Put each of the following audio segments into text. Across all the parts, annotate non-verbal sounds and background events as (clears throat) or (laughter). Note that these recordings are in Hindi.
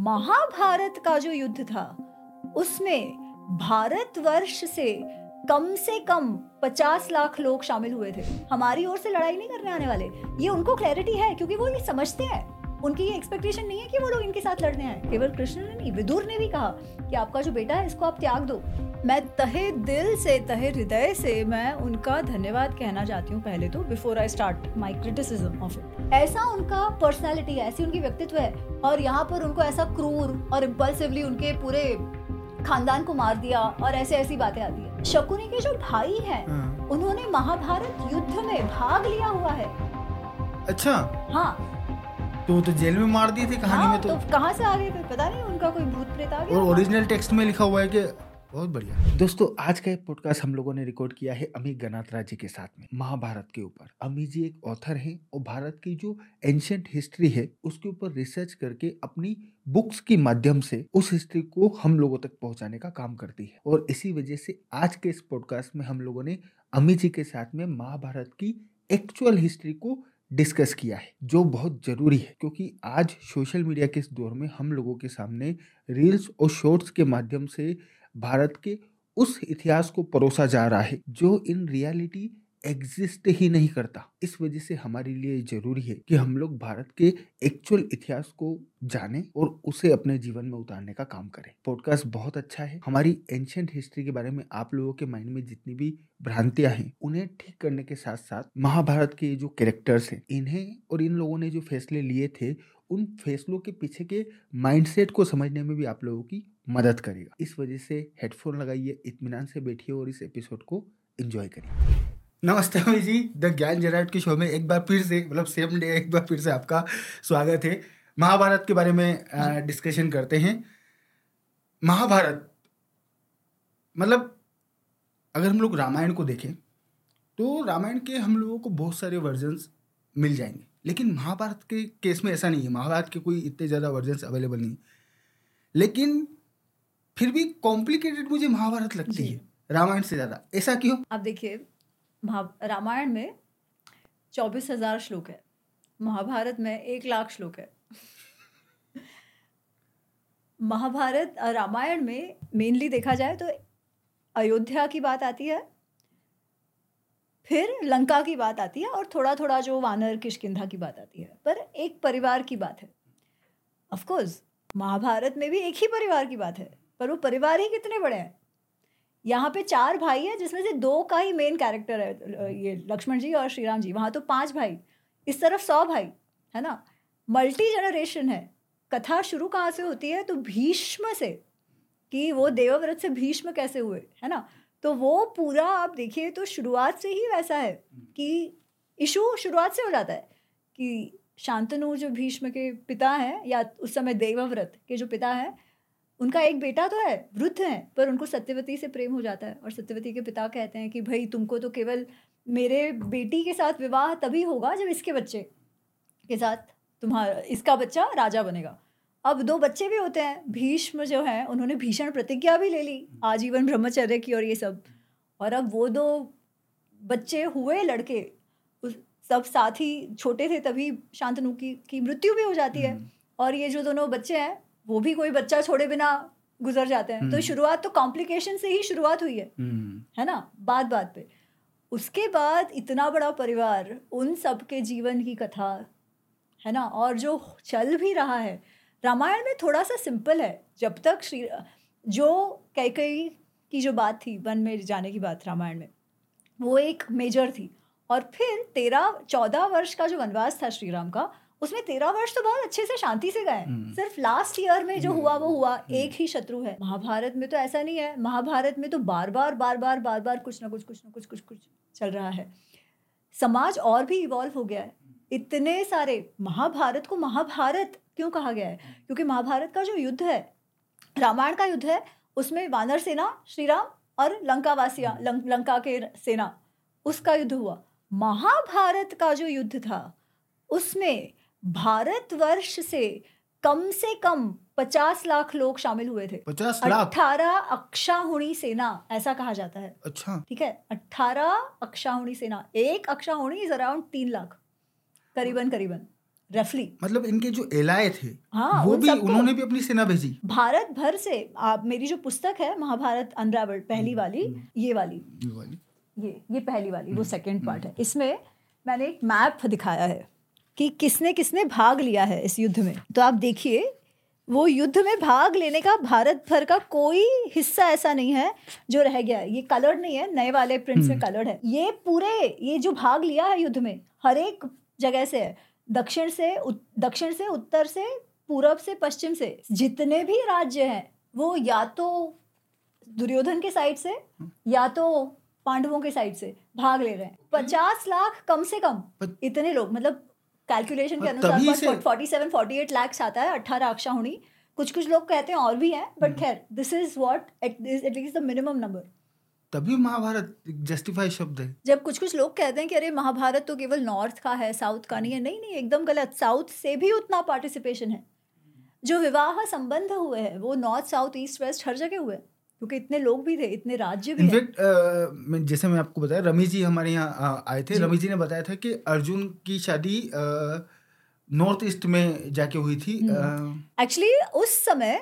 महाभारत का जो युद्ध था, उसमें भारत वर्ष से कम से कम पचास लाख लोग शामिल हुए थे। हमारी ओर से लड़ाई नहीं करने आने वाले। ये उनको क्लैरिटी है, क्योंकि वो ये समझते हैं। उनकी ये एक्सपेक्टेशन नहीं है कि वो लोग इनके साथ लड़ने आए। केवल कृष्ण ने नहीं विदुर ने भी कहा कि आपका जो बेटा है इसको आप त्याग दो। मैं तहे दिल से तहे हृदय से मैं उनका धन्यवाद कहना चाहती हूँ पहले तो before I start my criticism of it ऐसा उनका पर्सनैलिटी है ऐसी उनकी व्यक्तित्व है और यहाँ पर उनको ऐसा क्रूर और इम्पल्सिवली उनके पूरे खानदान को मार दिया और ऐसे ऐसी बातें आती है। शकुनी के जो भाई हैं हाँ। उन्होंने महाभारत युद्ध में भाग लिया हुआ है। अच्छा। हाँ। तो वो तो जेल में मार दिए थे कहानी हाँ में तो, तो कहाँ से आ गए थे पता नहीं उनका कोई भूत प्रेत आ गया और ओरिजिनल टेक्स्ट में लिखा हुआ है कि बहुत बढ़िया। दोस्तों आज का ये पॉडकास्ट हम लोगों ने रिकॉर्ड किया है अमित गनात्रा जी के साथ में महाभारत के ऊपर। अमित जी एक ऑथर हैं और भारत की जो एंशंट हिस्ट्री है उसके ऊपर रिसर्च करके अपनी बुक्स के माध्यम से उस हिस्ट्री को हम लोगों तक पहुँचाने का काम करती है। और इसी वजह से आज के इस पॉडकास्ट में हम लोगों ने अमित जी के साथ में महाभारत की एक्चुअल हिस्ट्री को डिस्कस किया है, जो बहुत ज़रूरी है। क्योंकि आज सोशल मीडिया के इस दौर में हम लोगों के सामने रील्स और शॉर्ट्स के माध्यम से भारत के उस इतिहास को परोसा जा रहा है, जो इन रियलिटी एग्जिस्ट ही नहीं करता। इस वजह से हमारे लिए ज़रूरी है कि हम लोग भारत के एक्चुअल इतिहास को जानें और उसे अपने जीवन में उतारने का काम करें। पॉडकास्ट बहुत अच्छा है। हमारी एंशंट हिस्ट्री के बारे में आप लोगों के माइंड में जितनी भी भ्रांतियाँ हैं, उन्हें ठीक करने के साथ साथ महाभारत के जो कैरेक्टर्स हैं, इन्हें और इन लोगों ने जो फैसले लिए थे, उन फैसलों के पीछे के माइंडसेट को समझने में भी आप लोगों की मदद करेगा। इस वजह से हेडफोन लगाइए इतमान से बैठिए और इस एपिसोड को एंजॉय करिए। नमस्ते अमित जी। द ज्ञान जेराइट के शो में एक बार फिर से मतलब सेम डे एक बार फिर से आपका स्वागत है। महाभारत के बारे में डिस्कशन करते हैं। महाभारत मतलब अगर हम लोग रामायण को देखें तो रामायण के हम लोगों को बहुत सारे वर्जन्स मिल जाएँगे। लेकिन महाभारत के केस में ऐसा नहीं है। महाभारत के कोई इतने ज़्यादा वर्जन्स अवेलेबल नहीं लेकिन फिर भी कॉम्प्लिकेटेड मुझे महाभारत लगती है रामायण से ज़्यादा। ऐसा क्यों? आप देखिए रामायण में चौबीस हज़ार श्लोक है। महाभारत में एक लाख श्लोक है। महाभारत रामायण में मेनली देखा जाए तो अयोध्या की बात आती है, फिर लंका की बात आती है और थोड़ा थोड़ा जो वानर किशकिंधा की बात आती है। पर एक परिवार की बात है। ऑफ़ कोर्स महाभारत में भी एक ही परिवार की बात है, पर वो परिवार ही कितने बड़े हैं? यहाँ पे चार भाई है, जिसमें से दो का ही मेन कैरेक्टर है ये लक्ष्मण जी और श्री राम जी। वहाँ तो पाँच भाई, इस तरफ़ सौ भाई, है ना? मल्टी जनरेशन है। कथा शुरू कहाँ से होती है? तो भीष्म से, कि वो देवव्रत से भीष्म कैसे हुए, है ना? तो वो पूरा आप देखिए तो शुरुआत से ही वैसा है, कि इशू शुरुआत से हो जाता है, कि शांतनु जो भीष्म के पिता हैं, या उस समय देवव्रत के जो पिता हैं उनका एक बेटा तो है वृद्ध है पर उनको सत्यवती से प्रेम हो जाता है और सत्यवती के पिता कहते हैं कि भाई तुमको तो केवल मेरे बेटी के साथ विवाह तभी होगा जब इसके बच्चे के साथ तुम्हारा इसका बच्चा राजा बनेगा। अब दो बच्चे भी होते हैं भीष्म जो हैं उन्होंने भीषण प्रतिज्ञा भी ले ली आजीवन ब्रह्मचर्य की और ये सब। और अब वो दो बच्चे हुए लड़के उस सब साथ ही छोटे थे तभी शांतनु की की मृत्यु भी हो जाती है। और ये जो दोनों बच्चे हैं वो भी कोई बच्चा छोड़े बिना गुजर जाते हैं। तो हम्म। शुरुआत तो कॉम्प्लिकेशन से ही शुरुआत हुई है। हम्म, है ना? बात बात पे। उसके बाद इतना बड़ा परिवार उन सब के जीवन की कथा है ना? और जो चल भी रहा है। रामायण में थोड़ा सा सिंपल है। जब तक श्री जो कैकई की जो बात थी वन में जाने की बात रामायण में वो एक मेजर थी। और फिर तेरह चौदह वर्ष का जो वनवास था श्री राम का उसमें तेरह वर्ष तो बहुत अच्छे से शांति से गए। हम्म। सिर्फ़ लास्ट ईयर में जो हुआ वो हुआ। एक ही शत्रु है। महाभारत में तो ऐसा नहीं है। महाभारत में तो बार बार बार बार बार बार कुछ ना कुछ कुछ ना कुछ कुछ कुछ चल रहा है। समाज और भी इवॉल्व हो गया है। इतने सारे महाभारत को महाभारत क्यों कहा गया है? क्योंकि महाभारत का जो युद्ध है रामायण का युद्ध है उसमें वानर सेना श्री राम और लंकावासियाँ लं, लंका के सेना उसका युद्ध हुआ। महाभारत का जो युद्ध था उसमें भारतवर्ष से कम से कम पचास लाख लोग शामिल हुए थे। पचास लाख? अठारह अक्षाहुणी सेना ऐसा कहा जाता है। अच्छा। ठीक है? अट्ठारह अक्षाहुणी सेना एक अक्षाहुणी इज़ अराउंड तीन लाख। करीबन करीबन। रफली मतलब इनके जो एलाए थे हाँ वो भी उन्होंने भी अपनी सेना भेजी? भारत भर से आप मेरी जो पुस्तक है महाभारत अनरावल्ड पहली वाली हम्म। ये वाली। ये वाली। ये ये पहली वाली वो हम्म, सेकंड पार्ट है। हम्म। इसमें मैंने एक मैप दिखाया है। कि किसने किसने भाग लिया है इस युद्ध में। तो आप देखिए वो युद्ध में भाग लेने का भारत भर का कोई हिस्सा ऐसा नहीं है जो रह गया है। ये कलर्ड नहीं है नए वाले प्रिंट्स में हम्म। कलर्ड है। ये पूरे ये जो भाग लिया है युद्ध में हर एक जगह से है दक्षिण से दक्षिण से उत्तर से पूरब से पश्चिम से जितने भी राज्य हैं वो या तो दुर्योधन के साइड से या तो पांडवों के साइड से भाग ले रहे हैं। पचास लाख कम से कम इतने लोग मतलब कैलकुलेशन के अनुसार forty seven forty eight lakhs आता है अट्ठारह अक्षाहुणी कुछ कुछ लोग कहते हैं और भी हैं बट खैर this is what at least the minimum number तभी महाभारत जस्टिफाई शब्द है। जब कुछ कुछ लोग कहते हैं कि अरे महाभारत तो केवल नॉर्थ का है साउथ का नहीं है। नहीं नहीं एकदम गलत। साउथ से भी उतना पार्टिसिपेशन है। जो विवाह संबंध हुए हैं वो नॉर्थ साउथ ईस्ट वेस्ट हर जगह हुए हैं। क्योंकि इतने लोग भी थे इतने राज्य भी इनफैक्ट जैसे मैं आपको बताया रमेश जी हमारे यहाँ आए थे जी। रमेश जी ने बताया था कि अर्जुन की शादी नॉर्थ ईस्ट में जाके हुई थी हम्म। एक्चुअली उस समय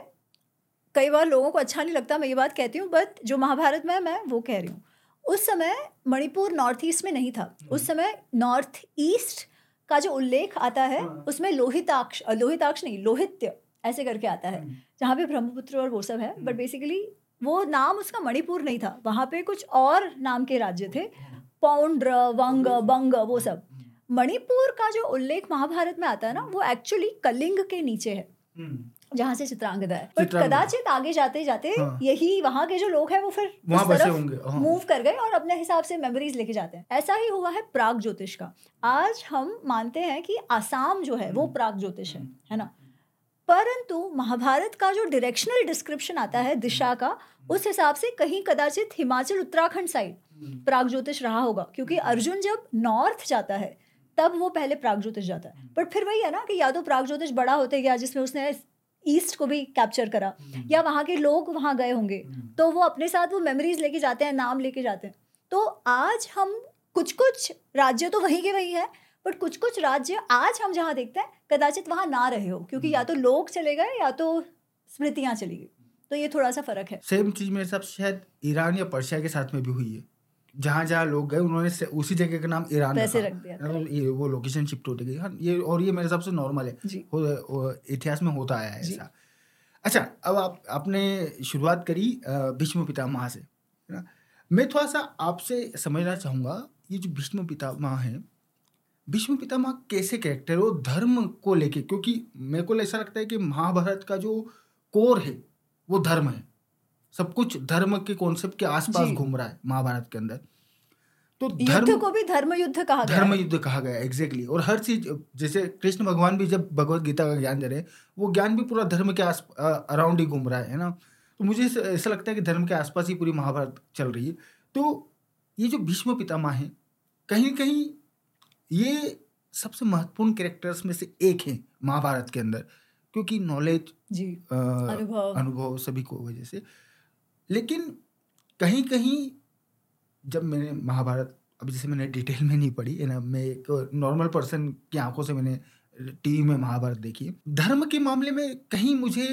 कई बार लोगों को अच्छा नहीं लगता मैं ये बात कहती हूँ बट जो महाभारत में मैं वो कह रही हूँ उस समय मणिपुर नॉर्थ ईस्ट में नहीं था उस समय नॉर्थ ईस्ट का जो उल्लेख आता है हाँ। उसमें लोहिताक्ष लोहिताक्ष नहीं लोहित्य ऐसे करके आता है हम्म। जहाँ पे ब्रह्मपुत्र और वो सब है बट हम्म। बेसिकली वो नाम उसका मणिपुर नहीं था वहाँ पे कुछ और नाम के राज्य थे पौंड्र वंग बंग वो सब। मणिपुर का जो उल्लेख महाभारत में आता है ना वो एक्चुअली कलिंग के नीचे है हम्म, जहाँ से चित्रांगदा है। बट कदाचित आगे जाते जाते हाँ। यही वहाँ के जो लोग हैं वो फिर वहाँ उस तरफ़ हाँ। मूव कर गए और अपने हिसाब से मेमोरीज लेके जाते हैं। ऐसा ही हुआ है प्राग ज्योतिष का। आज हम मानते हैं कि आसाम जो है वो हम्म। प्राग ज्योतिष है है ना? परंतु महाभारत का जो डायरेक्शनल डिस्क्रिप्शन आता है दिशा का उस हिसाब से कहीं कदाचित हिमाचल उत्तराखंड साइड हम्म, प्राग ज्योतिष रहा होगा क्योंकि अर्जुन जब नॉर्थ जाता है तब वो पहले प्राग ज्योतिष जाता है। बट फिर वही है ना कि या तो प्राग ज्योतिष बड़ा होते गया जिसमें उसने ईस्ट को भी कैप्चर करा हम्म, या वहाँ के लोग वहाँ गए होंगे हम्म, तो वो अपने साथ वो मेमोरीज लेके जाते हैं नाम लेके जाते हैं। तो आज हम कुछ कुछ राज्य तो वहीं के वहीं है बट कुछ कुछ राज्य आज हम जहाँ देखते हैं कदाचित वहाँ ना रहे हो क्योंकि या तो लोग चले गए या तो स्मृतियाँ चली गई। तो ये थोड़ा सा फ़र्क है। सेम चीज़ मेरे हिसाब से शायद ईरान या पर्शिया के साथ में भी हुई है। जहाँ जहाँ लोग गए उन्होंने उसी जगह का नाम ईरान वैसे रख। दिया मतलब ये वो लोकेशन शिफ्ट होती गई हाँ ये और ये मेरे हिसाब से नॉर्मल है। इतिहास में होता आया है ऐसा। अच्छा अब आप आपने शुरुआत करी भीष्म पितामह से है ना? मैं थोड़ा सा आपसे समझना चाहूँगा ये जो भीष्म पितामह है भीष्म पितामह कैसे कैरेक्टर है? वो धर्म को लेके क्योंकि मेरे को ऐसा लगता है कि महाभारत का जो कोर है वो धर्म है। सब कुछ धर्म के कॉन्सेप्ट के आसपास घूम रहा है महाभारत के अंदर। तो धर्म को भी धर्म युद्ध कहा गया धर्म युद्ध कहा गया एग्जैक्टली exactly. और हर चीज़ जैसे कृष्ण भगवान भी जब भगवत गीता का ज्ञान दे रहे हैं वो ज्ञान भी पूरा धर्म के आस अराउंड ही घूम रहा है ना? तो मुझे ऐसा- ऐसा लगता है कि धर्म के आसपास ही पूरी महाभारत चल रही है। तो ये जो भीष्म पितामह है कहीं कहीं ये सबसे महत्वपूर्ण कैरेक्टर्स में से एक है महाभारत के अंदर क्योंकि नॉलेज जी। अनुभव। अनुभव सभी को वजह से। लेकिन कहीं कहीं जब मैंने महाभारत अब जैसे मैंने डिटेल में नहीं पढ़ी है ना मैं एक नॉर्मल पर्सन की आँखों से मैंने टीवी में महाभारत देखी धर्म के मामले में कहीं मुझे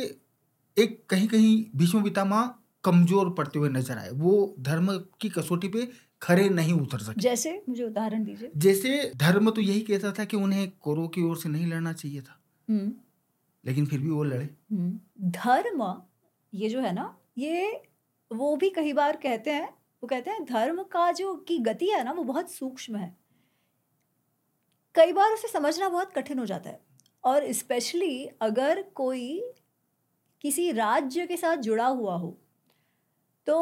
एक कहीं कहीं भीष्म पितामह कमज़ोर पड़ते हुए नज़र आए। वो धर्म की कसौटी पे खरे नहीं उतर सके। जैसे मुझे उदाहरण दीजिए। जैसे धर्म तो यही कहता था कि उन्हें कौरव की ओर से नहीं लड़ना चाहिए था। हम्म। लेकिन फिर भी वो लड़े। हम्म, धर्म ये जो है ना ये वो भी कई बार कहते हैं वो कहते हैं धर्म का जो की गति है ना वो बहुत सूक्ष्म है। कई बार उसे समझना बहुत कठिन हो जाता है। और स्पेशली अगर कोई किसी राज्य के साथ जुड़ा हुआ हो तो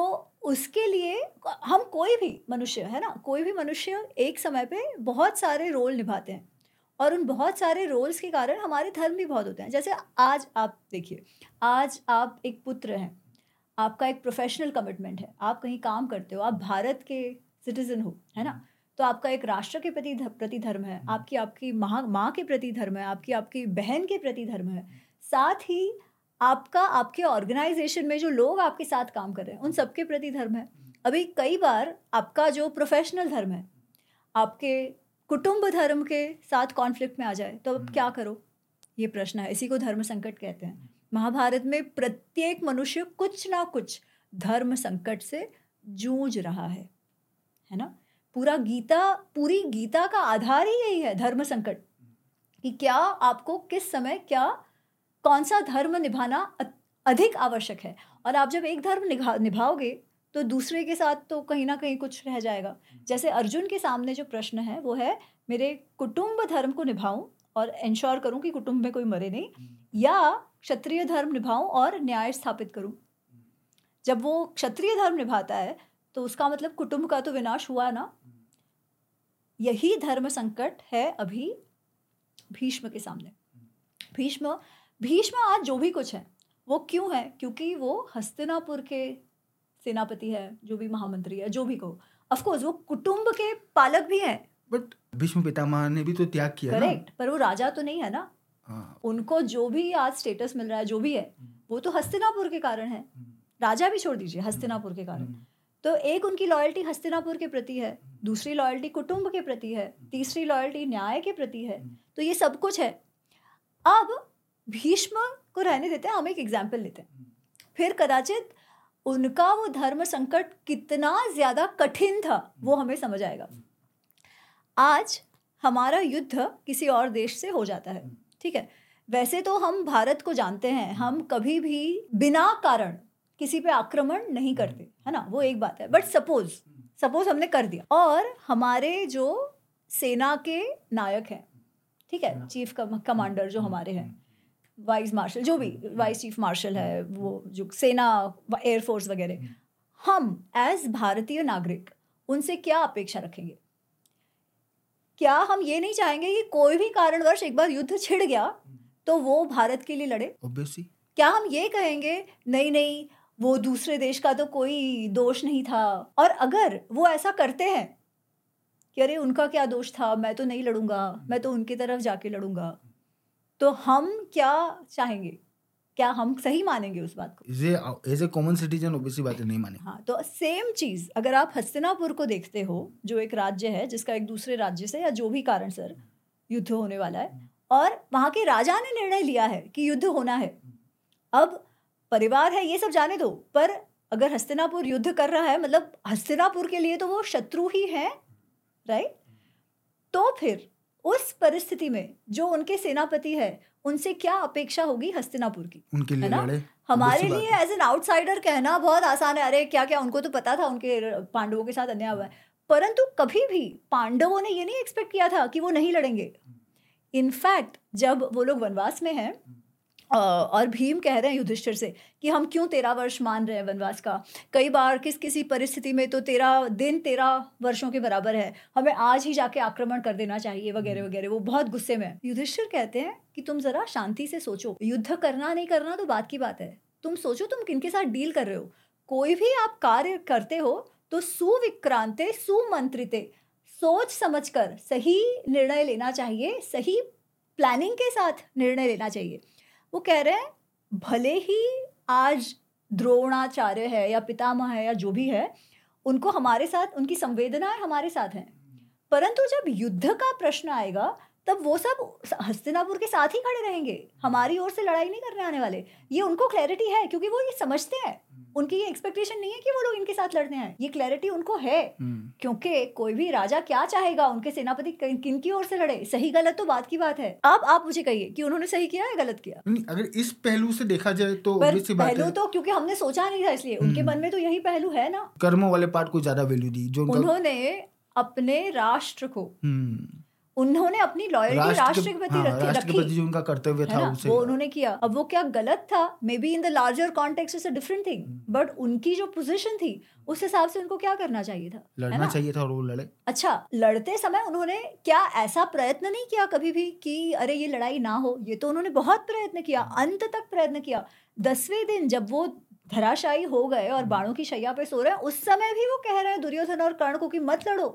उसके लिए हम कोई भी मनुष्य, है ना? कोई भी मनुष्य एक समय पे बहुत सारे रोल निभाते हैं। और उन बहुत सारे रोल्स के कारण हमारे धर्म भी बहुत होते हैं। जैसे आज आप देखिए, आज आप एक पुत्र हैं। आपका एक प्रोफेशनल कमिटमेंट है। आप कहीं काम करते हो, आप भारत के सिटीजन हो, है ना? तो आपका एक राष्ट्र के प्रति प्रति धर्म है। आपकी आपकी माँ माँ के प्रति धर्म है। आपकी आपकी बहन के प्रति धर्म है। साथ ही आपका आपके ऑर्गेनाइजेशन में जो लोग आपके साथ काम कर रहे हैं उन सबके प्रति धर्म है। अभी कई बार आपका जो प्रोफेशनल धर्म है आपके कुटुंब धर्म के साथ कॉन्फ्लिक्ट में आ जाए तो अब क्या करो? ये प्रश्न है इसी को धर्म संकट कहते हैं। महाभारत में प्रत्येक मनुष्य कुछ ना कुछ धर्म संकट से जूझ रहा है है ना? पूरा गीता पूरी गीता का आधार ही यही है धर्म संकट। कि क्या आपको किस समय क्या कौन सा धर्म निभाना अधिक आवश्यक है? और आप जब एक धर्म निभा, निभाओगे तो दूसरे के साथ तो कहीं ना कहीं कुछ रह जाएगा। जैसे अर्जुन के सामने जो प्रश्न है, वो है, मेरे कुटुंब धर्म को निभाऊं और इंश्योर करूँ कि कुटुंब में कोई मरे नहीं, या क्षत्रिय धर्म निभाऊं और न्याय स्थापित करूँ। जब वो क्षत्रिय धर्म निभाता है तो उसका मतलब कुटुंब का तो विनाश हुआ ना। यही धर्म संकट है अभी भीष्म के सामने। भीष्म भीष्म आज जो भी कुछ है वो क्यों है? क्योंकि वो हस्तिनापुर के सेनापति है जो भी महामंत्री है जो भी को ऑफकोर्स वो कुटुंब के पालक भी हैं। बट भीष्म पितामह ने भी तो त्याग किया करेक्ट पर वो राजा तो नहीं है ना। हाँ। उनको जो भी आज स्टेटस मिल रहा है जो भी है वो तो हस्तिनापुर के कारण है। राजा भी छोड़ दीजिए हस्तिनापुर के कारण। तो एक उनकी लॉयल्टी हस्तिनापुर के प्रति है दूसरी लॉयल्टी कुटुंब के प्रति है तीसरी लॉयल्टी न्याय के प्रति है। तो ये सब कुछ है। अब भीष्म को रहने देते हैं हम एक एग्ज़ाम्पल लेते हैं। फिर कदाचित उनका वो धर्म संकट कितना ज़्यादा कठिन था वो हमें समझ आएगा। आज हमारा युद्ध किसी और देश से हो जाता है ठीक है? वैसे तो हम भारत को जानते हैं हम कभी भी बिना कारण किसी पे आक्रमण नहीं करते है ना? वो एक बात है। बट सपोज़ सपोज़ हमने कर दिया। और हमारे जो सेना के नायक हैं ठीक है? चीफ कमांडर जो हमारे हैं वाइस मार्शल जो भी वाइस चीफ मार्शल है वो जो सेना एयरफोर्स वगैरह। हम एज भारतीय नागरिक उनसे क्या अपेक्षा रखेंगे? क्या हम ये नहीं चाहेंगे कि कोई भी कारणवश एक बार युद्ध छिड़ गया तो वो भारत के लिए लड़े? Obviously. क्या हम ये कहेंगे नहीं नहीं वो दूसरे देश का तो कोई दोष नहीं था। और अगर वो ऐसा करते हैं कि अरे उनका क्या दोष था? मैं तो नहीं लड़ूँगा मैं तो उनकी तरफ़ जाके लड़ूँगा। तो हम क्या चाहेंगे? क्या हम सही मानेंगे उस बात को? As a common citizen obviously बात नहीं मानेंगे। हाँ तो सेम चीज़ अगर आप हस्तिनापुर को देखते हो जो एक राज्य है जिसका एक दूसरे राज्य से या जो भी कारण सर युद्ध होने वाला है और वहाँ के राजा ने निर्णय लिया है कि युद्ध होना है अब परिवार है ये सब जाने दो पर अगर हस्तिनापुर युद्ध कर रहा है मतलब हस्तिनापुर के लिए तो वो शत्रु ही है राइट तो फिर उस परिस्थिति में जो उनके सेनापति है उनसे क्या अपेक्षा होगी हस्तिनापुर की? उनके लिए लड़े? हमारे लिए एज एन आउटसाइडर कहना बहुत आसान है। अरे क्या क्या उनको तो पता था उनके पांडवों के साथ अन्याय हुआ है। परंतु कभी भी पांडवों ने ये नहीं एक्सपेक्ट किया था कि वो नहीं लड़ेंगे। इनफैक्ट जब वो लोग वनवास में हैं और भीम कह रहे हैं युधिष्ठिर से कि हम क्यों तेरह वर्ष मान रहे हैं वनवास का? कई बार किस किसी परिस्थिति में तो तेरह दिन तेरह वर्षों के बराबर है। हमें आज ही जाके आक्रमण कर देना चाहिए वगैरह हम्म। वगैरह। वो बहुत गुस्से में युधिष्ठिर कहते हैं कि तुम जरा शांति से सोचो। युद्ध करना नहीं करना तो बात की बात है। तुम सोचो तुम किन के साथ डील कर रहे हो। कोई भी आप कार्य करते हो तो सुविक्रांते सुमंत्रिते। सोच समझकर सही निर्णय लेना चाहिए सही प्लानिंग के साथ निर्णय लेना चाहिए। वो कह रहे हैं, भले ही आज द्रोणाचार्य है या पितामह है या जो भी है, उनको हमारे साथ, उनकी संवेदनाएँ हमारे साथ हैं। परंतु जब युद्ध का प्रश्न आएगा, तब वो सब हस्तिनापुर के साथ ही खड़े रहेंगे। हमारी ओर से लड़ाई नहीं करने आने वाले। ये उनको क्लैरिटी है, क्योंकि वो ये समझते हैं। उनकी ये एक्सपेक्टेशन नहीं है कि वो लोग इनके साथ लड़ने आए। ये क्लैरिटी उनको है। हम्म। क्योंकि कोई भी राजा क्या चाहेगा? उनके सेनापति किन की ओर से लड़े? सही गलत तो बात की बात है। अब आप मुझे कहिए कि उन्होंने सही किया है गलत किया? अगर इस पहलू से देखा जाए तो पहलू तो क्योंकि हमने सोचा नहीं था इसलिए। उनके हम्म। मन में तो यही पहलू है ना। कर्मों वाले पार्ट को ज़्यादा वैल्यू दी जो उन्होंने अपने राष्ट्र को हम्म। उन्होंने अपनी लॉयल्टी राष्ट्र के प्रति हाँ, रखी जो उनका कर्तव्य था उसे। वो उन्होंने किया। अब वो क्या गलत था? Maybe in the larger context is a different thing but उनकी जो पोजीशन थी उस हिसाब से उनको क्या करना चाहिए था? लड़ना चाहिए था और वो लड़े। अच्छा लड़ते समय उन्होंने क्या ऐसा प्रयत्न नहीं किया कभी भी कि अरे ये लड़ाई ना हो? ये तो उन्होंने बहुत प्रयत्न किया अंत तक प्रयत्न किया। दसवें दिन जब वो धराशायी हो गए और बाणों की शैया पे सो रहे हैं उस समय भी वो कह रहे हैं दुर्योधन और कर्ण को कि मत लड़ो।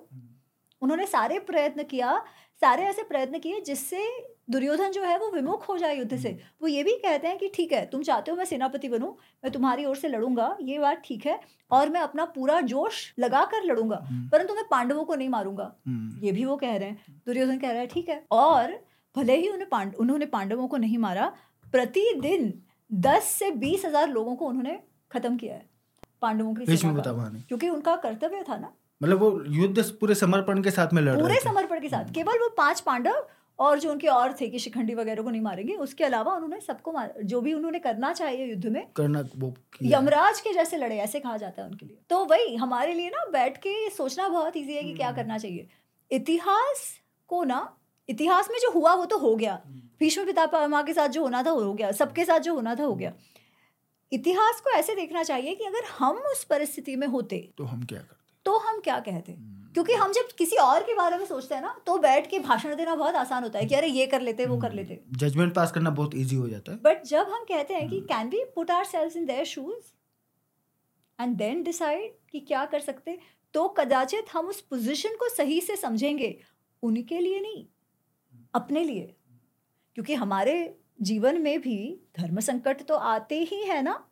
उन्होंने सारे प्रयत्न किया सारे ऐसे प्रयत्न किए जिससे दुर्योधन जो है वो विमुख हो जाए युद्ध से। हम्म। वो ये भी कहते हैं कि ठीक है तुम चाहते हो मैं सेनापति बनूं मैं तुम्हारी ओर से लड़ूँगा ये बात ठीक है और मैं अपना पूरा जोश लगा कर लड़ूँगा हम्म, परंतु मैं पांडवों को नहीं मारूँगा। हम्म, ये भी वो कह रहे हैं। दुर्योधन कह रहा है ठीक है और भले ही उन्हें पांड उन्होंने पांडवों को नहीं मारा प्रतिदिन दस से बीस हज़ार लोगों को उन्होंने खत्म किया है पांडवों की क्योंकि उनका कर्तव्य था ना मतलब वो युद्ध पूरे समर्पण के साथ में लड़ पूरे समर्पण के साथ। केवल वो पाँच पांडव और जो उनके और थे कि शिखंडी वगैरह को नहीं मारेंगे उसके अलावा उन्होंने सबको मार जो भी उन्होंने करना चाहिए युद्ध में करना वो। यमराज के जैसे लड़े ऐसे कहा जाता है उनके लिए। तो वही हमारे लिए ना बैठ के सोचना बहुत ईजी है कि क्या हम्म। करना चाहिए। इतिहास को ना इतिहास में जो हुआ वो तो हो गया। भीष्म पिता पितामह के साथ जो होना था हो गया सबके साथ जो होना था हो गया। इतिहास को ऐसे देखना चाहिए कि अगर हम उस परिस्थिति में होते तो हम क्या करते तो हम क्या कहते हम्म, क्योंकि हम जब किसी और के बारे में सोचते हैं ना तो बैठ के भाषण देना बहुत आसान होता है कि अरे ये कर लेते वो कर लेते। जजमेंट पास करना बहुत इजी हो जाता है। बट जब हम कहते हैं कि हम्म। Can we put ourselves in their shoes and then decide कि क्या कर सकते तो कदाचित हम उस पोजीशन को सही से समझेंगे उनके लिए नहीं अपने लिए। क्योंकि हमारे जीवन में भी धर्म संकट तो आते ही है ना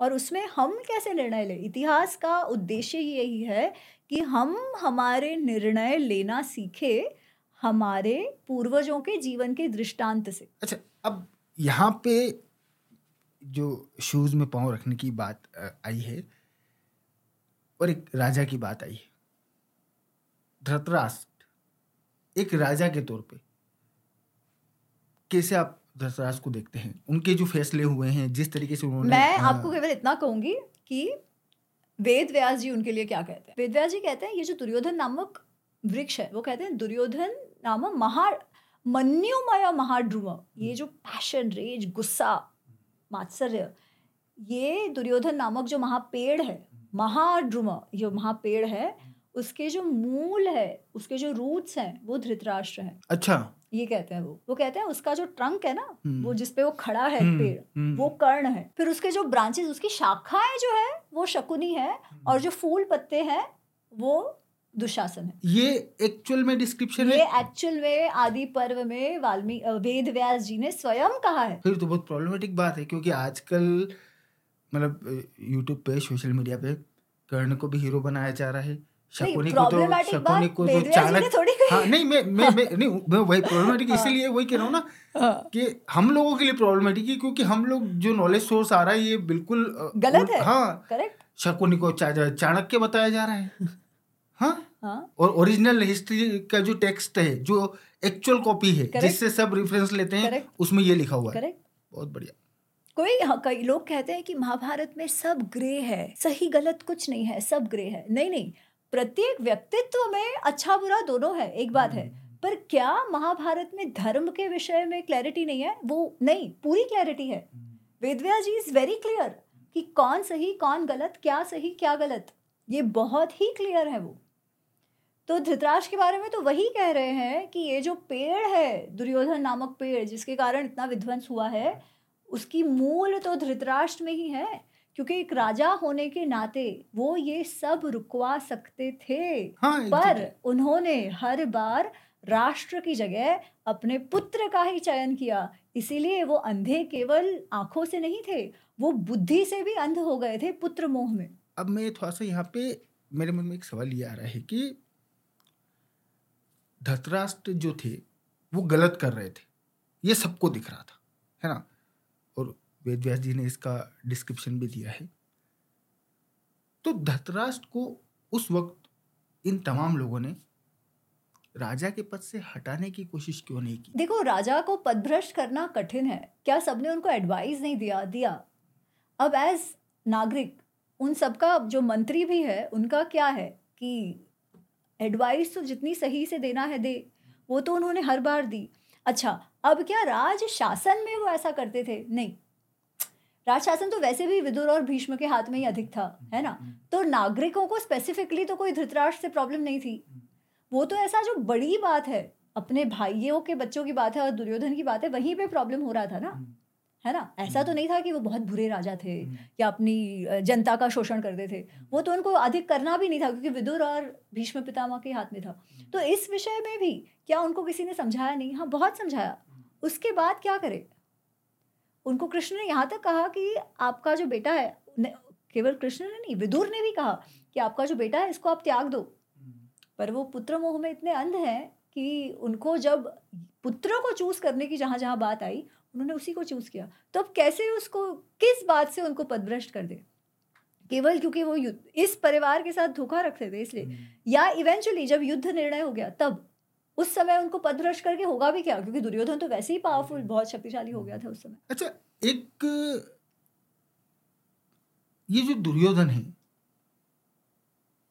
और उसमें हम कैसे निर्णय लें? इतिहास का उद्देश्य यही है कि हम हमारे निर्णय लेना सीखे हमारे पूर्वजों के जीवन के दृष्टांत से। अच्छा अब यहाँ पे जो शूज़ में पाँव रखने की बात आई है और एक राजा की बात आई है। धृतराष्ट्र, एक राजा के तौर पे। कैसे आप धृतराष्ट्र को देखते हैं। उनके जो फैसले हुए हैं जिस तरीके से उन्होंने मैं हाँ, आपको केवल इतना कहूँगी कि वेद व्यास जी उनके लिए क्या कहते हैं? वेद व्यास जी कहते हैं ये जो दुर्योधन नामक वृक्ष है वो कहते हैं दुर्योधन नामक महा मन्युमय महाड्रुम ये जो पैशन रेज गुस्सा मात्सर्य ये दुर्योधन नामक जो महापेड़ है महाड्रुम जो महापेड़ है उसके जो मूल है उसके जो रूट्स हैं वो धृतराष्ट्र हैं। अच्छा। ये कहते हैं वो। वो कहते हैं उसका जो ट्रंक है ना हम्म, वो जिसपे वो खड़ा है हम्म, पेड़ हम्म, वो कर्ण है। फिर उसके जो ब्रांचेस उसकी शाखाएँ जो है वो शकुनी है और जो फूल पत्ते हैं वो दुशासन है। ये एक्चुअल में डिस्क्रिप्शन ये एक्चुअल में आदि पर्व में वाल्मीकि वेद व्यास जी ने स्वयं कहा है। फिर तो बहुत प्रॉब्लमेटिक बात है क्योंकि आजकल मतलब यूट्यूब पे सोशल मीडिया पे कर्ण को भी हीरो बनाया जा रहा है। शकुनी को तो शकुनी को तो चाणक हाँ नहीं मैं मैं मैं नहीं मैं वही प्रॉब्लमेटिक हाँ। इसीलिए वही कह रहा हूँ ना हाँ, कि हम लोगों के लिए प्रॉब्लमेटिक है क्योंकि हम लोग जो नॉलेज सोर्स आ रहा है ये बिल्कुल गलत है। हाँ करेक्ट शकुनी को चा- चाणक्य बताया जा रहा है। (laughs) हाँ? हाँ। और ओरिजिनल हिस्ट्री का जो टेक्स्ट है जो एक्चुअल कॉपी है Correct. जिससे सब रेफरेंस लेते हैं Correct. उसमें ये लिखा हुआ है। बहुत बढ़िया। कोई हाँ, कई लोग कहते हैं कि महाभारत में सब ग्रे है सही गलत कुछ नहीं है सब ग्रे है। नहीं नहीं प्रत्येक व्यक्तित्व में अच्छा बुरा दोनों है एक बात है। पर क्या महाभारत में धर्म के विषय में क्लैरिटी नहीं है? वो नहीं पूरी क्लैरिटी है। Vedvyas ji is very clear कि कौन सही कौन गलत क्या सही क्या गलत। ये बहुत ही क्लियर है वो। तो धृतराष्ट्र के बारे में तो वही कह रहे हैं कि ये जो पेड़ है दुर्योधन नामक पेड़ जिसके कारण इतना विध्वंस हुआ है। उसकी मूल तो धृतराष्ट्र में ही है। क्योंकि एक राजा होने के नाते वो ये सब रुकवा सकते थे हाँ पर उन्होंने हर बार राष्ट्र की जगह अपने पुत्र का ही चयन किया। इसीलिए वो अंधे केवल आँखों से नहीं थे वो बुद्धि से भी अंध हो गए थे पुत्र मोह में। अब मैं थोड़ा सा यहाँ पे मेरे मन में एक सवाल ये आ रहा है कि धृतराष्ट्र जो थे वो गलत कर रहे थे। ये सबको दिख रहा था है ना? वेद व्यास जी ने इसका डिस्क्रिप्शन भी दिया है। तो धृतराष्ट्र को उस वक्त इन तमाम लोगों ने राजा के पद से हटाने की कोशिश क्यों नहीं की? देखो, राजा को पदभ्रष्ट करना कठिन है। क्या सबने उनको एडवाइस नहीं दिया दिया? अब एज नागरिक, उन सबका जो मंत्री भी है, उनका क्या है कि एडवाइस तो जितनी सही से देना है दे, वो तो उन्होंने हर बार दी। अच्छा अब क्या राज शासन में वो ऐसा करते थे? नहीं। राज शासन तो वैसे भी विदुर और भीष्म के हाथ में ही अधिक था, है ना? तो नागरिकों को स्पेसिफिकली तो कोई धृतराष्ट्र से प्रॉब्लम नहीं थी। वो तो ऐसा जो बड़ी बात है, अपने भाइयों के बच्चों की बात है और दुर्योधन की बात है, वहीं पे प्रॉब्लम हो रहा था ना? है ना? ऐसा तो नहीं था कि वो बहुत बुरे राजा थे या अपनी जनता का शोषण करते थे। वो तो उनको अधिक करना भी नहीं था, क्योंकि विदुर और भीष्म पितामह के हाथ में था। तो इस विषय में भी क्या उनको किसी ने समझाया नहीं? हाँ बहुत समझाया। उसके बाद क्या करे? उनको कृष्ण ने यहाँ तक कहा कि आपका जो बेटा है केवल कृष्ण ने नहीं विदुर ने भी कहा कि आपका जो बेटा है इसको आप त्याग दो। पर वो पुत्र मोह में इतने अंध हैं कि उनको जब पुत्रों को चूज़ करने की जहाँ जहाँ बात आई उन्होंने उसी को चूज़ किया। तो अब कैसे उसको किस बात से उनको पदभ्रष्ट कर दे? केवल क्योंकि वो युद्ध इस परिवार के साथ धोखा रखते थे इसलिए। हम्म। या इवेंचुअली जब युद्ध निर्णय हो गया तब उस समय उनको पदभ्रष्ट करके होगा भी क्या? क्योंकि दुर्योधन तो वैसे ही पावरफुल बहुत शक्तिशाली हो गया था उस समय। अच्छा एक ये जो दुर्योधन है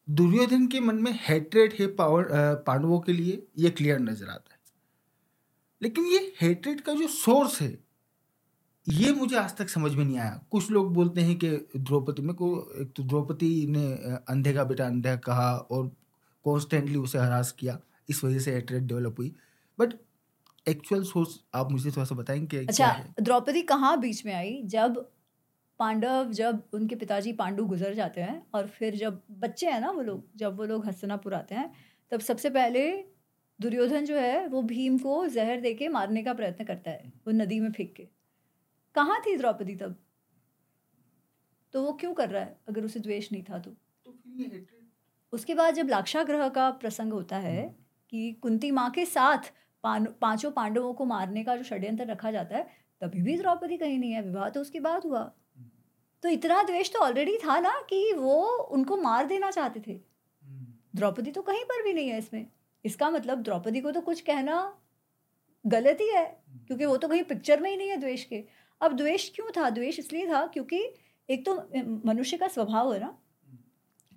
दुर्योधन के मन में हेट्रेड है पावर पांडवों के लिए ये क्लियर नज़र आता है। लेकिन ये हेट्रेड का जो सोर्स है ये मुझे आज तक समझ में नहीं आया। कुछ लोग बोलते हैं कि द्रौपदी में को एक तो द्रौपदी ने अंधे का बेटा अंधे कहा और कॉन्स्टेंटली उसे हरास किया। इस वजह से हेट्रेड डेवलप हुई। बट एक्चुअल सोर्स आप मुझे थोड़ा सा बताएँगे अच्छा द्रौपदी कहाँ बीच में आई? जब पांडव जब उनके पिताजी पांडु गुजर जाते हैं और फिर जब बच्चे हैं ना वो लोग जब वो लोग हस्तनापुर आते हैं तब सबसे पहले दुर्योधन जो है वो भीम को जहर दे के मारने का प्रयत्न करता है वो नदी में फेंक के। कहाँ थी द्रौपदी तब? तो वो क्यों कर रहा है? अगर उसे द्वेष नहीं था तो, तो उसके बाद जब लाक्षाग्रह का प्रसंग होता है हम्म। कि कुंती माँ के साथ पाँचों पांडवों को मारने का जो षड्यंत्र रखा जाता है, तभी भी द्रौपदी कहीं नहीं है, विवाह तो उसके बाद हुआ तो इतना द्वेष तो ऑलरेडी था ना कि वो उनको मार देना चाहते थे। द्रौपदी तो कहीं पर भी नहीं है इसमें इसका मतलब द्रौपदी को तो कुछ कहना गलत ही है। क्योंकि वो तो कहीं पिक्चर में ही नहीं है द्वेष के अब द्वेष क्यों था द्वेष इसलिए था क्योंकि एक तो मनुष्य का स्वभाव है ना।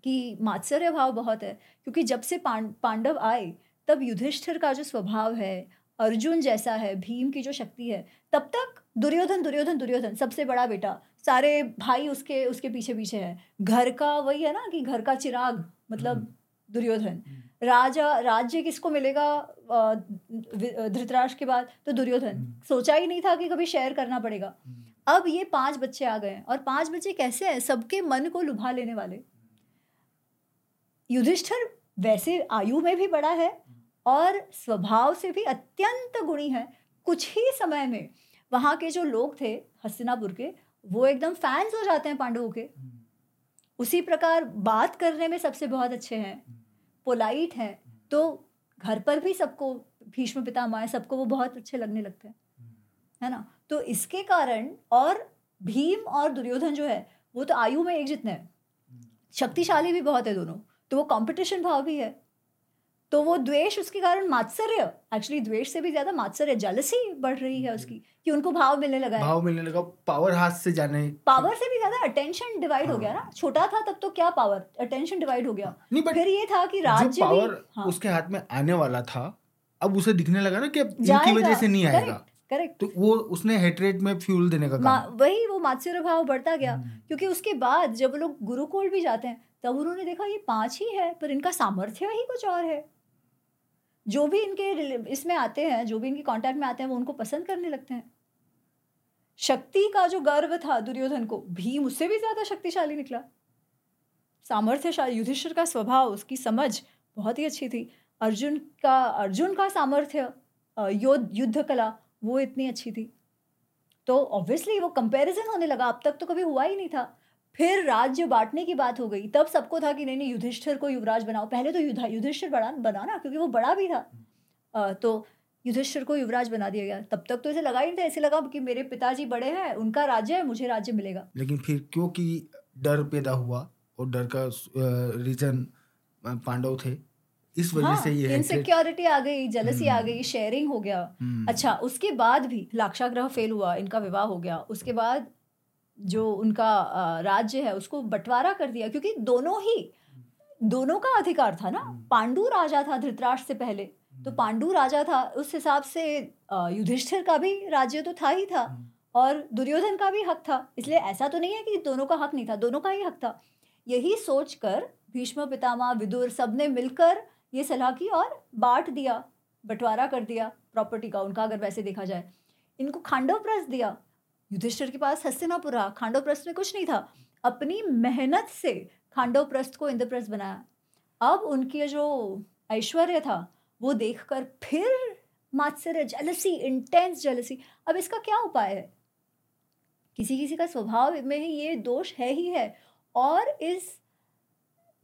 कि मात्सर्य भाव बहुत है, क्योंकि जब से पांडव आए तब युधिष्ठिर का जो स्वभाव है अर्जुन जैसा है भीम की जो शक्ति है तब तक दुर्योधन दुर्योधन दुर्योधन सबसे बड़ा बेटा सारे भाई उसके उसके पीछे पीछे है। घर का वही है ना कि घर का चिराग मतलब हम्म। दुर्योधन। हम्म। राजा राज्य किसको मिलेगा धृतराष्ट्र के बाद? तो दुर्योधन। हम्म। सोचा ही नहीं था कि कभी शेयर करना पड़ेगा। अब ये पाँच बच्चे आ गए और पाँच बच्चे कैसे हैं? सबके मन को लुभा लेने वाले। युधिष्ठर वैसे आयु में भी बड़ा है और स्वभाव से भी अत्यंत गुणी है। कुछ ही समय में वहाँ के जो लोग थे हस्तिनापुर के वो एकदम फैंस हो जाते हैं पांडवों के। हम्म। उसी प्रकार बात करने में सबसे बहुत अच्छे हैं पोलाइट हम्म। हैं तो घर पर भी सबको भीष्म पितामह सबको वो बहुत अच्छे लगने लगते हैं। हम्म। है ना? तो इसके कारण और भीम और दुर्योधन जो है वो तो आयु में एक जितने हैं। शक्तिशाली भी बहुत है दोनों तो वो कंपटीशन भाव भी है। तो वो द्वेष उसके कारण मात्सर्य एक्चुअली द्वेष से भी ज़्यादा मात्सर्य जलसी बढ़ रही है उसकी कि उनको भाव मिलने लगा भाव मिलने लगा पावर हाथ से जाने। पावर से भी ज़्यादा अटेंशन डिवाइड हाँ। हो गया ना। छोटा था तब तो क्या पावर अटेंशन डिवाइड हो गया। नहीं बट फिर ये था कि राज्य पावर हाँ. उसके हाथ में आने वाला था अब उसे दिखने लगा ना कि इनकी वजह से नहीं आएगा। करेक्ट तो वो उसने हेट्रेट में फ्यूल देने का काम। वही वो मात्सर्य भाव बढ़ता गया। हम्म। क्योंकि उसके बाद जब लोग गुरुकुल भी जाते हैं तब उन्होंने देखा ये पाँच ही है पर इनका सामर्थ्य ही कुछ और है। जो भी इनके इसमें आते हैं, जो भी इनके कांटेक्ट में आते हैं, वो उनको पसंद करने लगते हैं। शक्ति का जो गर्व था दुर्योधन को, भीम उससे भी ज़्यादा शक्तिशाली निकला। सामर्थ्यशाली, युधिष्ठिर का स्वभाव, उसकी समझ बहुत ही अच्छी थी। अर्जुन का अर्जुन का सामर्थ्य युद्ध युद्ध कला, वो इतनी अच्छी थी। तो ऑब्वियसली वो कंपैरिजन होने लगा। अब तक तो कभी हुआ ही नहीं था। फिर राज्य बांटने की बात हो गई। तब सबको था कि नहीं नहीं युधिष्ठिर को युवराज बनाओ। पहले तो युधिष्ठिर बना बनाना क्योंकि वो बड़ा भी था। आ, तो युधिष्ठिर को युवराज बना दिया गया। तब तक तो ऐसे लगा ही नहीं था। ऐसे लगा कि मेरे पिताजी बड़े हैं उनका राज्य है मुझे राज्य मिलेगा। लेकिन फिर क्योंकि डर पैदा हुआ और डर का रीजन पांडव थे इस वजह हाँ, से ये इनसिक्योरिटी आ गई जलसी आ गई शेयरिंग हो गया। हम्म। अच्छा उसके बाद भी लाक्षाग्रह फेल हुआ इनका विवाह हो गया। उसके बाद जो उनका राज्य है उसको बंटवारा कर दिया क्योंकि दोनों ही दोनों का अधिकार था ना हम्म। पांडु राजा था धृतराष्ट्र से पहले तो हम्म। पांडु राजा था उस हिसाब से युधिष्ठिर का भी राज्य तो था ही था हम्म। और दुर्योधन का भी हक था इसलिए ऐसा तो नहीं है कि दोनों का हक नहीं था दोनों का ही हक था यही सोच कर भीष्म पितामह विदुर सबने मिलकर ये सलाह की और बांट दिया बंटवारा कर दिया प्रॉपर्टी का उनका अगर वैसे देखा जाए इनको खांडव प्रस दिया युधिष्ठिर के पास हस्तिनापुरा खांडव प्रस्थ में कुछ नहीं था। अपनी मेहनत से खांडव प्रस्थ को इंद्रप्रस्थ बनाया। अब उनके जो ऐश्वर्य था, वो देखकर फिर मात्सर्य जलसी इंटेंस जलसी अब इसका क्या उपाय है? किसी किसी का स्वभाव में ये दोष है ही है, और इस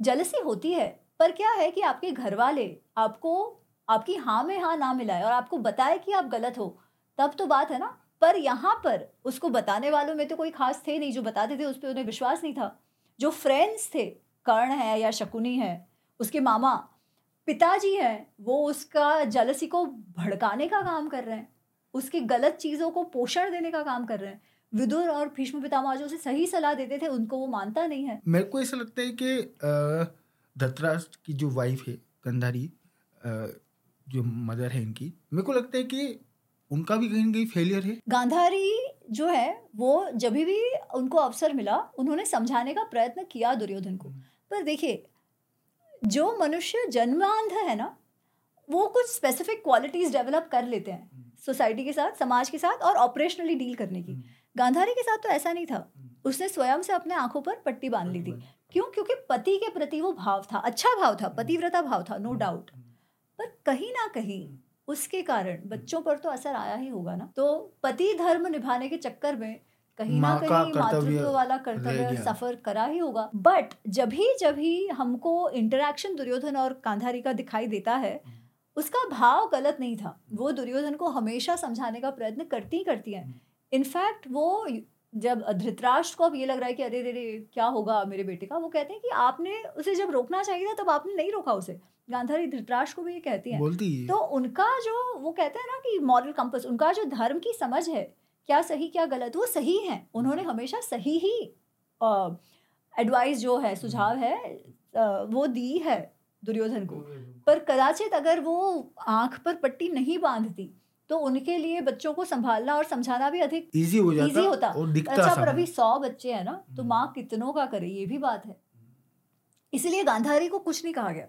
जलसी होती है। पर क्या है कि आपके घर वाले आपको, आपकी हाँ में हाँ ना मिलाए और आपको बताए कि आप गलत हो, तब तो बात है ना। पर यहाँ पर उसको बताने वालों में तो कोई खास थे नहीं, जो बताते थे उस पर उन्हें विश्वास नहीं था। जो फ्रेंड्स थे, कर्ण है या शकुनी है, उसके मामा, पिताजी हैं, वो उसका जलसी को भड़काने का काम कर रहे हैं। उसकी गलत चीज़ों को पोषण देने का काम कर रहे हैं। विदुर और भीष्म पितामह जो उसे सही सलाह देते थे, उनको वो मानता नहीं है। मेरे को ऐसा लगता है कि धतराष्ट्र की जो वाइफ है गंधारी जो मदर है इनकी, मेरे को लगता है कि उनका भी कहीं कहीं फेलियर है? गांधारी जो है वो जब भी उनको अवसर मिला उन्होंने समझाने का प्रयत्न किया दुर्योधन को। पर देखिए जो मनुष्य जन्मांध है ना वो कुछ स्पेसिफिक क्वालिटीज डेवलप कर लेते हैं सोसाइटी के साथ समाज के साथ और ऑपरेशनली डील करने की। गांधारी के साथ तो ऐसा नहीं था। उसने स्वयं से अपने आँखों पर पट्टी बाँध ली थी। क्यों? क्योंकि पति के प्रति वो भाव था अच्छा भाव था पतिव्रता भाव था नो डाउट पर कहीं ना कहीं उसके कारण बच्चों पर तो असर आया ही होगा ना। तो पति धर्म निभाने के चक्कर में कहीं ना कहीं मातृत्व वाला कर्तव्य सफ़र करा ही होगा। बट जब ही जब ही हमको इंटरेक्शन दुर्योधन और कांधारी का दिखाई देता है उसका भाव गलत नहीं था। वो दुर्योधन को हमेशा समझाने का प्रयत्न करती ही। करती है इनफैक्ट वो जब धृतराष्ट्र को अब ये लग रहा है कि अरे रे क्या होगा मेरे बेटे का? वो कहते हैं कि आपने उसे जब रोकना चाहिए था तब आपने नहीं रोका उसे। गांधारी धृतराष्ट्र को भी ये कहती हैं। बोलती है। तो उनका जो वो कहते हैं ना कि मॉरल कंपस उनका जो धर्म की समझ है क्या सही क्या गलत वो सही है। उन्होंने हमेशा सही ही एडवाइस जो है सुझाव है वो दी है दुर्योधन को। पर कदाचित अगर वो आँख पर पट्टी नहीं बांधती तो उनके लिए बच्चों को संभालना और समझाना भी अधिक इजी हो जाता इजी होता। और दिखता अच्छा पर अभी सौ बच्चे हैं ना तो हम्म। माँ कितनों का करे ये भी बात है। इसलिए गांधारी को कुछ नहीं कहा गया।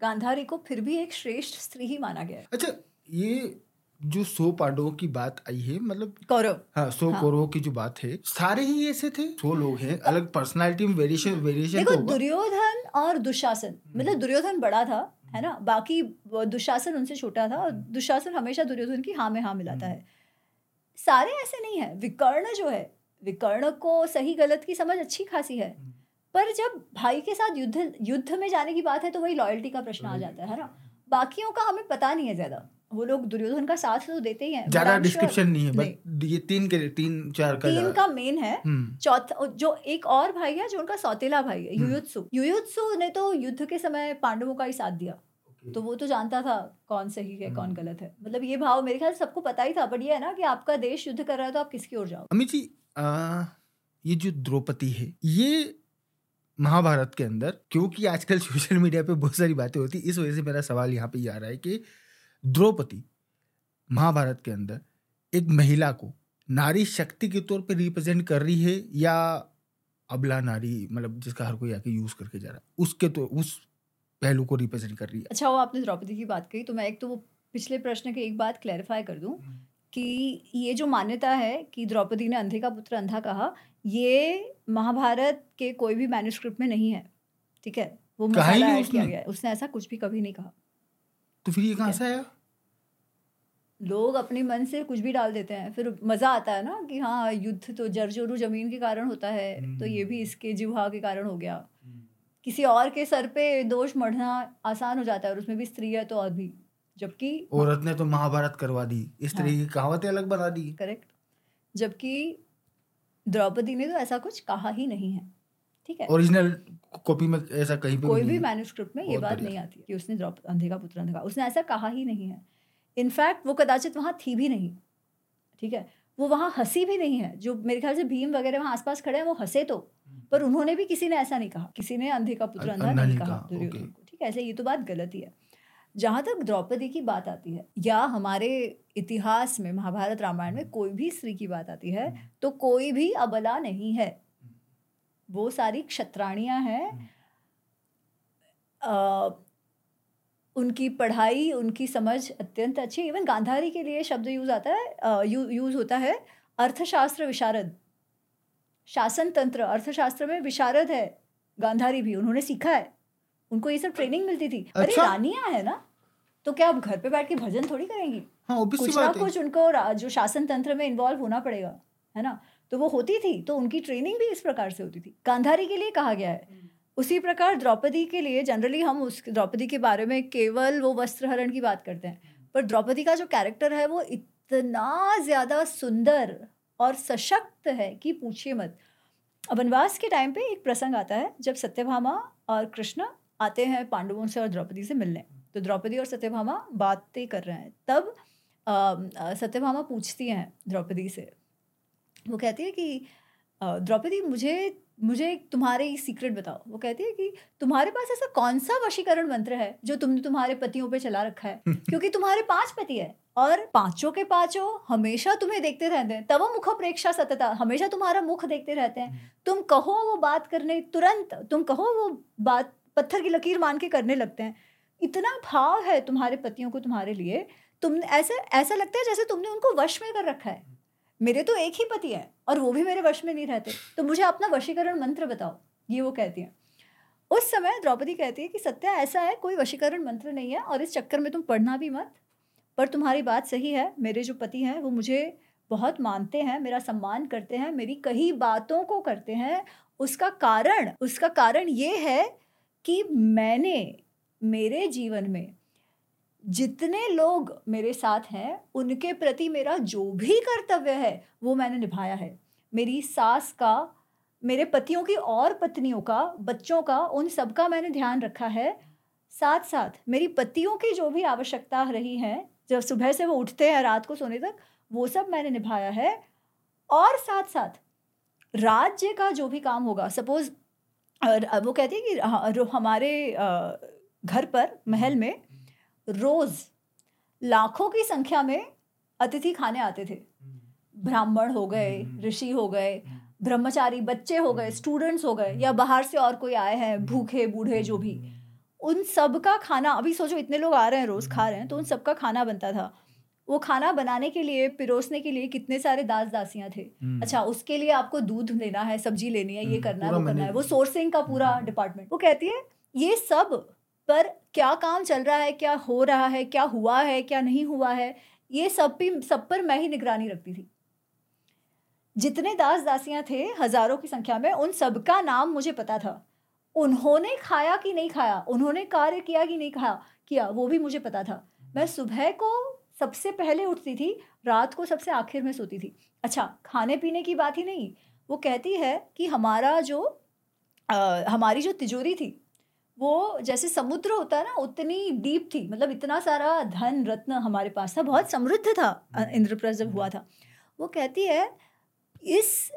गांधारी को फिर भी एक श्रेष्ठ स्त्री ही माना गया अच्छा ये जो सो पांडवों की बात आई है मतलब कौरव हाँ सौ हाँ. कौरवों की जो बात है सारे ही ऐसे थे सौ लोग हैं अलग पर्सनालिटी में वेरिएशन वेरिएशन देखो दुर्योधन और दुशासन मतलब हम्म। दुर्योधन बड़ा था है ना बाकी दुशासन उनसे छोटा था और हम्म। दुशासन हमेशा दुर्योधन की हाँ में हाँ मिलाता हम्म। है सारे ऐसे नहीं है विकर्ण जो है विकर्ण को सही गलत की समझ अच्छी खासी है हम्म। पर जब भाई के साथ युद्ध युद्ध में जाने की बात है तो वही लॉयल्टी का प्रश्न आ जाता है ना? बाकियों का हमें पता नहीं है ज़्यादा। वो लोग दुर्योधन का साथ तो देते ही हैं ज़्यादा डिस्क्रिप्शन नहीं है बट ये तीन के तीन चार का तीन का मेन है। चौथा जो एक और भाई है जो उनका सौतेला भाई है युयुत्सु। युयुत्सु ने तो युद्ध के समय पांडवों का ही साथ दिया। तो वो तो जानता था कौन सही है कौन गलत है। मतलब ये भाव मेरे ख्याल सबको पता ही था बट ये है ना कि आपका देश युद्ध कर रहा है तो आप किसकी ओर जाओ अमित जी ये जो द्रौपदी है ये महाभारत के अंदर क्योंकि आजकल सोशल मीडिया पे बहुत सारी बातें होती इस वजह से मेरा सवाल यहाँ पे ये आ रहा है कि द्रौपदी महाभारत के अंदर एक महिला को नारी शक्ति के तौर पे रिप्रेजेंट कर रही है या अबला नारी मतलब जिसका हर कोई आके यूज़ करके जा रहा है उसके तो उस पहलू को रिप्रेजेंट कर रही है अच्छा वो आपने द्रौपदी की बात कही तो मैं एक तो वो पिछले प्रश्न की एक बात क्लैरिफाई कर दूँ हम्म। कि ये जो मान्यता है कि द्रौपदी ने अंधे का पुत्र अंधा कहा ये महाभारत के कोई भी मैन्युस्क्रिप्ट में नहीं है ठीक है? वो मसाला किया गया है। उसने ऐसा कुछ भी कभी नहीं कहा। तो फिर ये कहाँ से आया? लोग अपने मन से कुछ भी डाल देते हैं। फिर मज़ा आता है ना कि हाँ युद्ध तो जरजोरू ज़मीन के कारण होता है तो ये भी इसके जिहा के कारण हो गया। हम्म। किसी और के सर पे दोष मढ़ना आसान हो जाता है और उसमें भी स्त्री है तो और भी जबकि औरत ने तो महाभारत करवा दी। इस तरह की कहावतें अलग बना दी। करेक्ट। जबकि द्रौपदी ने तो ऐसा कुछ कहा ही नहीं है। ठीक है? ओरिजिनल कॉपी में ऐसा कहीं कोई भी मैन्युस्क्रिप्ट में ये बात नहीं आती कि उसने द्रौपदी अंधे का पुत्र अंधे का। उसने ऐसा कहा ही नहीं है। इनफैक्ट वो कदाचित वहाँ थी भी नहीं। ठीक है? वो वहाँ हँसी भी नहीं है। जो मेरे ख्याल से भीम वगैरह वहाँ आसपास खड़े हैं वो हंसे तो। पर उन्होंने भी किसी ने ऐसा नहीं कहा। किसी ने अंधे का पुत्र अंधा नहीं, कहा दुर्योधन को। ठीक है? ऐसे ये तो बात गलत ही है। जहाँ तक द्रौपदी की बात आती है या हमारे इतिहास में महाभारत रामायण में कोई भी स्त्री की बात आती है तो कोई भी अबला नहीं है। वो सारी क्षत्राणियाँ हैं। उनकी पढ़ाई उनकी समझ अत्यंत अच्छी इवन गांधारी के लिए शब्द यूज़ आता है यू, यूज़ होता है अर्थशास्त्र विशारद। शासन तंत्र अर्थशास्त्र में विशारद है। गांधारी भी उन्होंने सीखा है। उनको ये सब ट्रेनिंग मिलती थी। अच्छा? अरे रानियाँ है ना? तो क्या आप घर पे बैठ के भजन थोड़ी करेंगी? हाँ कुछ ना कुछ उनको जो शासन तंत्र में इन्वॉल्व होना पड़ेगा है ना? तो वो होती थी तो उनकी ट्रेनिंग भी इस प्रकार से होती थी। गांधारी के लिए कहा गया है। उसी प्रकार द्रौपदी के लिए जनरली हम उस द्रौपदी के बारे में केवल वो वस्त्रहरण की बात करते हैं। पर द्रौपदी का जो कैरेक्टर है वो इतना ज़्यादा सुंदर और सशक्त है कि पूछिए मत। वनवास के टाइम पे एक प्रसंग आता है जब सत्यभामा और कृष्ण आते हैं पांडवों से और द्रौपदी से मिलने। तो द्रौपदी और सत्यभामा बातें कर रहे हैं। तब सत्यभामा पूछती हैं द्रौपदी से। वो कहती है कि द्रौपदी मुझे मुझे एक तुम्हारे सीक्रेट बताओ। वो कहती है कि तुम्हारे पास ऐसा कौन सा वशीकरण मंत्र है जो तुमने तुम्हारे पतियों पे चला रखा है? (laughs) क्योंकि तुम्हारे पाँच पति है और पाँचों के पाँचों हमेशा तुम्हें देखते रहते हैं। तब मुख प्रेक्षा सतता हमेशा तुम्हारा मुख देखते रहते हैं। तुम कहो वो बात करने तुरंत तुम कहो वो बात पत्थर की लकीर मान के करने लगते हैं। इतना भाव है तुम्हारे पतियों को तुम्हारे लिए, तुम ऐसा ऐसा लगता है जैसे तुमने उनको वश में कर रखा है। मेरे तो एक ही पति है और वो भी मेरे वश में नहीं रहते। तो मुझे अपना वशीकरण मंत्र बताओ, ये वो कहती है। उस समय द्रौपदी कहती है कि, सत्या, ऐसा है, कोई वशीकरण मंत्र नहीं है और इस चक्कर में तुम पढ़ना भी मत, पर तुम्हारी बात सही है, मेरे जो पति हैं, वो मुझे बहुत मानते हैं, मेरा सम्मान करते हैं, मेरी कई बातों को करते हैं। उसका कारण उसका कारण ये है कि मैंने मेरे जीवन में जितने लोग मेरे साथ हैं, उनके प्रति मेरा जो भी कर्तव्य है, वो मैंने निभाया है। मेरी सास का, मेरे पतियों की और पत्नियों का, बच्चों का, उन सब का मैंने ध्यान रखा है। साथ साथ मेरी पतियों की जो भी आवश्यकता रही है, जब सुबह से वो उठते हैं, रात को सोने तक, वो सब मैंने निभाया है। और साथ साथ राज्य का जो भी काम होगा सपोज़ वो कहती है कि हमारे घर पर महल में रोज लाखों की संख्या में अतिथि खाने आते थे। ब्राह्मण हो गए ऋषि हो गए ब्रह्मचारी बच्चे हो गए स्टूडेंट्स हो गए या बाहर से और कोई आए हैं भूखे बूढ़े जो भी। उन सब का खाना अभी सोचो इतने लोग आ रहे हैं रोज खा रहे हैं तो उन सब का खाना बनता था। वो खाना बनाने के लिए पिरोसने के लिए कितने सारे दास दासियाँ थे। हम्म। अच्छा उसके लिए आपको दूध लेना है सब्ज़ी लेनी है ये हम्म, करना है वो करना है वो सोर्सिंग का पूरा हम्म। डिपार्टमेंट वो कहती है ये सब पर क्या काम चल रहा है क्या हो रहा है क्या हुआ है क्या नहीं हुआ है ये सब भी सब पर मैं ही निगरानी रखती थी। जितने दास दासियाँ थे हज़ारों की संख्या में उन सबका नाम मुझे पता था। उन्होंने खाया कि नहीं खाया उन्होंने कार्य किया कि नहीं खाया किया वो भी मुझे पता था। मैं सुबह को सबसे पहले उठती थी रात को सबसे आखिर में सोती थी। अच्छा खाने पीने की बात ही नहीं वो कहती है कि हमारा जो अ, हमारी जो तिजोरी थी वो जैसे समुद्र होता है ना उतनी डीप थी। मतलब इतना सारा धन रत्न हमारे पास था बहुत समृद्ध था इंद्रप्रस्थ जब हुआ था। वो कहती है इस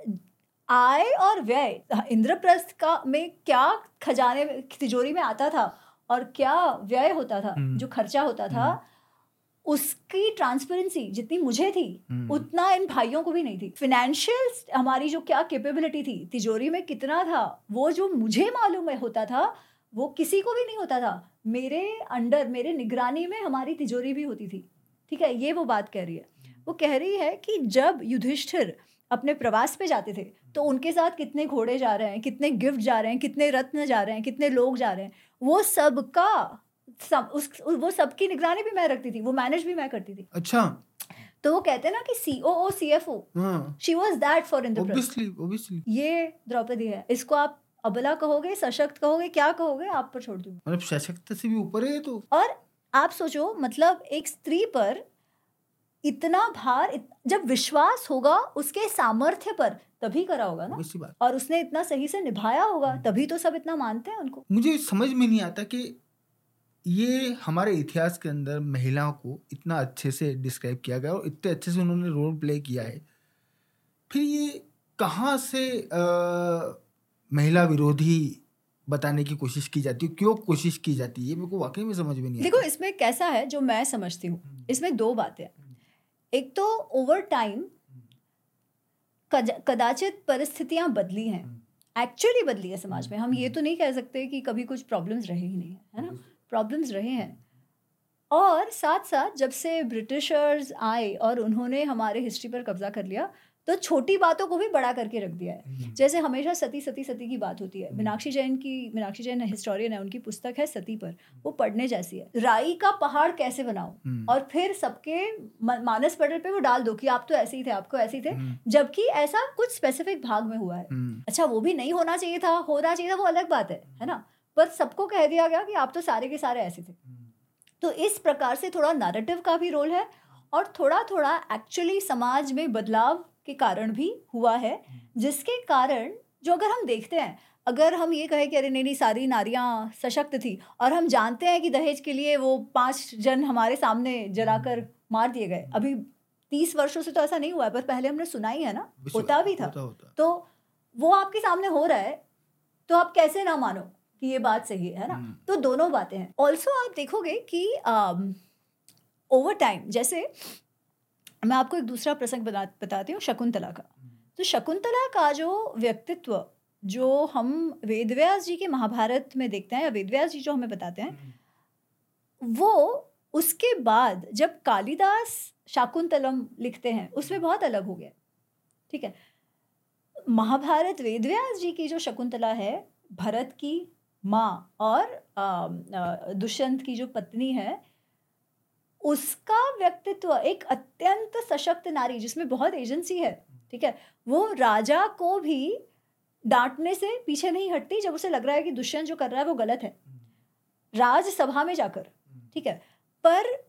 आय और व्यय इंद्रप्रस्थ का में क्या खजाने तिजोरी में आता था और क्या व्यय होता था हम्म। जो खर्चा होता था उसकी ट्रांसपेरेंसी जितनी मुझे थी हम्म। उतना इन भाइयों को भी नहीं थी। फिनेंशियल हमारी जो क्या कैपेबिलिटी थी तिजोरी में कितना था वो जो मुझे मालूम है होता था वो किसी को भी नहीं होता था। मेरे अंडर मेरे निगरानी में हमारी तिजोरी भी होती थी। ठीक है ये वो बात कह रही है। वो कह रही है कि जब युधिष्ठिर अपने प्रवास पे जाते थे तो उनके साथ कितने घोड़े जा रहे हैं कितने गिफ्ट जा रहे हैं कितने रत्न जा रहे हैं कितने लोग जा रहे हैं वो सबका सब उस वो सबकी निगरानी भी मैं रखती थी वो मैनेज भी मैं करती थी। अच्छा। तो वो कहते हैं ना कि C O C F O she was that for Indraprastha obviously ये द्रौपदी है। इसको आप अबला कहोगे सशक्त कहोगे क्या कहोगे आप पर छोड़ दूँगी। मतलब सशक्त से भी ऊपर है तो। और आप सोचो मतलब एक स्त्री पर इतना भार इत, जब विश्वास होगा उसके सामर्थ्य पर तभी करा होगा ना। बात। और उसने इतना सही से निभाया होगा तभी तो सब इतना मानते हैं उनको। मुझे समझ में नहीं आता कि ये हमारे इतिहास के अंदर महिलाओं को इतना अच्छे से डिस्क्राइब किया गया और इतने अच्छे से उन्होंने रोल प्ले किया है। फिर ये कहाँ से अ, महिला विरोधी बताने की कोशिश की जाती है। क्यों कोशिश की जाती है? ये मेरे को वाकई में समझ में नहीं देखो इसमें कैसा है जो मैं समझती हूँ? इसमें दो बातें एक तो ओवर टाइम कदाचित परिस्थितियाँ बदली हैं। एक्चुअली बदली है समाज में। हम ये तो नहीं कह सकते कि कभी कुछ प्रॉब्लम्स रहे ही नहीं है है ना? प्रॉब्लम्स रहे हैं। और साथ साथ जब से ब्रिटिशर्स आए और उन्होंने हमारे हिस्ट्री पर कब्जा कर लिया तो छोटी बातों को भी बड़ा करके रख दिया है। हम्म, जैसे हमेशा सती सती सती की बात होती है। हम्म। मीनाक्षी जैन की मीनाक्षी जैन हिस्टोरियन है उनकी पुस्तक है सती पर। वो पढ़ने जैसी है। राई का पहाड़ कैसे बनाओ हम्म, और फिर सबके मानस पटल पे वो डाल दो कि आप तो ऐसे ही थे आपको ऐसे ही थे। जबकि ऐसा कुछ स्पेसिफिक भाग में हुआ है। अच्छा वो भी नहीं होना चाहिए था होना चाहिए था वो अलग बात है है ना? पर सबको कह दिया गया कि आप तो सारे के सारे ऐसे थे। तो इस प्रकार से थोड़ा नैरेटिव का भी रोल है और थोड़ा थोड़ा एक्चुअली समाज में बदलाव के कारण भी हुआ है जिसके कारण जो अगर हम देखते हैं अगर हम ये कहें कि अरे नहीं नहीं सारी नारियाँ सशक्त थी और हम जानते हैं कि दहेज के लिए वो पाँच जन हमारे सामने जलाकर मार दिए गए। अभी तीस वर्षों से तो ऐसा नहीं हुआ है पर पहले हमने सुना ही है ना होता भी था। होता होता। तो वो आपके सामने हो रहा है तो आप कैसे ना मानो कि ये बात सही है है ना? हम्म, तो दोनों बातें हैं। ऑल्सो आप देखोगे कि ओवर टाइम जैसे मैं आपको एक दूसरा प्रसंग बता, बताती हूँ, शकुंतला का। तो शकुंतला का जो व्यक्तित्व, जो हम वेदव्यास जी के महाभारत में देखते हैं या वेदव्यास जी जो हमें बताते हैं, वो उसके बाद जब कालिदास शाकुंतलम लिखते हैं, उसमें बहुत अलग हो गया। ठीक है? महाभारत वेदव्यास जी की जो शकुंतला है, भरत की माँ और दुष्यंत की जो पत्नी है उसका व्यक्तित्व, एक अत्यंत सशक्त नारी, जिसमें बहुत एजेंसी है, ठीक है, वो राजा को भी डांटने से पीछे नहीं हटती जब उसे लग रहा है कि दुष्यंत जो कर रहा है वो गलत है। राजसभा में जाकर, ठीक है, पर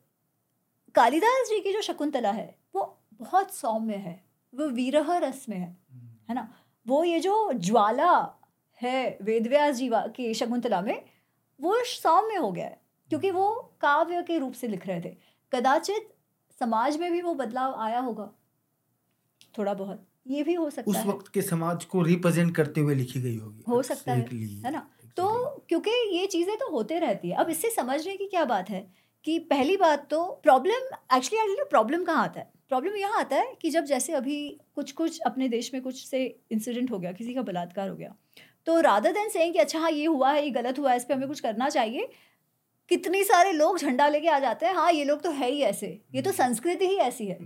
कालिदास जी की जो शकुंतला है, वो बहुत सौम्य है, वो विरह रस में है है ना? वो ये जो ज्वाला है वेदव्यास जी की शकुंतला में, वो सौम्य हो गया है। क्योंकि वो काव्य के रूप से लिख रहे थे। कदाचित समाज में भी वो बदलाव आया होगा। थोड़ा बहुत। ये भी हो सकता उस है। उस वक्त के समाज को रिप्रेजेंट करते हुए लिखी गई होगी। हो सकता है, है ना? तो क्योंकि ये चीज़ें तो होते रहती है। अब इससे समझने की क्या बात है कि पहली बात तो प्रॉब्लम एक्चुअली एक्चुअली प्रॉब्लम कहाँ आता है? प्रॉब्लम यहाँ आता है कि जब जैसे अभी कुछ कुछ अपने देश में कुछ से इंसिडेंट हो गया किसी का बलात्कार हो गया तो राधा देन सेइंग कि अच्छा हाँ ये हुआ है ये गलत हुआ है इस पर हमें कुछ करना चाहिए कितने सारे लोग झंडा लेके आ जाते हैं हाँ ये लोग तो है ही ऐसे। ये तो संस्कृति ही ऐसी है।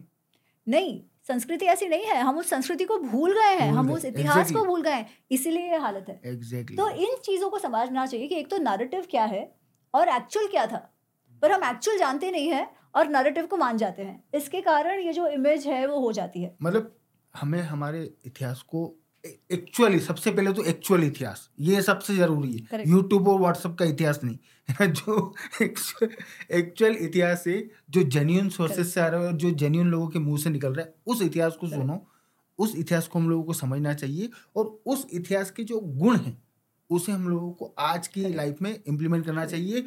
नहीं संस्कृति ऐसी नहीं है। हम उस संस्कृति को भूल गए हैं। हम उस इतिहास exactly. को भूल गए हैं। इसीलिए ये हालत है। Exactly. तो इन चीज़ों को समझना चाहिए कि एक तो नैरेटिव क्या है और एक्चुअल क्या था। पर हम एक्चुअल जानते नहीं है और नैरेटिव को मान जाते हैं। इसके कारण ये जो इमेज है वो हो जाती है। मतलब हमें हमारे इतिहास को एक्चुअली सबसे पहले तो एक्चुअल इतिहास। ये सबसे ज़रूरी है। यूट्यूब और व्हाट्सएप का इतिहास नहीं। (laughs) जो एक्चुअल इतिहास है जो जेन्यून सोर्सेस से आ रहा है और जो जेन्यून लोगों के मुँह से निकल रहा है उस इतिहास को सुनो। उस इतिहास को हम लोगों को समझना चाहिए और उस इतिहास के जो गुण हैं उसे हम लोगों को आज की लाइफ में इम्प्लीमेंट करना चाहिए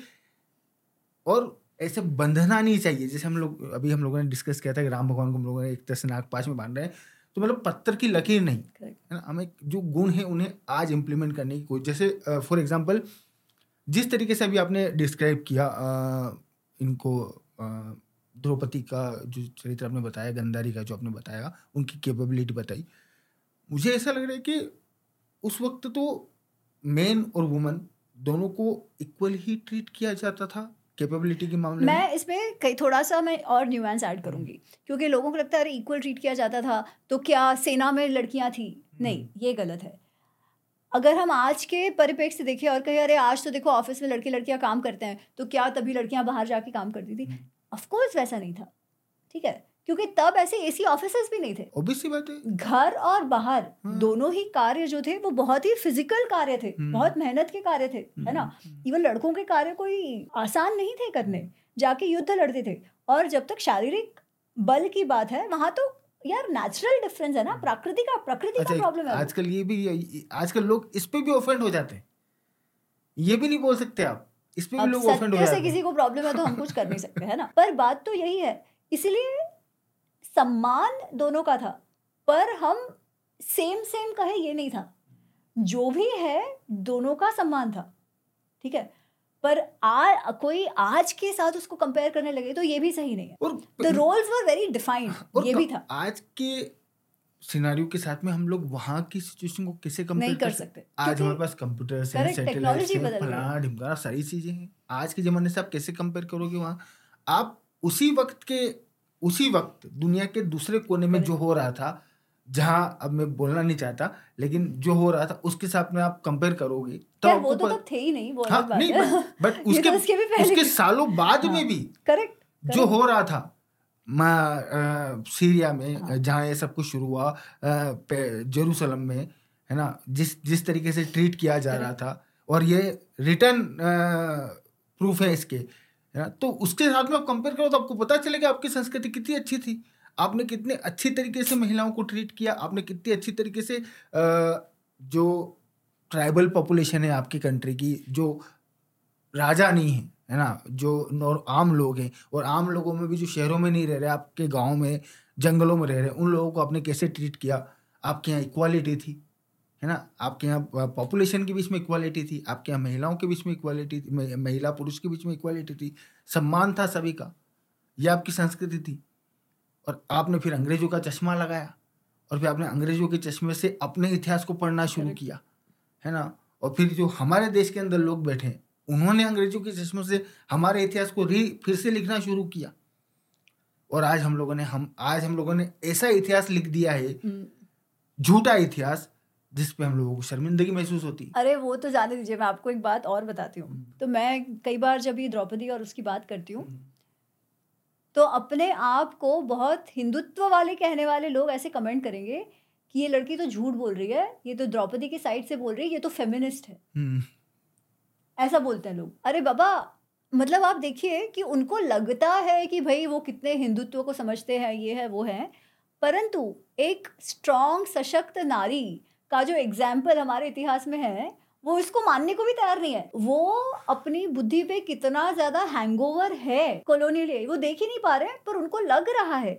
और ऐसे बंधना नहीं चाहिए। जैसे हम लोग अभी हम लोगों ने डिस्कस किया था कि राम भगवान को हम लोगों ने एक तरह से नागपाश में बाँध रहे हैं तो मतलब पत्थर की लकीर नहीं है ना? हमें जो गुण है उन्हें आज इम्प्लीमेंट करने की कोशिश जैसे फॉर एग्जांपल जिस तरीके से अभी आपने डिस्क्राइब किया अ, इनको द्रौपदी का जो चरित्र आपने बताया गंधारी का जो आपने बताया उनकी कैपेबिलिटी बताई मुझे ऐसा लग रहा है कि उस वक्त तो मैन और वुमन दोनों को इक्वल ही ट्रीट किया जाता था कैपेबिलिटी के मामले में। मैं इसमें कई थोड़ा सा मैं और न्यूएंस ऐड करूँगी क्योंकि लोगों को लगता है अरे इक्वल ट्रीट किया जाता था तो क्या सेना में लड़कियाँ थी? नहीं ये गलत है। अगर हम आज के परिप्रेक्ष्य से देखें और कहें अरे आज तो देखो ऑफ़िस में लड़के लड़कियाँ काम करते हैं। तो क्या तभी लड़कियाँ बाहर जाके काम करती थी? हम्म। ऑफकोर्स वैसा नहीं था। ठीक है? क्योंकि तब ऐसे एसी ऑफिसर्स भी नहीं थे। बात है। घर और बाहर हाँ। दोनों ही कार्य जो थे वो बहुत ही फ़िज़िकल कार्य थे। हम्म। बहुत मेहनत के कार्य थे है ना? इवन लड़कों के कार्य कोई आसान नहीं थे करने। जाके युद्ध लड़ते थे। और जब तक शारीरिक बल की बात है वहाँ तो यार नेचुरल डिफरेंस है ना प्रकृति का प्रकृति का अच्छा प्रॉब्लम है आजकल ये भी आजकल लोग इस पे भी ऑफेंड हो जाते हैं। ये भी नहीं बोल सकते आप। इस पे भी लोग ऑफेंड हो जाते से किसी को प्रॉब्लम है तो हम कुछ कर नहीं सकते है ना? (laughs) पर बात तो यही है इसलिए सम्मान दोनों का था पर हम सेम सेम कहे ये नहीं था। जो भी है दोनों का सम्मान था ठीक है? पर आ कोई आज के साथ उसको कंपेयर करने लगे तो ये भी सही नहीं है। The roles were very defined ये भी था। आज के सिनारियो के साथ में हम लोग वहाँ की सिचुएशन को कैसे कंपेयर नहीं कर सकते आज हमारे पास कंप्यूटर है है। फलाना ढिमकाना सारी चीज़ें हैं। आज के जमाने से आप कैसे कंपेयर करोगे वहाँ? आप उसी वक्त के उसी वक्त दुनिया के दूसरे कोने में जो हो रहा था जहाँ अब मैं बोलना नहीं चाहता लेकिन जो हो रहा था उसके साथ में आप कंपेयर करोगे तो वो तो तब थे ही नहीं वो हाँ नहीं है। बट (laughs) उसके तो उसके भी पहले उसके सालों बाद हाँ, में भी करेक्ट जो हो रहा था मा- सीरिया में हाँ। जहाँ ये सब कुछ शुरू हुआ जेरूसलम में है ना जिस जिस तरीके से ट्रीट किया जा रहा था और ये रिटर्न प्रूफ है इसके है ना तो उसके साथ में आप कंपेयर करो तो आपको पता चलेगा आपकी संस्कृति कितनी अच्छी थी। आपने कितने अच्छी तरीके से महिलाओं को ट्रीट किया आपने कितनी अच्छी तरीके से जो ट्राइबल पॉपुलेशन है आपकी कंट्री की जो राजा नहीं है है ना जो आम लोग हैं और आम लोगों में भी जो शहरों में नहीं रह रहे आपके गाँव में जंगलों में रह रहे उन लोगों को आपने कैसे ट्रीट किया? आपके यहाँ इक्वालिटी थी है ना? आपके यहाँ पॉपुलेशन के बीच में इक्वालिटी थी आपके यहाँ महिलाओं के बीच में इक्वालिटी थी महिला पुरुष के बीच में इक्वालिटी थी सम्मान था सभी का यह आपकी संस्कृति थी। और आपने फिर अंग्रेज़ों का चश्मा लगाया और फिर आपने अंग्रेज़ों के चश्मे से अपने इतिहास को पढ़ना शुरू किया। है ना? और फिर जो हमारे देश के अंदर लोग बैठे हैं उन्होंने अंग्रेज़ों के चश्मे से हमारे इतिहास को री फिर से लिखना शुरू किया। और आज हम लोगों ने हम आज हम लोगों ने ऐसा इतिहास लिख दिया है हम्म, झूठा इतिहास जिस पे हम लोगों को शर्मिंदगी महसूस होती। है अरे वो तो जाने दीजिए मैं आपको एक बात और बताती हूँ। तो मैं कई बार जब ये द्रौपदी और उसकी बात करती हूँ तो अपने आप को बहुत हिंदुत्व वाले कहने वाले लोग ऐसे कमेंट करेंगे कि ये लड़की तो झूठ बोल रही है ये तो द्रौपदी की साइड से बोल रही है ये तो फेमिनिस्ट है। हम्म, ऐसा बोलते हैं लोग। अरे बाबा मतलब आप देखिए कि उनको लगता है कि भाई वो कितने हिंदुत्व को समझते हैं ये है वो है परंतु एक स्ट्रॉन्ग सशक्त नारी का जो एग्ज़ाम्पल हमारे इतिहास में है वो इसको मानने को भी तैयार नहीं है। वो अपनी बुद्धि पे कितना ज़्यादा हैंगओवर है कॉलोनियल वो देख ही नहीं पा रहे पर उनको लग रहा है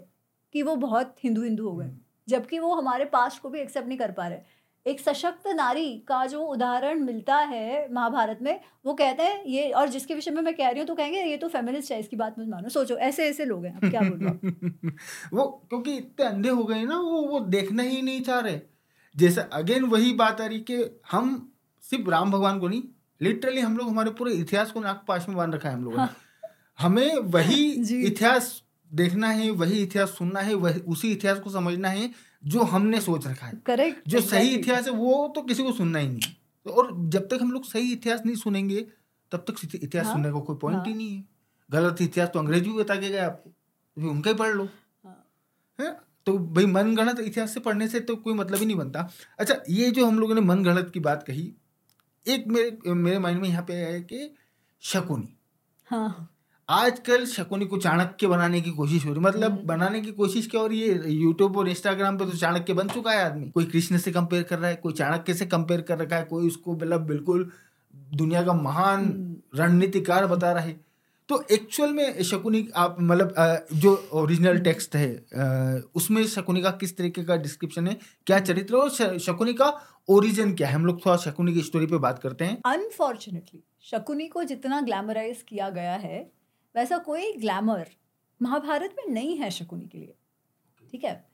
कि वो बहुत हिंदू हिंदू हो गए। जबकि वो हमारे पास्ट को भी एक्सेप्ट नहीं कर पा रहे। एक सशक्त नारी का जो उदाहरण मिलता है महाभारत में वो कहते हैं ये और जिसके विषय में मैं कह रही हूँ तो कहेंगे ये तो फेमिनिस्ट है इसकी बात मत मानो सोचो ऐसे ऐसे लोग हैं अब क्या बोलूँ (laughs) वो क्योंकि इतने अंधे हो गए ना वो वो देखना ही नहीं चाह रहे। जैसे अगेन वही बात आ रही कि हम सिर्फ़ राम भगवान को नहीं लिटरली हम लोग हमारे पूरे इतिहास को नाक पास में बाँध रखा है हम लोगों ने। हमें वही (laughs) इतिहास देखना है वही इतिहास सुनना है वही उसी इतिहास को समझना है जो हमने सोच रखा है। करेक्ट जो सही इतिहास है वो तो किसी को सुनना ही नहीं। तो और जब तक हम लोग सही इतिहास नहीं सुनेंगे तब तक इतिहास हाँ, सुनने का को कोई पॉइंट हाँ? ही। नहीं है। गलत इतिहास तो अंग्रेज़ भी बता के गए आपको तो उनका ही पढ़ लो। हाँ। है? तो भाई मन गणत इतिहास से पढ़ने से तो कोई मतलब ही नहीं बनता। अच्छा ये जो हम लोगों ने मन गणत की बात कही एक मेरे मेरे माइंड में यहाँ पे है कि शकुनी। हाँ। आजकल शकुनी को चाणक्य बनाने की कोशिश हो रही मतलब हम्म। बनाने की कोशिश क्या हो रही है? यूट्यूब और इंस्टाग्राम पे तो चाणक्य बन चुका है आदमी। कोई कृष्ण से कंपेयर कर रहा है कोई चाणक्य से कंपेयर कर रखा है कोई उसको मतलब बिल्कुल दुनिया का महान हम्म। रणनीतिकार बता रहा है। तो एक्चुअल में शकुनी आप मतलब जो ओरिजिनल टेक्स्ट है उसमें शकुनी का किस तरीके का डिस्क्रिप्शन है क्या चरित्र और शकुनी का ओरिजिन क्या है? हम लोग थोड़ा शकुनी की स्टोरी पे बात करते हैं। अनफॉर्चुनेटली शकुनी को जितना ग्लैमराइज किया गया है वैसा कोई ग्लैमर महाभारत में नहीं है शकुनी के लिए। ठीक है?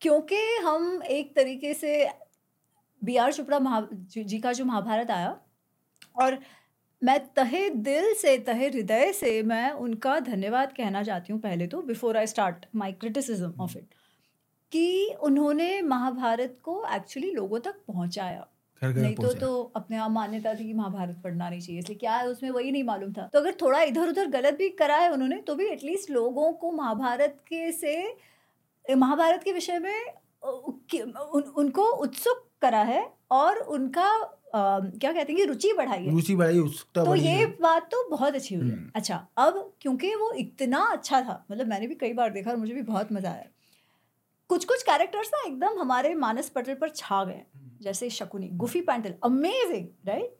क्योंकि हम एक तरीके से बी आर चोपड़ा महा, जी का जो महाभारत आया और मैं तहे दिल से, तहे हृदय से मैं उनका धन्यवाद कहना चाहती हूँ पहले तो before I start my criticism of it कि उन्होंने महाभारत को एक्चुअली लोगों तक पहुँचाया। नहीं तो तो अपने आप मान्यता थी कि महाभारत पढ़ना नहीं चाहिए इसलिए क्या है उसमें वही नहीं मालूम था। तो अगर थोड़ा इधर उधर गलत भी करा है उन्होंने तो भी एटलीस्ट लोगों को महाभारत के से महाभारत के विषय में उन, उनको उत्सुक करा है और उनका अ, क्या कहते हैं कि रुचि बढ़ाई है। रुचि बढ़ाई उत्सुकता तो ये। बात तो बहुत अच्छी हुई है। हम्म। अच्छा अब क्योंकि वो इतना अच्छा था मतलब मैंने भी कई बार देखा और मुझे भी बहुत मज़ा आया। कुछ कुछ कैरेक्टर्स ना एकदम हमारे मानस पटल पर छा गए जैसे शकुनी गुफी पैंटल अमेजिंग राइट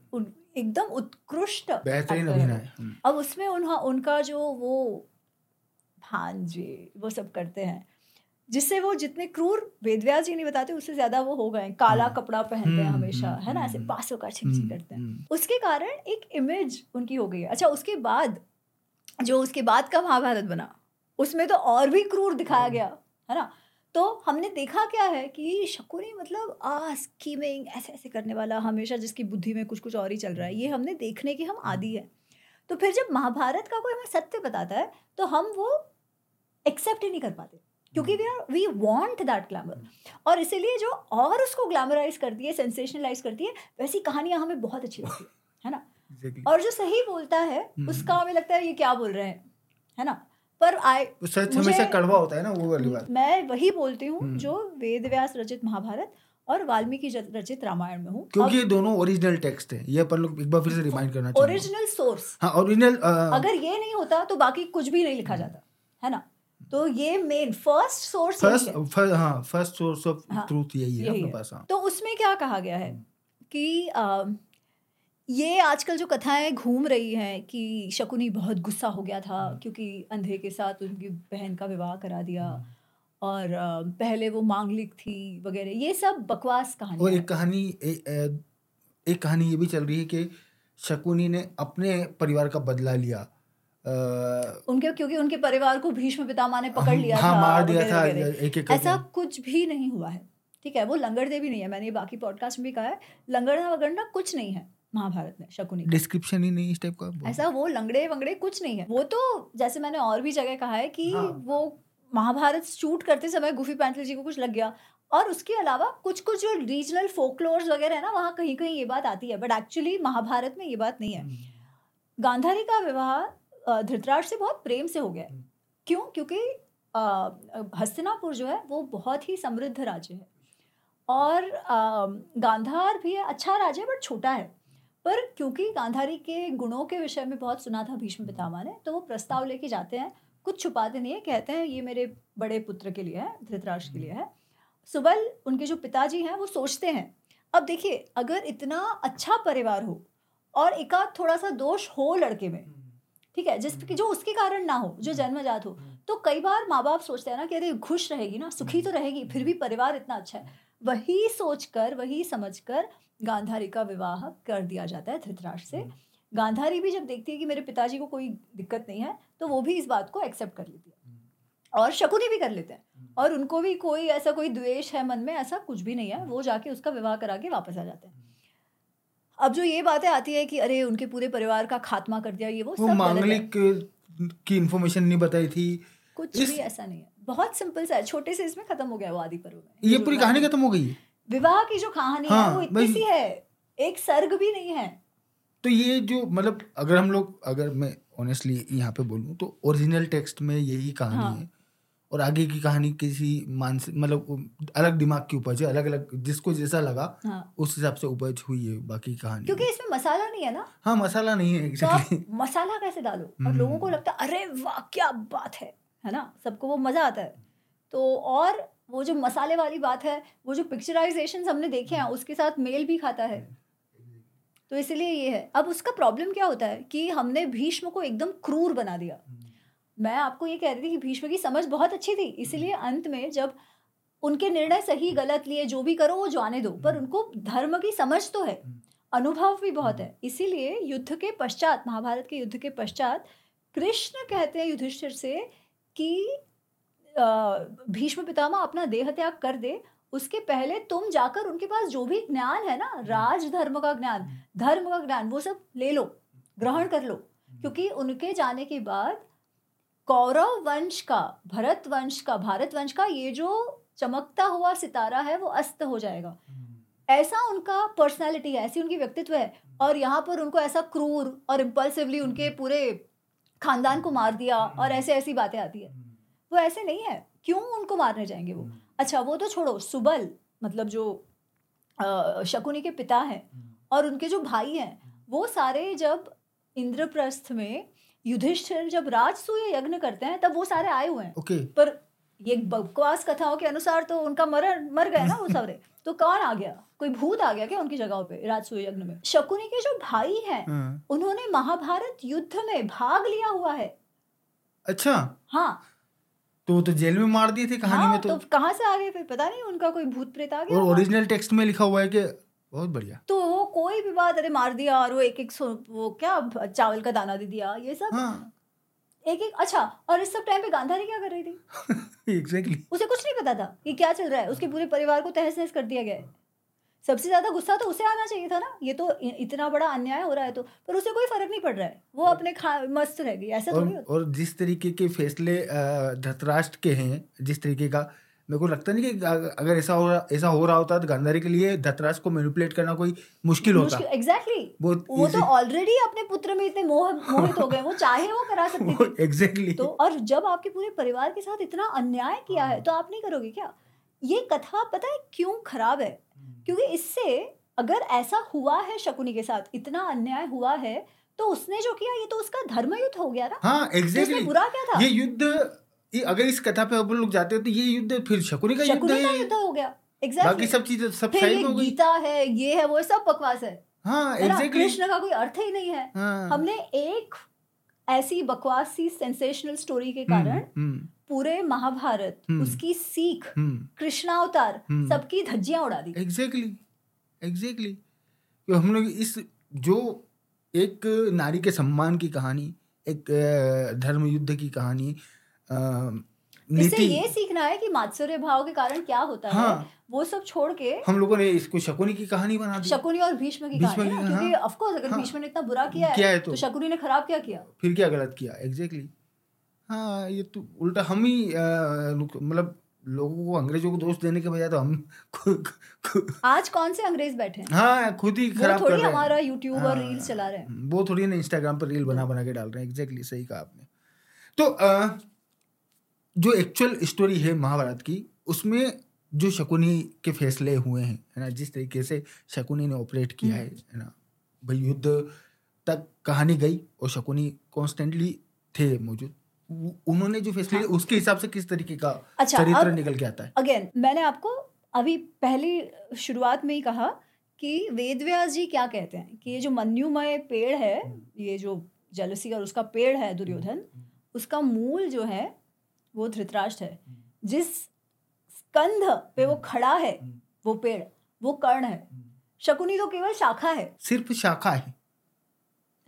एकदम उत्कृष्ट बेहतरीन अभिनय। है। हम्म। अब उसमें उन्हा उनका जो वो भांजे वो सब करते हैं जिससे वो जितने क्रूर वेदव्यास जी नहीं बताते उससे ज़्यादा वो हो गए काला हाँ। कपड़ा पहनते हैं हम्म, हमेशा हम्म, है ना ऐसे हम्म, पासों का हम्म, करते हैं हम्म। उसके कारण एक इमेज उनकी हो गई है अच्छा उसके बाद जो उसके बाद का महाभारत बना उसमें तो और भी क्रूर दिखाया गया है ना तो हमने देखा क्या है कि शकुनी मतलब आ स्कीमिंग ऐसे ऐसे करने वाला हमेशा जिसकी बुद्धि में कुछ कुछ और ही चल रहा है ये हमने देखने के हम आदि है। तो फिर जब महाभारत का कोई हमें सत्य बताता है तो हम वो एक्सेप्ट ही नहीं कर पाते क्योंकि we are we want that glamour और इसीलिए जो और उसको ग्लैमराइज करती है सेंसेशनलाइज करती है वैसी कहानियाँ हमें बहुत अच्छी लगती है है ना? (laughs) Exactly. और जो सही बोलता है हम्म। उसका हमें लगता है ये क्या बोल रहे हैं है ना? पर आई सच हमेशा कड़वा होता है ना वो वाली बात। मैं वही बोलती हूँ हम्म। जो वेद व्यास रचित महाभारत और वाल्मीकि रचित रामायण में हूँ। क्योंकि ये दोनों ओरिजिनल टेक्स्ट है। ये अपन लोग एक बार फिर से रिमाइंड करना चाहिए ओरिजिनल सोर्स हाँ ओरिजिनल अगर ये नहीं होता तो बाकी कुछ भी नहीं लिखा जाता है ना? तो ये मेन फ़र्स्ट सोर्स फ़र्स्ट हाँ। सोर्स ऑफ़ ट्रूथ यही है अपने पास हाँ। तो उसमें क्या कहा गया है कि आ, ये आजकल जो कथाएँ घूम रही हैं कि शकुनी बहुत गुस्सा हो गया था क्योंकि अंधे के साथ उनकी बहन का विवाह करा दिया और पहले वो मांगलिक थी वगैरह ये सब बकवास कहानी और एक कहानी ए- ए- एक कहानी ये भी चल रही है कि शकुनी ने अपने परिवार का बदला लिया। अ, उनके क्योंकि उनके परिवार को भीष्म पितामह ने पकड़ लिया हाँ था मार दिया था एक एक ऐसा कुछ भी नहीं हुआ है ठीक है? वो लंगड़दे भी नहीं है मैंने ये बाकी पॉडकास्ट में भी कहा है लंगड़ना वगड़ना कुछ नहीं है। महाभारत में शकुनी डिस्क्रिप्शन ही नहीं इस टाइप का ऐसा वो लंगड़े वंगड़े कुछ नहीं है। वो तो जैसे मैंने और भी जगह कहा है कि हाँ। वो महाभारत शूट करते समय गुफी पैंथल जी को कुछ लग गया। और उसके अलावा कुछ कुछ जो रीजनल फोकलोर्स वगैरह है ना वहाँ कहीं कहीं ये बात आती है। बट एक्चुअली महाभारत में ये बात नहीं है। गांधारी का विवाह धृतराष्ट्र से बहुत प्रेम से हो गया। हम्म। क्यों? क्योंकि हस्तिनापुर जो है वो बहुत ही समृद्ध राज्य है। और गांधार भी है अच्छा राज्य है बट छोटा है। पर क्योंकि गांधारी के गुणों के विषय में बहुत सुना था भीष्म पितामह ने तो वो प्रस्ताव लेके जाते हैं। कुछ छुपाते नहीं है, कहते हैं, ये मेरे बड़े पुत्र के लिए है धृतराष्ट्र के लिए है। सुबल, उनके जो पिताजी हैं, वो सोचते हैं, अब देखिए, अगर इतना अच्छा परिवार हो और एकाध थोड़ा सा दोष हो लड़के में, ठीक है, जिस जो उसके कारण ना हो, जो जन्मजात हो तो कई बार माँ बाप सोचते हैं ना कि अरे, खुश रहेगी ना, सुखी तो रहेगी, फिर भी परिवार इतना अच्छा है। वही सोचकर वही समझकर गांधारी का विवाह कर दिया जाता है धृतराष्ट्र से। गांधारी भी जब देखती है कि मेरे पिताजी को कोई दिक्कत नहीं है तो वो भी इस बात को एक्सेप्ट कर लेती है। और शकुनी भी कर लेते हैं। और उनको भी कोई ऐसा कोई द्वेष है मन में ऐसा कुछ भी नहीं है वो जाके उसका विवाह करा के वापस आ जाते हैं। अब जो ये बातें आती है कि अरे उनके पूरे परिवार का खात्मा कर दिया ये वो वो सब मांगलिक की इंफॉर्मेशन नहीं बताई थी। कुछ इस- भी ऐसा नहीं है। बहुत सिंपल सा है छोटे से इसमें खत्म हो गया वो आदि पर्व में। ये पूरी कहानी खत्म हो गई? विवाह की जो कहानी हाँ, है वो इतनी सी है एक सर्ग भी नहीं है। तो ये जो मतलब अगर हम लोग अगर मैं ऑनेस्टली यहाँ पे बोलूँ तो ओरिजिनल टेक्स्ट में यही कहानी हाँ। है। और आगे की कहानी किसी मानसिक मतलब अलग दिमाग की उपज है अलग अलग जिसको जैसा लगा हाँ। उस हिसाब से उपज हुई है बाकी कहानी। क्योंकि इसमें मसाला नहीं है ना? हाँ मसाला नहीं है तो मसाला कैसे डालो? और हम्म। लोगों को लगता है अरे वाह क्या बात है। है ना? सबको वो मज़ा आता है। तो और वो जो मसाले वाली बात है, वो जो पिक्चराइजेशन हमने देखे हैं, उसके साथ मेल भी खाता है। तो इसलिए ये है। अब उसका प्रॉब्लम क्या होता है कि हमने भीष्म को एकदम क्रूर बना दिया। मैं आपको ये कह रही थी कि भीष्म की समझ बहुत अच्छी थी। इसलिए अंत में जब उनके निर्णय सही, गलत लिए, जो भी करो, वो जाने दो। पर उनको धर्म की समझ तो है। अनुभव भी बहुत है। इसीलिए युद्ध के पश्चात, महाभारत के युद्ध के पश्चात कृष्ण कहते हैं युधिष्ठिर से कि भीष्म पितामह अपना देह त्याग कर दे उसके पहले तुम जाकर उनके पास जो भी ज्ञान है ना राज धर्म का ज्ञान धर्म का ज्ञान वो सब ले लो ग्रहण कर लो। क्योंकि उनके जाने के बाद कौरव वंश का भरत वंश का भारत वंश का ये जो चमकता हुआ सितारा है वो अस्त हो जाएगा। ऐसा उनका पर्सनालिटी है ऐसी उनकी व्यक्तित्व है। और यहाँ पर उनको ऐसा क्रूर और इम्पल्सिवली उनके पूरे खानदान को मार दिया और ऐसे ऐसी बातें आती है। वो ऐसे नहीं है। क्यों उनको मारने जाएँगे वो? अच्छा वो तो छोड़ो सुबल मतलब जो शकुनी के पिता हैं और उनके जो भाई हैं वो सारे जब इंद्रप्रस्थ में युधिष्ठिर जब राजसूय यज्ञ करते हैं तब वो सारे आए हुए हैं। ओके। पर ये बकवास कथाओं के अनुसार तो उनका मरण मर गए ना वो सारे। (laughs) तो कौन आ गया? कोई भूत आ गया क्या उनकी जगह पे राजसूय यज्ञ में? शकुनी के जो भाई हैं हाँ। उन्होंने महाभारत युद्ध में भाग लिया हुआ है। अच्छा। हाँ। तो वो तो जेल में मार दिए थे कहानी हाँ में तो, तो कहाँ से आ गए फिर? पता नहीं उनका कोई भूत प्रेत आ गया और ओरिजिनल टेक्स्ट में लिखा हुआ है कि बहुत बढ़िया। तो वो कोई भी बात अरे मार दिया और वो एक एक वो क्या चावल का दाना दे दिया ये सब? हाँ। एक एक अच्छा और इस सब टाइम पे गांधारी क्या कर रही थी? (laughs) एग्जैक्टली उसे कुछ नहीं पता था कि क्या चल रहा है। उसके पूरे परिवार को तहस नहस कर दिया गया है। सबसे ज़्यादा गुस्सा तो उसे आना चाहिए था ना। ये तो इतना बड़ा अन्याय हो रहा है तो। पर उसे कोई फ़र्क नहीं पड़ रहा है। वो अपने खा मस्त रह गई ऐसा और और जिस तरीके के फैसले धृतराष्ट्र के हैं जिस तरीके का मेरे को लगता नहीं कि अगर ऐसा हो रहा ऐसा हो रहा होता तो गांधारी के लिए धृतराष्ट्र को मैनिपुलेट करना कोई मुश्किल होता। एग्जैक्टली बहुत वो तो ऑलरेडी अपने पुत्र में इतने मोह मोहित हो गए वो चाहे वो करा सकती थी। एग्जैक्टली तो और जब आपके पूरे परिवार के साथ इतना अन्याय किया है तो आप नहीं करोगे क्या? ये कथा पता है क्यों खराब है? क्योंकि इससे अगर ऐसा हुआ है शकुनी के साथ इतना अन्याय हुआ है तो उसने जो किया ये तो उसका धर्म युद्ध हो गया ना। हाँ तो इसमें एग्जैक्टली बुरा क्या था? ये युद्ध ये अगर इस कथा पे अपन लोग जाते हो तो ये युद्ध फिर शकुनी का युद्ध है युद्ध हो गया। बाकी सब चीज़ें सब साइड हो गई। गीता है ये है वो सब बकवास है। हाँ एग्जैक्टली कृष्ण का कोई अर्थ ही नहीं है। हाँ। हमने एक ऐसी बकवास सी सेंसेशनल स्टोरी के हम्म, कारण हम्म, पूरे महाभारत हम्म। उसकी सीख हम्म। कृष्णावतार हम्म। सबकी धज्जियाँ उड़ा दी। एग्जैक्टली एग्जैक्टली तो हम लोग इस जो एक नारी के सम्मान की कहानी एक धर्म युद्ध की कहानी इससे ये सीखना है कि मात्सर्य भाव के कारण क्या होता हाँ, है। वो सब छोड़ के हम लोगों ने इसको शकुनी की कहानी बना दी। शकुनी और भीष्म की कहानी क्योंकि। ऑफ़ कोर्स अगर हाँ। भीष्म ने इतना बुरा किया किया है है तो। तो शकुनी ने खराब क्या किया? फिर क्या गलत किया? एग्जैक्टली हाँ ये तो उल्टा हम ही मतलब लोगों को अंग्रेज़ों को दोष देने के बजाय तो हम खुद खुद- आज कौन से अंग्रेज़ बैठे हैं? हाँ खुद ही खराब कर रहे हैं। हमारा यूट्यूब और हाँ, रील्स चला रहे हैं। वो थोड़ी ना इंस्टाग्राम पर रील बना बना के डाल रहे हैं। एग्जैक्टली सही कहा आपने। तो अ, जो एक्चुअल स्टोरी है महाभारत की उसमें जो शकुनी के फैसले हुए हैं है ना जिस तरीके से शकुनी ने ऑपरेट किया है है ना भाई युद्ध तक कहानी गई और शकुनी कॉन्स्टेंटली थे मौजूद। उन्होंने जो फैसले लिए उसके हिसाब से किस तरीके का अच्छा चरित्र निकल के आता है? अगेन मैंने आपको अभी पहली शुरुआत में ही कहा कि वेदव्यास जी क्या कहते हैं कि ये जो मन्युमय पेड़ है ये जो जलसी और उसका पेड़ है दुर्योधन उसका मूल जो है वो धृतराष्ट्र है। जिस स्कंध पे वो खड़ा है वो पेड़ वो कर्ण है। शकुनी तो केवल शाखा है। सिर्फ़ शाखा है।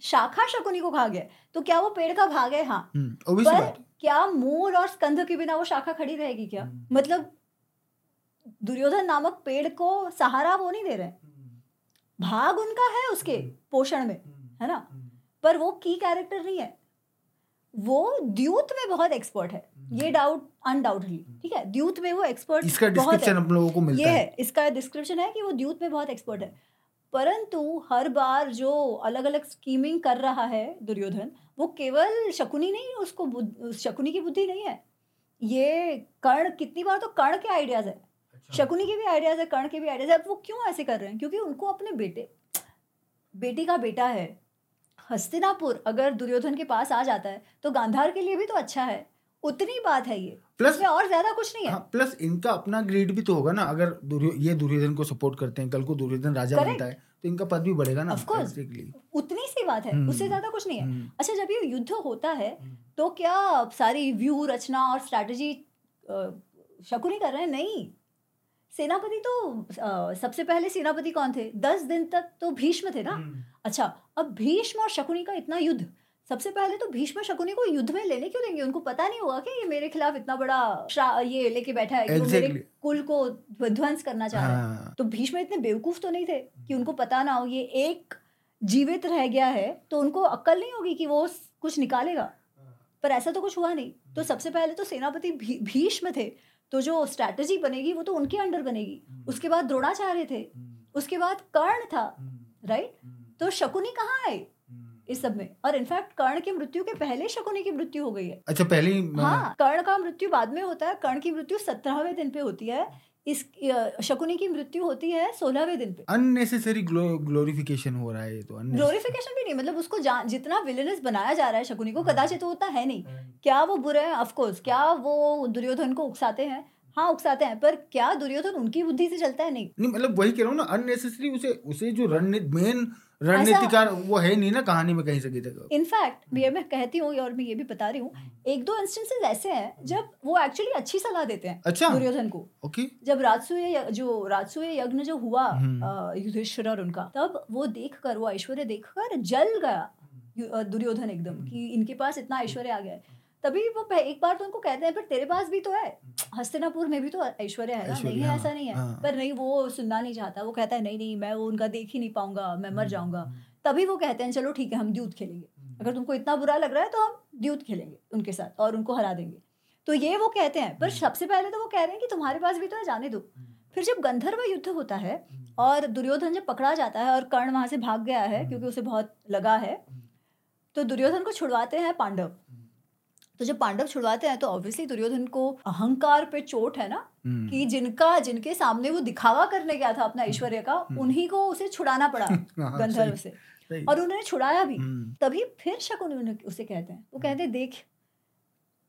शाखा शकुनी को खा गया तो क्या वो पेड़ का भाग है? हाँ। हम्म, पर क्या मूल और स्कंध के बिना वो शाखा खड़ी रहेगी क्या? हम्म। मतलब दुर्योधन नामक पेड़ को सहारा वो नहीं दे रहे? भाग उनका है उसके पोषण में है ना? पर वो की कैरेक्टर नहीं है। वो द्यूत में बहुत एक्सपर्ट है। ये डाउट अनडाउटली ठीक है? द्यूत में वो एक्सपर्ट इसका बहुत डिस्क्रिप्शन है हम लोगों को ये मिलता है। है इसका डिस्क्रिप्शन है कि वो द्यूत में बहुत एक्सपर्ट है। परंतु हर बार जो अलग अलग स्कीमिंग कर रहा है दुर्योधन वो केवल शकुनी नहीं है उसको शकुनी की बुद्धि नहीं है। ये कर्ण कितनी बार तो कर्ण के आइडियाज़ है। अच्छा। शकुनी के भी आइडियाज़ है कर्ण के भी आइडियाज़ है। अब वो क्यों ऐसे कर रहे हैं? क्योंकि उनको अपने बेटे बेटी का बेटा है। हस्तिनापुर अगर दुर्योधन के पास आ जाता है तो गांधार के लिए भी तो अच्छा है। उतनी बात है ये। प्लस इसमें और ज़्यादा कुछ नहीं है। हाँ प्लस इनका अपना ग्रेड भी तो होगा ना अगर दुर्यो, ये दुर्योधन को सपोर्ट करते हैं कल को दुर्योधन राजा Correct. बनता है तो इनका पद भी बढ़ेगा ना उतनी सी बात है हम्म। उससे ज़्यादा कुछ नहीं है। हम्म, अच्छा जब ये युद्ध होता है हम्म। तो क्या सारी व्यू रचना और स्ट्रैटेजी शकुनी कर रहे हैं? नहीं। सेनापति तो अ, सबसे पहले सेनापति कौन थे? दस दिन तक तो भीष्म थे ना। हम्म, अच्छा अब भीष्म और शकुनी का इतना युद्ध सबसे पहले तो भीष्म शकुनी को युद्ध में लेने क्यों देंगे? उनको पता नहीं होगा कि ये मेरे खिलाफ इतना बड़ा ये लेके बैठा है कि exactly. वो मेरे कुल को ध्वंस करना चाह रहा है। हाँ। तो भीष्म इतने बेवकूफ़ तो नहीं थे कि उनको पता ना हो ये एक जीवित रह गया है तो उनको अक्ल नहीं होगी कि वो कुछ निकालेगा? पर ऐसा तो कुछ हुआ नहीं। तो सबसे पहले तो सेनापति भी, भीष्म थे तो जो स्ट्रैटेजी बनेगी वो तो उनके अंडर बनेगी। उसके बाद द्रोणाचार्य थे। उसके बाद कर्ण था राइट तो शकुनी कहाँ आए इस सब में। और इनफैक्ट कर्ण की मृत्यु के पहले शकुनी की मृत्यु हो गई है। अच्छा पहले हाँ। कर्ण का मृत्यु बाद में होता है। कर्ण की मृत्यु सत्रहवें दिन पे होती है। इस शकुनी की मृत्यु होती है सोलहवें दिन पे। अननेसेसरी ग्लोरिफिकेशन हो रहा है ये तो ग्लोरिफिकेशन भी नहीं मतलब उसको जितना विलेनस बनाया जा रहा है शकुनी को कदाचित वो उतना है नहीं। क्या वो बुरे हैं? ऑफ़ कोर्स क्या वो दुर्योधन को उकसाते हैं? हाँ उकसाते हैं पर क्या दुर्योधन उनकी बुद्धि से चलता है? नहीं। नहीं मतलब वही कह रहा हूँ ना अननेसेसरी उसे उसे जो रणनीति मेन रणनीतिकार वो है नहीं ना कहानी में कहीं से कहीं तक इनफैक्ट ये मैं कहती हूँ और मैं ये भी बता रही हूँ एक दो इंस्टेंसेस ऐसे हैं जब वो एक्चुअली अच्छी सलाह देते हैं अच्छा। दुर्योधन को। ओके। जब राजसूय जो राजसूय यज्ञ जो हुआ हम्म। युधिष्ठिर और उनका तब वो देखकर वो ऐश्वर्य देखकर जल गया दुर्योधन एकदम कि इनके पास इतना ऐश्वर्य आ गया है। तभी वो एक बार तो उनको कहते हैं पर तेरे पास भी तो है। हस्तिनापुर में भी तो ऐश्वर्या है ना? नहीं है ऐसा नहीं है। हाँ। पर नहीं वो सुनना नहीं चाहता। वो कहता है नहीं नहीं मैं वो उनका देख ही नहीं पाऊँगा मैं मर हम्म, जाऊँगा। हम्म, तभी वो कहते हैं चलो ठीक है हम द्यूत खेलेंगे। हम्म, अगर तुमको इतना बुरा लग रहा है तो हम द्यूत खेलेंगे उनके साथ और उनको हरा देंगे। तो ये वो कहते हैं पर हम्म। सबसे पहले तो वो कह रहे हैं कि तुम्हारे पास भी तो है जाने दो। हम्म, फिर जब गंधर्व युद्ध होता है हम्म, और दुर्योधन जब पकड़ा जाता है और कर्ण वहाँ से भाग गया है क्योंकि उसे बहुत लगा है हम्म, तो दुर्योधन को छुड़वाते हैं पांडव। हम्म, तो जब पांडव छुड़वाते हैं तो ऑब्वियसली दुर्योधन को अहंकार पे चोट है ना हम्म, कि जिनका जिनके सामने वो दिखावा करने गया था अपना ऐश्वर्य का हम्म। उन्हीं को उसे छुड़ाना पड़ा (laughs) हाँ, गंधर्व से। सही। और उन्होंने छुड़ाया भी। हम्म, तभी फिर शक उन्होंने उसे कहते हैं। वो कहते हैं देख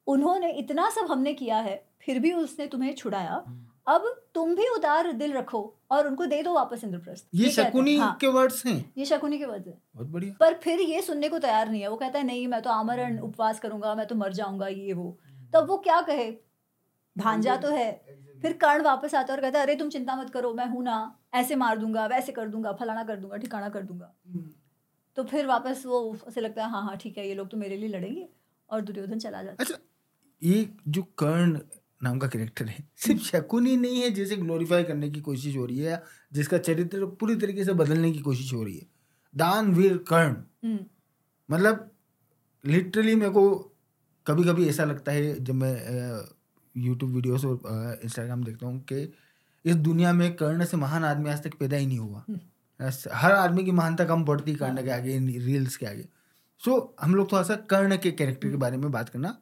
उन्होंने इतना सब हमने किया है फिर भी उसने तुम्हें छुड़ाया। हम्म। अब तुम भी उदार दिल रखो और उनको दे दो वापस इंद्रप्रस्थ। ये शकुनी हाँ, के वर्ड्स हैं? ये शकुनी के वजह बहुत बढ़िया। पर फिर ये सुनने को तैयार नहीं है। वो कहता है नहीं मैं तो आमरण। उपवास करूँगा मैं तो मर जाऊँगा ये वो। तब वो क्या कहे? भांजा तो है। फिर कर्ण वापस आता है और कहता है अरे तुम चिंता मत करो मैं हूँ ना। ऐसे मार दूँगा वैसे कर दूँगा फलाना कर दूँगा ठिकाना कर दूँगा। हम्म, तो फिर वापस वो उसे लगता है हाँ हाँ ठीक है ये लोग तो मेरे लिए लड़ेंगे। और दुर्योधन चला जाता अच्छा ये जो कर्ण नाम का कैरेक्टर है। सिर्फ़ शकुन ही नहीं है जिसे ग्लोरीफाई करने की कोशिश हो रही है जिसका चरित्र पूरी तरीके से बदलने की कोशिश हो रही है। दानवीर कर्ण। हम्म, मतलब लिटरली मेरे को कभी कभी ऐसा लगता है जब मैं यूट्यूब वीडियोस और इंस्टाग्राम देखता हूँ कि इस दुनिया में कर्ण से महान आदमी आज तक पैदा ही नहीं हुआ। हम्म। हर आदमी की महानता कम पड़ती कर्ण के आगे रील्स के आगे। सो so, हम लोग थोड़ा सा कर्ण के कैरेक्टर के बारे में बात करना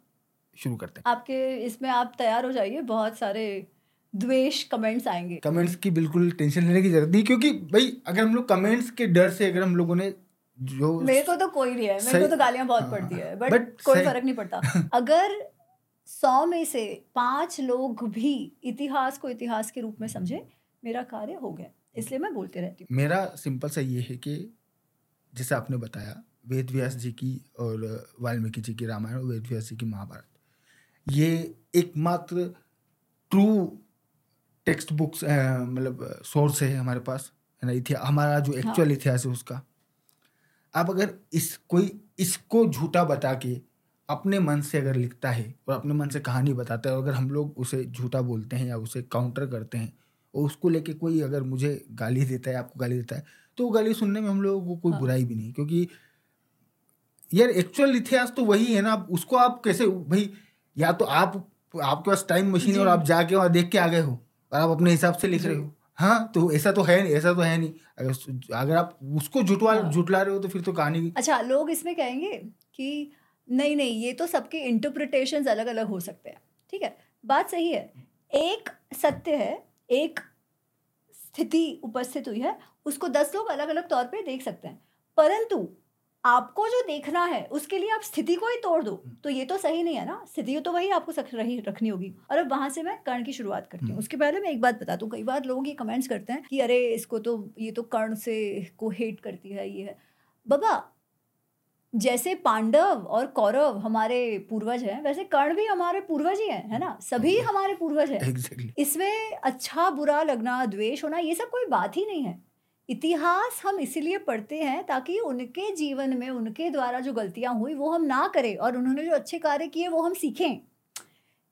शुरू करते हैं। आपके इसमें आप तैयार हो जाइए बहुत सारे द्वेष कमेंट्स आएँगे। कमेंट्स की बिल्कुल टेंशन लेने की ज़रूरत नहीं क्योंकि भाई अगर हम लोग कमेंट्स के डर से अगर हम लोगों ने जो मेरे को तो कोई नहीं है मेरे को तो गालियाँ बहुत हाँ, पड़ती है but बट कोई फ़र्क नहीं पड़ता। (laughs) अगर सौ में से पाँच लोग भी इतिहास को इतिहास के रूप में समझे मेरा कार्य हो गया। इसलिए मैं बोलते रहती हूँ। मेरा सिंपल सा ये है कि जैसे आपने बताया वेद व्यास जी की और वाल्मीकि जी की रामायण और वेद व्यास जी की महाभारत। ये एकमात्र ट्रू टेक्स्ट बुक्स मतलब सोर्स है हमारे पास है ना? इतिहास हमारा जो एक्चुअल इतिहास है उसका। आप अगर इस कोई इसको झूठा बता के अपने मन से अगर लिखता है और अपने मन से कहानी बताता है और अगर हम लोग उसे झूठा बोलते हैं या उसे काउंटर करते हैं और उसको लेके कोई अगर मुझे गाली देता है आपको गाली देता है तो वो गाली सुनने में हम लोगों को कोई हाँ। बुराई भी नहीं क्योंकि यार एक्चुअल इतिहास तो वही है ना आप उसको आप कैसे भाई या तो आप आपके पास टाइम मशीन है और आप जाके वहाँ देख के आ गए हो और आप अपने हिसाब से लिख रहे हो। हाँ तो ऐसा तो है नहीं ऐसा तो है नहीं। अगर अगर आप उसको झुटवा हाँ। झुटला रहे हो तो फिर तो कहानी अच्छा लोग इसमें कहेंगे कि नहीं नहीं ये तो सबके इंटरप्रिटेशन अलग अलग हो सकते हैं ठीक है? बात सही है। एक सत्य है एक स्थिति उपस्थित हुई है उसको दस लोग अलग अलग तौर पे देख सकते हैं। परंतु आपको जो देखना है उसके लिए आप स्थिति को ही तोड़ दो। तो ये तो सही नहीं है ना। स्थिति तो वही आपको रही रखनी होगी। और अब वहाँ से मैं कर्ण की शुरुआत करती हूँ। हम्म। उसके पहले मैं एक बात बता दूँ। कई बार लोग ये कमेंट्स करते हैं कि अरे इसको तो ये तो कर्ण से को हेट करती है ये है। बाबा जैसे पांडव और कौरव हमारे पूर्वज हैं वैसे कर्ण भी हमारे पूर्वज ही हैं है ना? सभी हमारे पूर्वज हैं। एग्जैक्टली इसमें अच्छा बुरा लगना द्वेष होना ये सब कोई बात ही नहीं है। इतिहास हम इसीलिए पढ़ते हैं ताकि उनके जीवन में उनके द्वारा जो गलतियाँ हुई वो हम ना करें और उन्होंने जो अच्छे कार्य किए वो हम सीखें।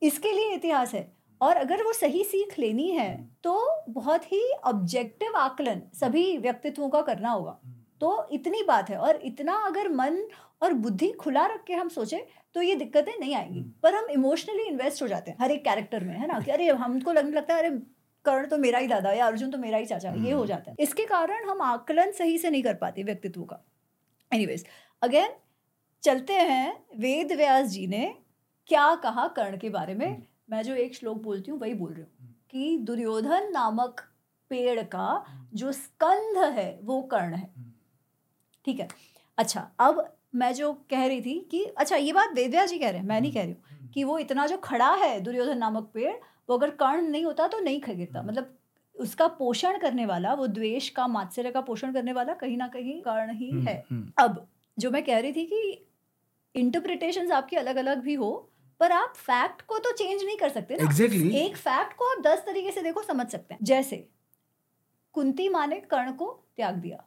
इसके लिए इतिहास है। और अगर वो सही सीख लेनी है तो बहुत ही ऑब्जेक्टिव आकलन सभी व्यक्तित्वों का करना होगा। तो इतनी बात है। और इतना अगर मन और बुद्धि खुला रख के हम सोचे तो ये दिक्कतें नहीं आएँगी। हम्म। पर हम इमोशनली इन्वेस्ट हो जाते हैं हर एक कैरेक्टर में है ना? कि अरे हमको लगने लगता है अरे कर्ण तो मेरा ही दादा या अर्जुन तो मेरा ही चाचा ये हो हम्म। जाता है। इसके कारण हम आकलन सही से नहीं कर पाते व्यक्तित्व का। एनीवेज अगेन चलते हैं वेद व्यास जी ने क्या कहा कर्ण के बारे में। हम्म। मैं जो एक श्लोक बोलती हूँ वही बोल रही हूँ कि दुर्योधन नामक पेड़ का जो स्कंध है वो कर्ण है। ठीक है? अच्छा अब मैं जो कह रही थी कि अच्छा ये बात वेदव्यास जी कह रहे हैं मैं नहीं कह रही हूँ कि वो इतना जो खड़ा है दुर्योधन नामक पेड़ वो अगर कर्ण नहीं होता तो नहीं गिरता मतलब उसका पोषण करने वाला वो द्वेष का मात्सर्य का पोषण करने वाला कहीं ना कहीं कर्ण ही हम्म, है। अब जो मैं कह रही थी कि इंटरप्रिटेशन आपकी अलग अलग भी हो पर आप फैक्ट को तो चेंज नहीं कर सकते ना। एग्जैक्टली एक फैक्ट को आप दस तरीके से देखो समझ सकते हैं। जैसे कुंती माँ ने कर्ण को त्याग दिया।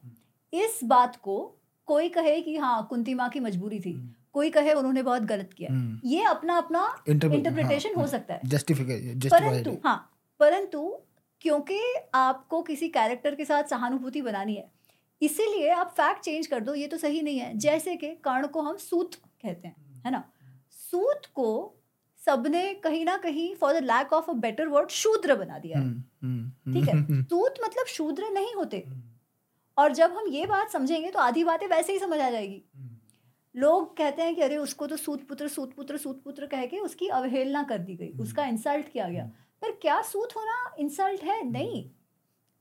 इस बात को कोई कहे कि हाँ कुंती माँ की मजबूरी थी। कोई कहे उन्होंने बहुत गलत किया हम्म, ये अपना अपना इंटरप्रिटेशन हाँ, हो सकता है। justification- परंतु हाँ परंतु क्योंकि आपको किसी कैरेक्टर के साथ सहानुभूति बनानी है इसीलिए आप फैक्ट चेंज कर दो ये तो सही नहीं है। जैसे कि कर्ण को हम सूत कहते हैं है ना? सूत को सबने कहीं ना कहीं for the lack of a better word Shudra बना दिया है। हम्म, हम्म, ठीक है? हम्म, (laughs) सूत मतलब शूद्र नहीं होते। हम्म, और जब हम ये बात समझेंगे तो आधी बातें वैसे ही समझ आ जाएगी। हम्म, लोग कहते हैं कि अरे उसको तो सूत पुत्र सूत पुत्र सूत पुत्र कह के उसकी अवहेलना कर दी गई। उसका इंसल्ट किया गया। पर क्या सूत होना इंसल्ट है? नहीं।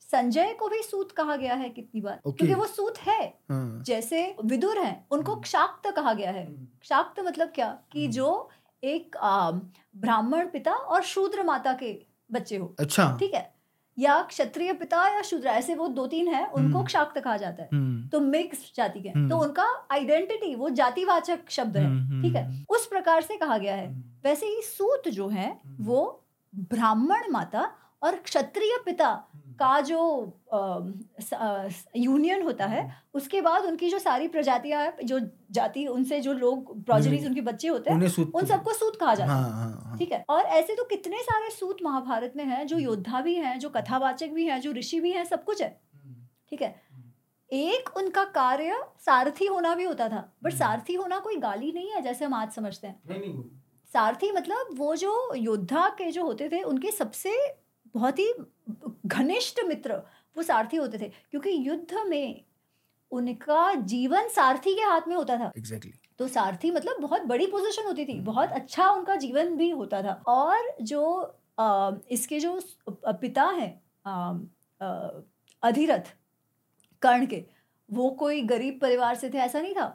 संजय को भी सूत कहा गया है कितनी बार। Okay. क्योंकि वो सूत है। हाँ, जैसे विदुर हैं उनको क्षाक्त कहा गया है। क्षाक्त मतलब क्या? कि जो एक ब्राह्मण पिता और शूद्र माता के बच्चे हो। अच्छा। ठीक है? या क्षत्रिय पिता या शूद्र ऐसे वो दो तीन है उनको हम्म। क्षाक्त कहा जाता है। हम्म, तो मिक्स जाति के। हम्म। तो उनका आइडेंटिटी वो जातिवाचक शब्द है हम्म, ठीक है? हम्म, उस प्रकार से कहा गया है। हम्म, वैसे ही सूत जो है हम्म। वो ब्राह्मण माता और क्षत्रिय पिता हम्म, का जो यूनियन होता है उसके बाद उनकी जो सारी प्रजातियाँ जो जाति उनसे जो लोग प्रोजेनिस हम्म। उनके बच्चे होते हैं उन सबको सूत कहा जाता है। हाँ हाँ हाँ। ठीक है? और ऐसे तो कितने सारे सूत महाभारत में हैं जो योद्धा भी हैं जो कथावाचक भी हैं जो ऋषि भी हैं सब कुछ है। ठीक है? एक उनका कार्य सारथी होना भी होता था बट सारथी होना कोई गाली नहीं है जैसे हम आज समझते हैं। नहीं नहीं सारथी मतलब वो जो योद्धा के जो होते थे उनके सबसे बहुत ही घनिष्ठ मित्र वो सारथी होते थे क्योंकि युद्ध में उनका जीवन सारथी के हाथ में होता था। एग्जैक्टली तो सारथी मतलब बहुत बड़ी पोजीशन होती थी बहुत अच्छा उनका जीवन भी होता था। और जो अ, इसके जो पिता हैं अधिरथ कर्ण के वो कोई गरीब परिवार से थे ऐसा नहीं था।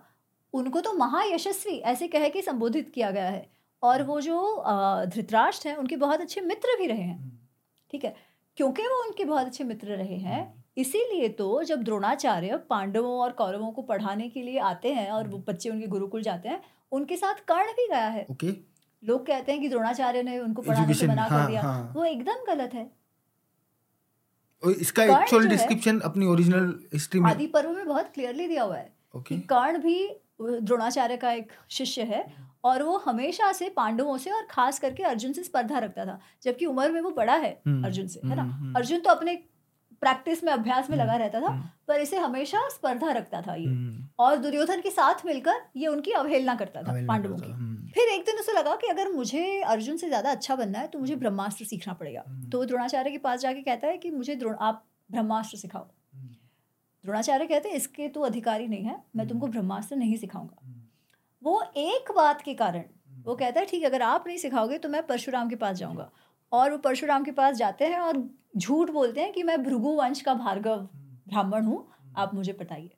उनको तो महायशस्वी ऐसे कह के संबोधित किया गया है। और वो जो धृतराष्ट्र हैं उनके बहुत अच्छे मित्र भी रहे हैं। ठीक है? क्योंकि वो उनके बहुत अच्छे मित्र रहे हैं इसीलिए तो जब द्रोणाचार्य पांडवों और कौरवों को पढ़ाने के लिए आते हैं और वो बच्चे उनके गुरुकुल जाते हैं उनके साथ कर्ण भी गया है। ओके। लोग कहते हैं कि द्रोणाचार्य ने उनको पढ़ाने से मना कर हाँ दिया। हाँ। वो एकदम गलत है। इसका एक्चुअल डिस्क्रिप्शन अपनी ओरिजिनल हिस्ट्री में आदि पर्व में बहुत क्लियरली दिया हुआ है ओके। कि कर्ण भी द्रोणाचार्य का एक शिष्य है और वो हमेशा से पांडवों से और खास करके अर्जुन से स्पर्धा रखता था जबकि उम्र में वो बड़ा है हम्म, अर्जुन से है ना? हम्म, हम्म, अर्जुन तो अपने प्रैक्टिस में अभ्यास में लगा रहता था हम्म, पर इसे हमेशा स्पर्धा रखता था ये। हम्म, और दुर्योधन के साथ मिलकर ये उनकी अवहेलना करता था पांडवों की। हम्म, फिर एक दिन उसे लगा कि अगर मुझे अर्जुन से ज़्यादा अच्छा बनना है तो मुझे ब्रह्मास्त्र सीखना पड़ेगा। हम्म, तो वो द्रोणाचार्य के पास जाके कहता है कि मुझे द्रोण आप ब्रह्मास्त्र सिखाओ। हम्म, द्रोणाचार्य कहते हैं इसके तो अधिकारी नहीं है मैं तुमको हम्म। ब्रह्मास्त्र नहीं सिखाऊँगा। हम्म, वो एक बात के कारण। वो कहता है ठीक है अगर आप नहीं सिखाओगे तो मैं परशुराम के पास जाऊँगा। और वो परशुराम के पास जाते हैं और झूठ बोलते हैं कि मैं भृगु वंश का भार्गव ब्राह्मण हूँ आप मुझे पटाइए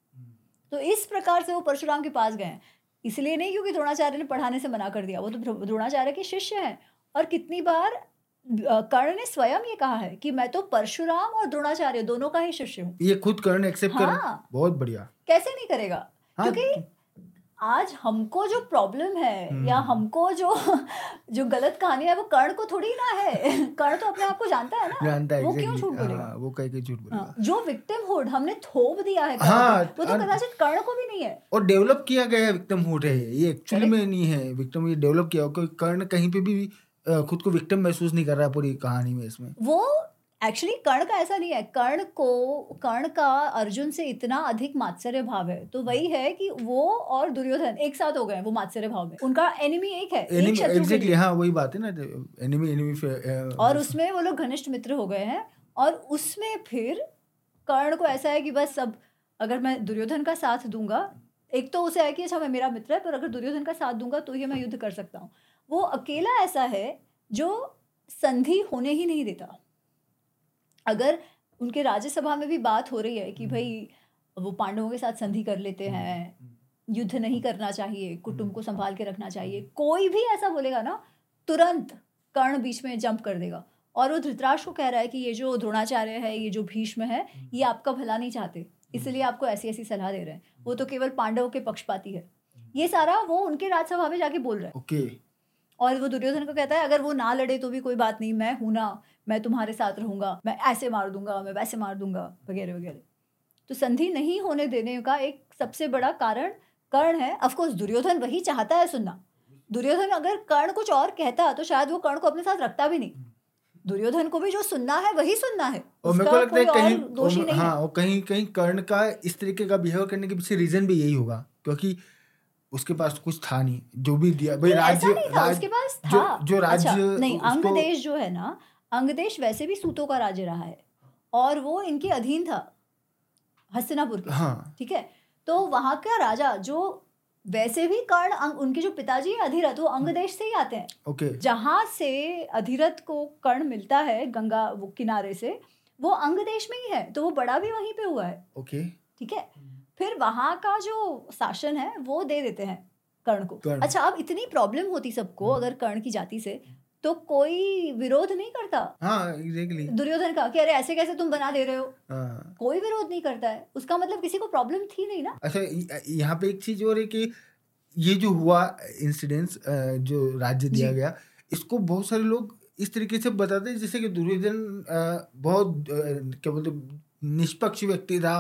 तो इस प्रकार से वो परशुराम के पास गए हैं। इसलिए नहीं क्योंकि द्रोणाचार्य ने पढ़ाने से मना कर दिया। वो तो द्रोणाचार्य के शिष्य हैं। और कितनी बार कर्ण ने स्वयं ये कहा है कि मैं तो परशुराम और द्रोणाचार्य दोनों का ही शिष्य हूँ। ये खुद कर्ण एक्सेप्ट कर। हाँ। बहुत बढ़िया। कैसे नहीं करेगा? हाँ क्योंकि आज हमको जो प्रॉब्लम है या हम्म। हमको जो जो गलत कहानी है वो कर्ण को थोड़ी ना है। कर्ण तो अपने आप को जानता है ना। जानता है वो क्यों झूठ बोलेगा? हाँ, वो कह के झूठ बोलेगा। हाँ, जो विक्टिम हुड हमने थोप दिया है हाँ, वो तो कदाचित कर्ण को भी नहीं है। और डेवलप किया गया विक्टिम हुड है ये एक्चुअली में नहीं है। विक्टिम ये डेवलप किया क्योंकि कर्ण कहीं पे भी खुद को विक्टिम महसूस नहीं कर रहा है पूरी कहानी में इसमें। वो एक्चुअली कर्ण का ऐसा नहीं है। कर्ण को कर्ण का अर्जुन से इतना अधिक मात्सर्य भाव है। तो वही है कि वो और दुर्योधन एक साथ हो गए वो मात्सर्य भाव में। उनका एनिमी एक है एग्जैक्टली हाँ। वही बात है ना एनिमी एनिमी और उसमें वो लोग घनिष्ठ मित्र हो गए हैं। और उसमें फिर कर्ण को ऐसा है कि बस अब अगर मैं दुर्योधन का साथ दूँगा एक तो उसे है कि अच्छा मैं मेरा मित्र है पर अगर दुर्योधन का साथ दूँगा तो ही मैं युद्ध कर सकता हूँ। वो अकेला ऐसा है जो संधि होने ही नहीं देता। अगर उनके राज्यसभा में भी बात हो रही है कि भाई वो पांडवों के साथ संधि कर लेते हैं युद्ध नहीं करना चाहिए कुटुंब को संभाल के रखना चाहिए कोई भी ऐसा बोलेगा ना तुरंत कर्ण बीच में जंप कर देगा। और वो धृतराष्ट्र को कह रहा है कि ये जो द्रोणाचार्य है ये जो भीष्म है ये आपका भला नहीं चाहते इसलिए आपको ऐसी ऐसी सलाह दे रहे हैं। वो तो केवल पांडवों के पक्षपाती है। ये सारा वो उनके राज्यसभा में जाके बोल रहा है। ओके। और वो दुर्योधन को कहता है अगर वो ना लड़े तो भी कोई बात नहीं मैं हूँ ना मैं तुम्हारे साथ रहूँगा मैं ऐसे मार दूँगा मैं वैसे मार दूँगा वगैरह वगैरह। तो संधि नहीं होने देने का एक सबसे बड़ा कारण कर्ण है। ऑफ़ कोर्स दुर्योधन वही चाहता है सुनना। दुर्योधन अगर कर्ण कुछ और कहता तो शायद वो कर्ण को अपने साथ रखता भी नहीं। दुर्योधन को भी जो सुनना है वही सुनना है। और मेरे को लगता है कहीं दोषी नहीं हाँ। और कहीं कहीं कर्ण का इस तरीके का बिहेव करने के पीछे रीजन भी यही होगा क्योंकि उसके पास कुछ था नहीं। जो भी दिया भाई राज्य उसके पास था। जो जो राज्य अच्छा, नहीं अंग देश जो है ना अंग देश वैसे भी सूतों का राज्य रहा है और वो इनके अधीन था हस्तिनापुर के। हाँ। ठीक है? तो वहाँ का राजा जो वैसे भी कर्ण उनके जो पिताजी है अधिरथ वो अंग देश से ही आते हैं। ओके। जहाँ से अधिरथ को कर्ण मिलता है गंगा वो किनारे से वो अंग देश में ही है तो वो बड़ा भी वहीं पे हुआ है। ओके। ठीक है? फिर वहाँ का जो शासन है वो दे देते हैं कर्ण को। कर्ण। अच्छा अब इतनी प्रॉब्लम होती सबको हम्म। अगर कर्ण की जाति से तो कोई विरोध नहीं करता? हाँ एग्जैक्टली दुर्योधन का कि अरे ऐसे कैसे तुम बना दे रहे हो? हाँ। कोई विरोध नहीं करता है। उसका मतलब किसी को प्रॉब्लम थी नहीं ना? अच्छा यहाँ पे एक चीज़ और है कि ये जो हुआ इंसिडेंस जो राज्य दिया गया इसको बहुत सारे लोग इस तरीके से बताते हैं जैसे कि दुर्योधन बहुत क्या बोलते निष्पक्ष व्यक्ति था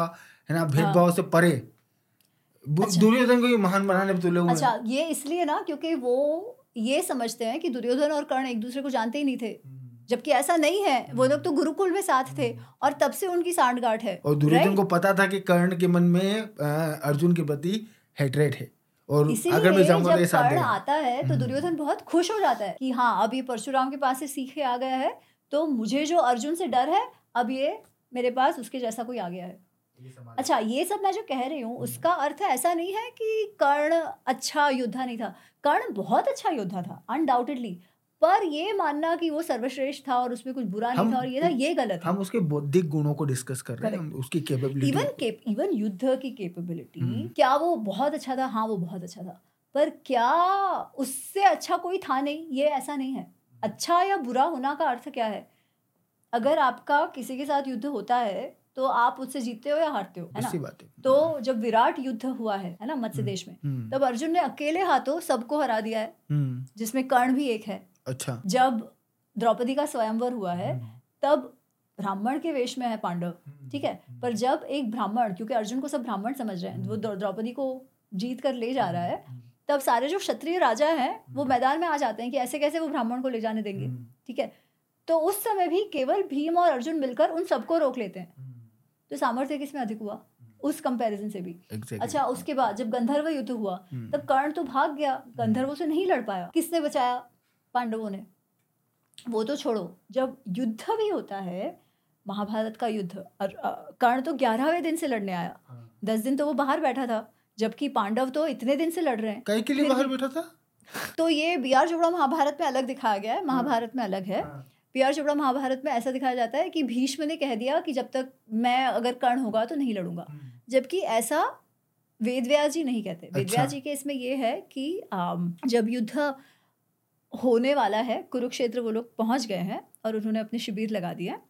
है ना भेदभाव से परे। हाँ। अच्छा। दुर्योधन को ये महान बनाने पे तुले हुए अच्छा ये इसलिए ना क्योंकि वो ये समझते हैं कि दुर्योधन और कर्ण एक दूसरे को जानते ही नहीं थे। जबकि ऐसा नहीं है वो लोग तो गुरुकुल में साथ थे और तब से उनकी सांठगांठ है और दुर्योधन को पता था कि कर्ण के मन में अर्जुन के प्रति हेट्रेट है। और अगर मैं इसीलिए जाऊँगा तो साथ कर्ण आता है तो हम्म। दुर्योधन बहुत खुश हो जाता है कि हाँ अब ये परशुराम के पास से सीखे आ गया है तो मुझे जो अर्जुन से डर है अब ये मेरे पास उसके जैसा कोई आ गया है। अच्छा ये सब मैं जो कह रही हूँ उसका अर्थ ऐसा नहीं है कि कर्ण अच्छा योद्धा नहीं था। कर्ण बहुत अच्छा योद्धा था अनडाउटेडली पर ये मानना कि वो सर्वश्रेष्ठ था और उसमें कुछ बुरा नहीं था और ये था ये गलत हम उसके बौद्धिक गुणों को डिस्कस कर रहे हैं उसकी कैपेबिलिटी इवन केप इवन युद्ध की कैपेबिलिटी हम्म। क्या वो बहुत अच्छा था? हाँ वो बहुत अच्छा था पर क्या उससे अच्छा कोई था नहीं? ये ऐसा नहीं है। अच्छा या बुरा होना का अर्थ क्या है? अगर आपका किसी के साथ युद्ध होता है तो आप उससे जीतते हो या हारते हो है ना? बात है। तो जब विराट युद्ध हुआ है है ना मत्स्य हम्म। देश में हम्म, तब अर्जुन ने अकेले हाथों सबको हरा दिया है हम्म, जिसमें कर्ण भी एक है। अच्छा। जब द्रौपदी का स्वयंवर हुआ है हम्म, तब ब्राह्मण के वेश में है पांडव ठीक है? पर जब एक ब्राह्मण क्योंकि अर्जुन को सब ब्राह्मण समझ रहे हैं वो द्रौपदी को जीत कर ले जा रहा है तब सारे जो क्षत्रिय राजा हैं वो मैदान में आ जाते हैं कि ऐसे कैसे वो ब्राह्मण को ले जाने देंगे हम्म, ठीक है? तो उस समय भी केवल भीम और अर्जुन मिलकर उन सबको रोक लेते हैं। तो सामर्थ्य किसमें अधिक हुआ? उस कंपैरिजन से भी। Exactly. अच्छा उसके बाद जब गंधर्व युद्ध हुआ हम्म, तब कर्ण तो भाग गया। गंधर्वों से नहीं लड़ पाया। किसने बचाया? पांडवों ने। वो तो छोड़ो। जब युद्ध भी होता है महाभारत का युद्ध और कर्ण तो ग्यारहवें दिन से लड़ने आया। हाँ। दस दिन तो वो बाहर बैठा था जबकि पांडव तो इतने दिन से लड़ रहे हैं। काहे के लिए बाहर बैठा था? (laughs) तो ये बी आर चोपड़ा महाभारत में अलग दिखाया गया है। महाभारत में अलग है। हाँ, बी आर चोपड़ा महाभारत में ऐसा दिखाया जाता है कि भीष्म ने कह दिया कि जब तक मैं अगर कर्ण होगा तो नहीं लड़ूँगा। हम्म, जबकि ऐसा वेद जी नहीं कहते। अच्छा। वेदव्यास जी के इसमें यह है कि जब युद्ध होने वाला है कुरुक्षेत्र वो लोग पहुँच गए हैं और उन्होंने अपने शिविर लगा दिया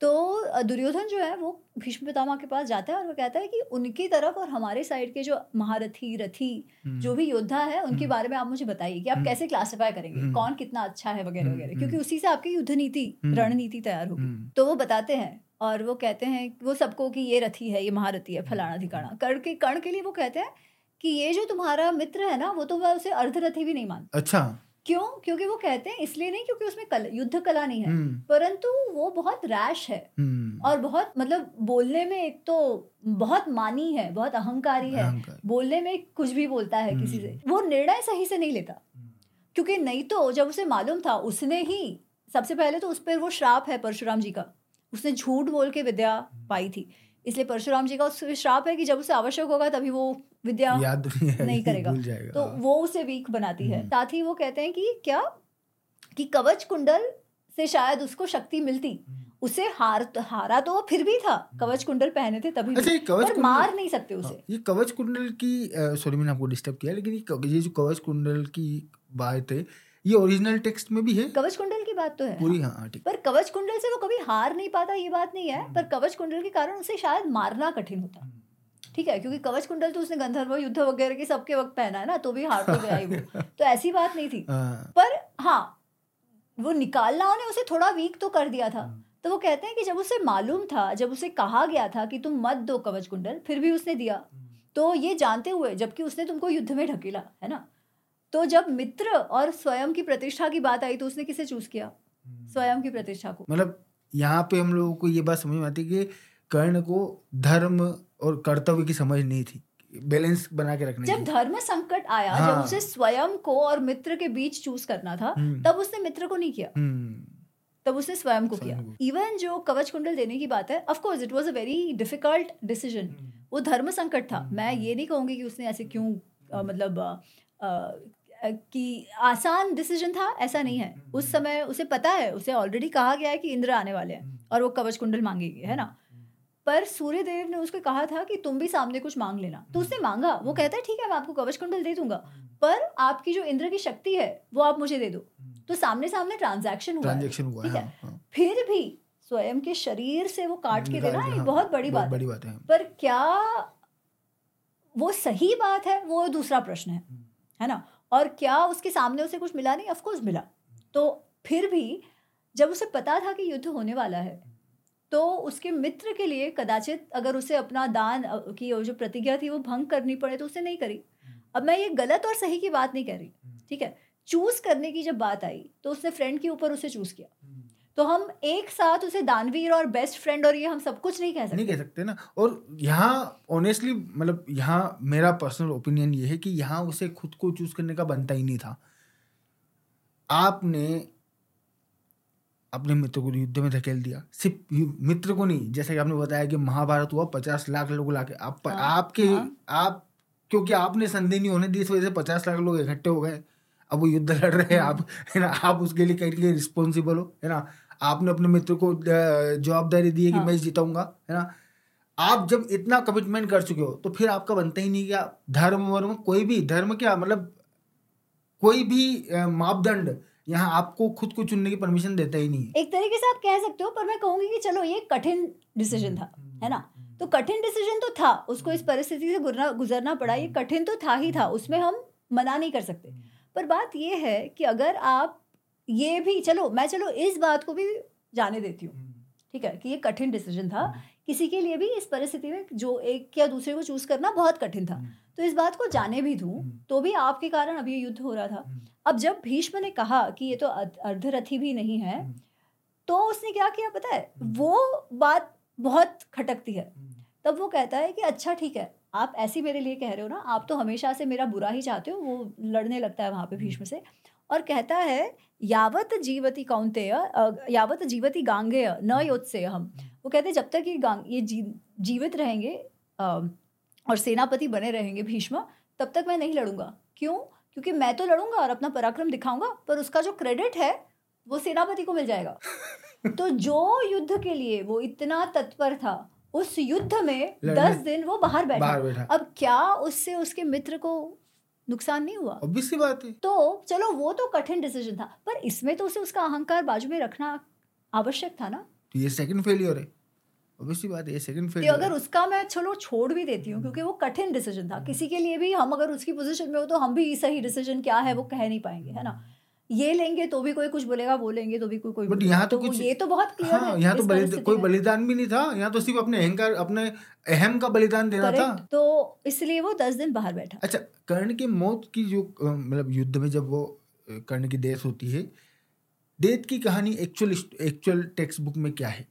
तो दुर्योधन जो है वो भीष्म पितामह के पास जाता है और वो कहता है कि उनकी तरफ़ और हमारे साइड के जो महारथी रथी हम्म, जो भी योद्धा है उनके हम्म। बारे में आप मुझे बताइए कि आप हम्म। कैसे क्लासिफाई करेंगे। कौन कितना अच्छा है वगैरह वगैरह क्योंकि। उसी से आपकी युद्ध नीति। रणनीति तैयार होगी तो वो बताते हैं और वो कहते हैं वो सबको कि ये रथी है ये महारथी है फलाना ठिकाना कर्ण के कर्ण के लिए वो कहते हैं कि ये जो तुम्हारा मित्र है ना वो तो मैं उसे अर्धरथी भी नहीं मानता अच्छा क्यों? क्योंकि वो कहते हैं इसलिए नहीं क्योंकि उसमें कल, युद्ध कला नहीं है। हम्म, परंतु वो बहुत रैश है। हम्म, और बहुत मतलब बोलने में एक तो बहुत मानी है बहुत अहंकारी है। बोलने में कुछ भी बोलता है किसी से। वो निर्णय सही से नहीं लेता। क्योंकि नहीं तो जब उसे मालूम था उसने ही सबसे पहले तो उस पर वो श्राप है परशुराम जी का। उसने झूठ बोल के विद्या पाई थी। इसलिए परशुराम जी का उस श्राप है कि जब उसे आवश्यक होगा तभी वो विद्या याद नहीं नहीं करेगा। भूल जाएगा। तो वो उसे वीक बनाती है। हम्म। साथ ही वो कहते हैं कि क्या? कि कवच कुंडल से शायद उसको शक्ति मिलती। हम्म। उसे हार हारा तो वो फिर भी था। कवच कुंडल पहने थे तभी अच्छा कवच पर मार नहीं सकते उसे। हाँ, ये कवच कुंडल की सॉरी मैंने आपको डिस्टर्ब किया लेकिन ये जो कवच कुंडल की बात है ये ओरिजिनल टेक्स्ट में भी है? कवच कुंडल की बात तो है। पूरी हाँ हाँ, ठीक। पर कवच कुंडल से वो कभी हार नहीं पाता ये बात नहीं है। हम्म। पर कवच कुंडल के कारण उसे शायद मारना कठिन होता। ठीक है क्योंकि कवच कुंडल तो उसने गंधर्व युद्ध वगैरह के सबके वक्त पहना है ना तो भी हार तो गया ही वो। (laughs) तो ऐसी बात नहीं थी। हाँ, पर हाँ वो निकालना ने उसे थोड़ा वीक तो कर दिया था। हम्म। तो वो कहते हैं कि जब उसे मालूम था जब उसे कहा गया था कि तुम मत दो कवच कुंडल फिर भी उसने दिया। तो ये जानते हुए जबकि उसने तुमको युद्ध में ढकेला है ना? तो जब मित्र और स्वयं की प्रतिष्ठा की बात आई तो उसने किसे चूज़ किया? स्वयं की प्रतिष्ठा को। मतलब यहाँ पे हम लोगों को ये बात समझ में आती है कि कर्ण को धर्म और कर्तव्य की समझ नहीं थी। बैलेंस बना के रखने जब धर्म संकट आया हाँ। जब उसे स्वयं को और मित्र के बीच चूज़ करना था हम्म। तब उसने मित्र को नहीं किया। हम्म, तब उसने स्वयं को किया। इवन जो कवच कुंडल देने की बात है of course it was a very difficult decision वो धर्म संकट था। मैं ये नहीं कहूँगी कि उसने ऐसे क्यों अ, मतलब अ, अ, कि आसान डिसीज़न था ऐसा नहीं है। उस समय उसे पता है उसे ऑलरेडी कहा गया है कि इंद्र आने वाले हैं और वो कवच कुंडल मांगेगी है ना? पर सूर्य देव ने उसको कहा था कि तुम भी सामने कुछ मांग लेना। तो उसने मांगा वो कहता है ठीक है मैं आपको कवच कुंडल दे दूँगा पर आपकी जो इंद्र की शक्ति है वो आप मुझे दे दो। तो सामने सामने ट्रांजैक्शन हुआ है। ट्रांजेक्शन हुआ ठीक है? है हाँ, हाँ। फिर भी स्वयं के शरीर से वो काट के देना एक हाँ, बहुत बड़ी बात है। बड़ी बात है पर क्या वो सही बात है वो दूसरा प्रश्न है है ना? और क्या उसके सामने उसे कुछ मिला नहीं? ऑफकोर्स मिला। तो फिर भी जब उसे पता था कि युद्ध होने वाला है तो उसके मित्र के लिए कदाचित अगर उसे अपना दान की जो प्रतिज्ञा थी वो भंग करनी पड़े तो उसने नहीं करी। अब मैं ये गलत और सही की बात नहीं कह रही ठीक है? चूज़ करने की जब बात आई तो उसने फ्रेंड के ऊपर उसे चूज़ किया। तो हम एक साथ उसे दानवीर और बेस्ट फ्रेंड और ये हम सब कुछ नहीं कह सकते नहीं कह सकते। ना। और यहाँ ऑनेस्टली मतलब यहाँ मेरा पर्सनल ओपिनियन ये है कि यहाँ उसे खुद को चूज़ करने का बनता ही नहीं था। आपने अपने मित्र को युद्ध में धकेल दिया सिर्फ़ मित्र को नहीं जैसे कि आपने बताया कि महाभारत हुआ पचास लाख लोग लाके आप हाँ, आपके हाँ। आप क्योंकि आपने संधि नहीं होने दी इस वजह से पचास लाख लोग इकट्ठे हो गए अब वो युद्ध लड़ रहे हैं। आप है ना आप उसके लिए कहीं कहीं रिस्पॉन्सिबल हो है ना आपने अपने मित्र को जवाबदारी दी है कि हाँ। मैं जीताऊँगा है ना आप जब इतना कमिटमेंट कर चुके हो तो फिर आपका बनता ही नहीं क्या धर्म वर्म कोई भी धर्म क्या मतलब कोई भी मापदंड यहाँ आपको खुद को चुनने की परमिशन देता ही नहीं है। एक तरीके से आप कह सकते हो पर मैं कहूँगी कि चलो ये कठिन डिसीज़न था है ना? तो कठिन डिसीज़न तो था उसको इस परिस्थिति से गुजरना गुजरना पड़ा ये कठिन तो था ही था उसमें हम मना नहीं कर सकते। पर बात ये है कि अगर आप ये भी चलो मैं चलो इस बात को भी जाने देती हूँ ठीक है कि ये कठिन डिसीज़न था किसी के लिए भी इस परिस्थिति में जो एक या दूसरे को चूज़ करना बहुत कठिन था। तो इस बात को जाने भी दूँ तो भी आपके कारण अभी युद्ध हो रहा था। अब जब भीष्म ने कहा कि ये तो अर्धरथी भी नहीं है तो उसने क्या किया पता है? वो बात बहुत खटकती है। तब वो कहता है कि अच्छा ठीक है आप ऐसे मेरे लिए कह रहे हो ना आप तो हमेशा से मेरा बुरा ही चाहते हो वो लड़ने लगता है वहाँ पे भीष्म से। और कहता है यावत जीवती कौंतेय अ, यावत जीवती गांगेय न योत्से हम वो कहते हैं जब तक ये गांग ये जी, जीवित रहेंगे और सेनापति बने रहेंगे भीष्म तब तक मैं नहीं लड़ूँगा। क्यों? क्योंकि मैं तो लड़ूँगा और अपना पराक्रम दिखाऊँगा पर उसका जो क्रेडिट है वो सेनापति को मिल जाएगा। (laughs) तो जो युद्ध के लिए वो इतना तत्पर था उस युद्ध में दस दिन वो बाहर बैठा। बाहर बैठा। अब क्या उससे उसके मित्र को नुकसान नहीं हुआ? बात है। तो चलो वो तो कठिन डिसीज़न था पर इसमें तो उसे उसका अहंकार बाजू में रखना आवश्यक था ना? तो ये सेकंड फेलियर है। ऑब्वियस सी बात है सेकंड फेलियर अगर उसका मैं चलो छोड़ भी देती हूँ क्योंकि वो कठिन डिसीज़न था। किसी के लिए भी हम अगर उसकी पोजीशन में हो तो हम भी सही डिसीज़न क्या है वो कह नहीं पाएँगे है ना? ये लेंगे तो भी कोई कुछ बोलेगा वो लेंगे तो भी कोई कोई बोलेगा। यहाँ तो वो कुछ- ये तो बहुत क्लियर हाँ है यहाँ तो इस बलि परिस्थिति कोई बलिदान भी नहीं था यहाँ तो सिर्फ़ अपने अहंकार अपने अहम का बलिदान देना था। तो इसलिए वो दस दिन बाहर बैठा। अच्छा कर्ण की मौत की जो मतलब युद्ध में जब वो कर्ण की डेथ होती है डेथ की कहानी एक्चुअल एक्चुअल टेक्स्ट बुक में क्या है?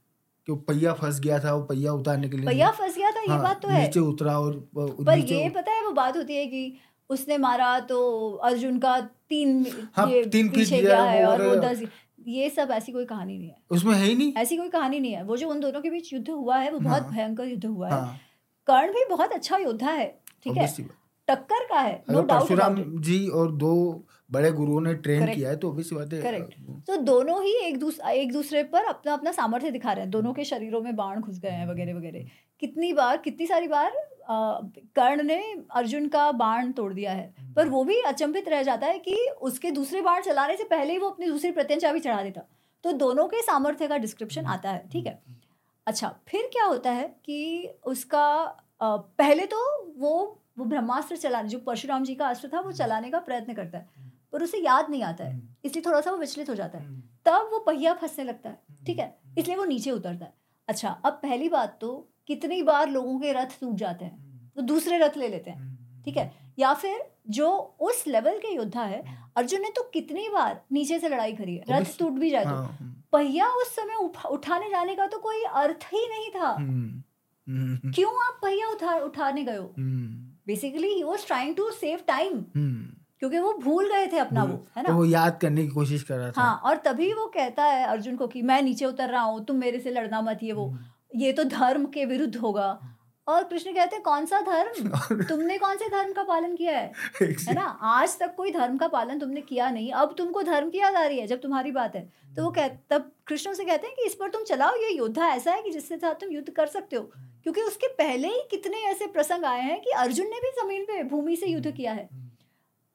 कि वो पहिया फंस गया था वो पहिया उतारने के लिए भैया फंस गया था ये हाँ, बात तो है। नीचे उतरा और पर ये पता है वो बात होती है कि उसने मारा तो अर्जुन का तीन हाँ, ये तीन पीछे गया है और वो दस ये सब ऐसी कोई कहानी नहीं है। उसमें है ही नहीं। ऐसी कोई कहानी नहीं है। वो जो उन दोनों के बीच युद्ध हुआ है वो बहुत हाँ। भयंकर युद्ध हुआ है। हाँ। कर्ण भी बहुत अच्छा योद्धा है ठीक है। टक्कर का है नो डाउट परशुराम जी और दो बड़े गुरुओं ने ट्रेन Correct. किया है तो obvious सी बात है. तो दोनों ही एक दूसरे एक दूसरे पर अपना अपना सामर्थ्य दिखा रहे हैं। दोनों के शरीरों में बाण घुस गए हैं वगैरह वगैरह। कितनी बार कितनी सारी बार कर्ण ने अर्जुन का बाण तोड़ दिया है। पर वो भी अचंभित रह जाता है कि उसके दूसरे बाण चलाने से पहले ही वो अपनी दूसरी प्रत्यंचा भी चढ़ा देता। तो दोनों के सामर्थ्य का डिस्क्रिप्शन आता है ठीक है? अच्छा फिर क्या होता है कि उसका पहले तो वो वो ब्रह्मास्त्र चलाने जो परशुराम जी का अस्त्र था वो चलाने का प्रयत्न करता है। पर उसे याद नहीं आता है। इसलिए थोड़ा सा वो विचलित हो जाता है। तब वो पहिया फंसने लगता है ठीक है? इसलिए वो नीचे उतरता है। अच्छा अब पहली बात तो कितनी बार लोगों के रथ टूट जाते हैं वो दूसरे रथ ले लेते हैं ठीक है? या फिर जो उस लेवल के योद्धा है अर्जुन ने तो कितनी बार नीचे से लड़ाई करी है रथ टूट भी जाए तो। हाँ, हम्म, पहिया उस समय उठा, उठाने जाने का तो कोई अर्थ ही नहीं था। हम्म, हम्म, क्यों आप पहिया उठा उठाने गए हो? हम्म, basically he was trying to save time hmm. क्योंकि वो भूल गए थे अपना वो है तो ना वो याद करने की कोशिश कर रहा था। हाँ और तभी वो कहता है अर्जुन को कि मैं नीचे उतर रहा हूँ तुम मेरे से लड़ना मत ये वो। हम्म। ये तो धर्म के विरुद्ध होगा। और कृष्ण कहते हैं कौन सा धर्म? (laughs) तुमने कौन से धर्म का पालन किया है? (laughs) है ना? आज तक कोई धर्म का पालन तुमने किया नहीं। अब तुमको धर्म की याद आ रही है जब तुम्हारी बात है। तो वो कह तब कृष्ण से कहते हैं कि इस पर तुम चलाओ ये योद्धा ऐसा है कि जिसके साथ तुम युद्ध कर सकते हो। क्योंकि उसके पहले ही कितने ऐसे प्रसंग आए हैं कि अर्जुन ने भी ज़मीन पे भूमि से युद्ध किया है।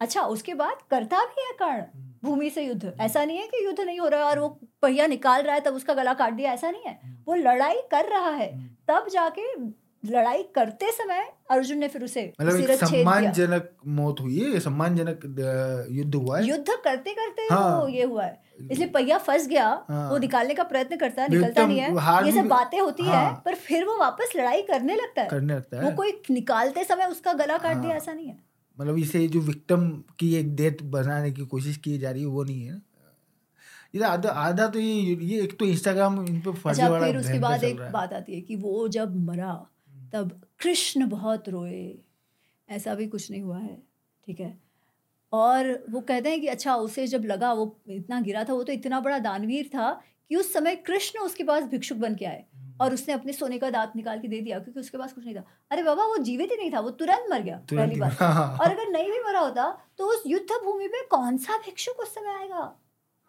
अच्छा उसके बाद करता भी है कर्ण भूमि से युद्ध। ऐसा नहीं है कि युद्ध नहीं हो रहा है और वो पहिया निकाल रहा है तब उसका गला काट दिया ऐसा नहीं है। वो लड़ाई कर रहा है तब जाके लड़ाई करते समय अर्जुन ने फिर उसे मतलब सम्मानजनक मौत हुई है सम्मानजनक युद्ध हुआ है? युद्ध करते करते हाँ। वो ये हुआ है। इसलिए पहिया फंस गया हाँ। वो निकालने का प्रयत्न करता है निकलता नहीं है। ये सब बातें होती हाँ। है। हाँ। पर फिर वो वापस लड़ाई करने लगता है। करने लगता है। वो कोई निकालते समय उसका गला काट दिया हाँ। ऐसा नहीं है। मतलब इसे जो विक्टिम की एक डेथ बनाने की कोशिश की जा रही है वो नहीं है ना। आधा आधा तो ये ये एक तो इंस्टाग्राम इन पे फर्जी अच्छा वाला फिर उसके बाद एक बात आती है कि वो जब मरा तब कृष्ण बहुत रोए। ऐसा भी कुछ नहीं हुआ है ठीक है? और वो कहते हैं कि अच्छा उसे जब लगा वो इतना गिरा था वो तो इतना बड़ा दानवीर था कि उस समय कृष्ण उसके पास भिक्षुक बन के आए। और उसने अपने सोने का दांत निकाल के दे दिया क्योंकि उसके पास कुछ नहीं था। अरे बाबा वो जीवित ही नहीं था वो तुरंत मर गया पहली बात। हाँ, और अगर नहीं भी मरा होता तो उस युद्ध भूमि पे कौन सा भिक्षुक उस समय आएगा?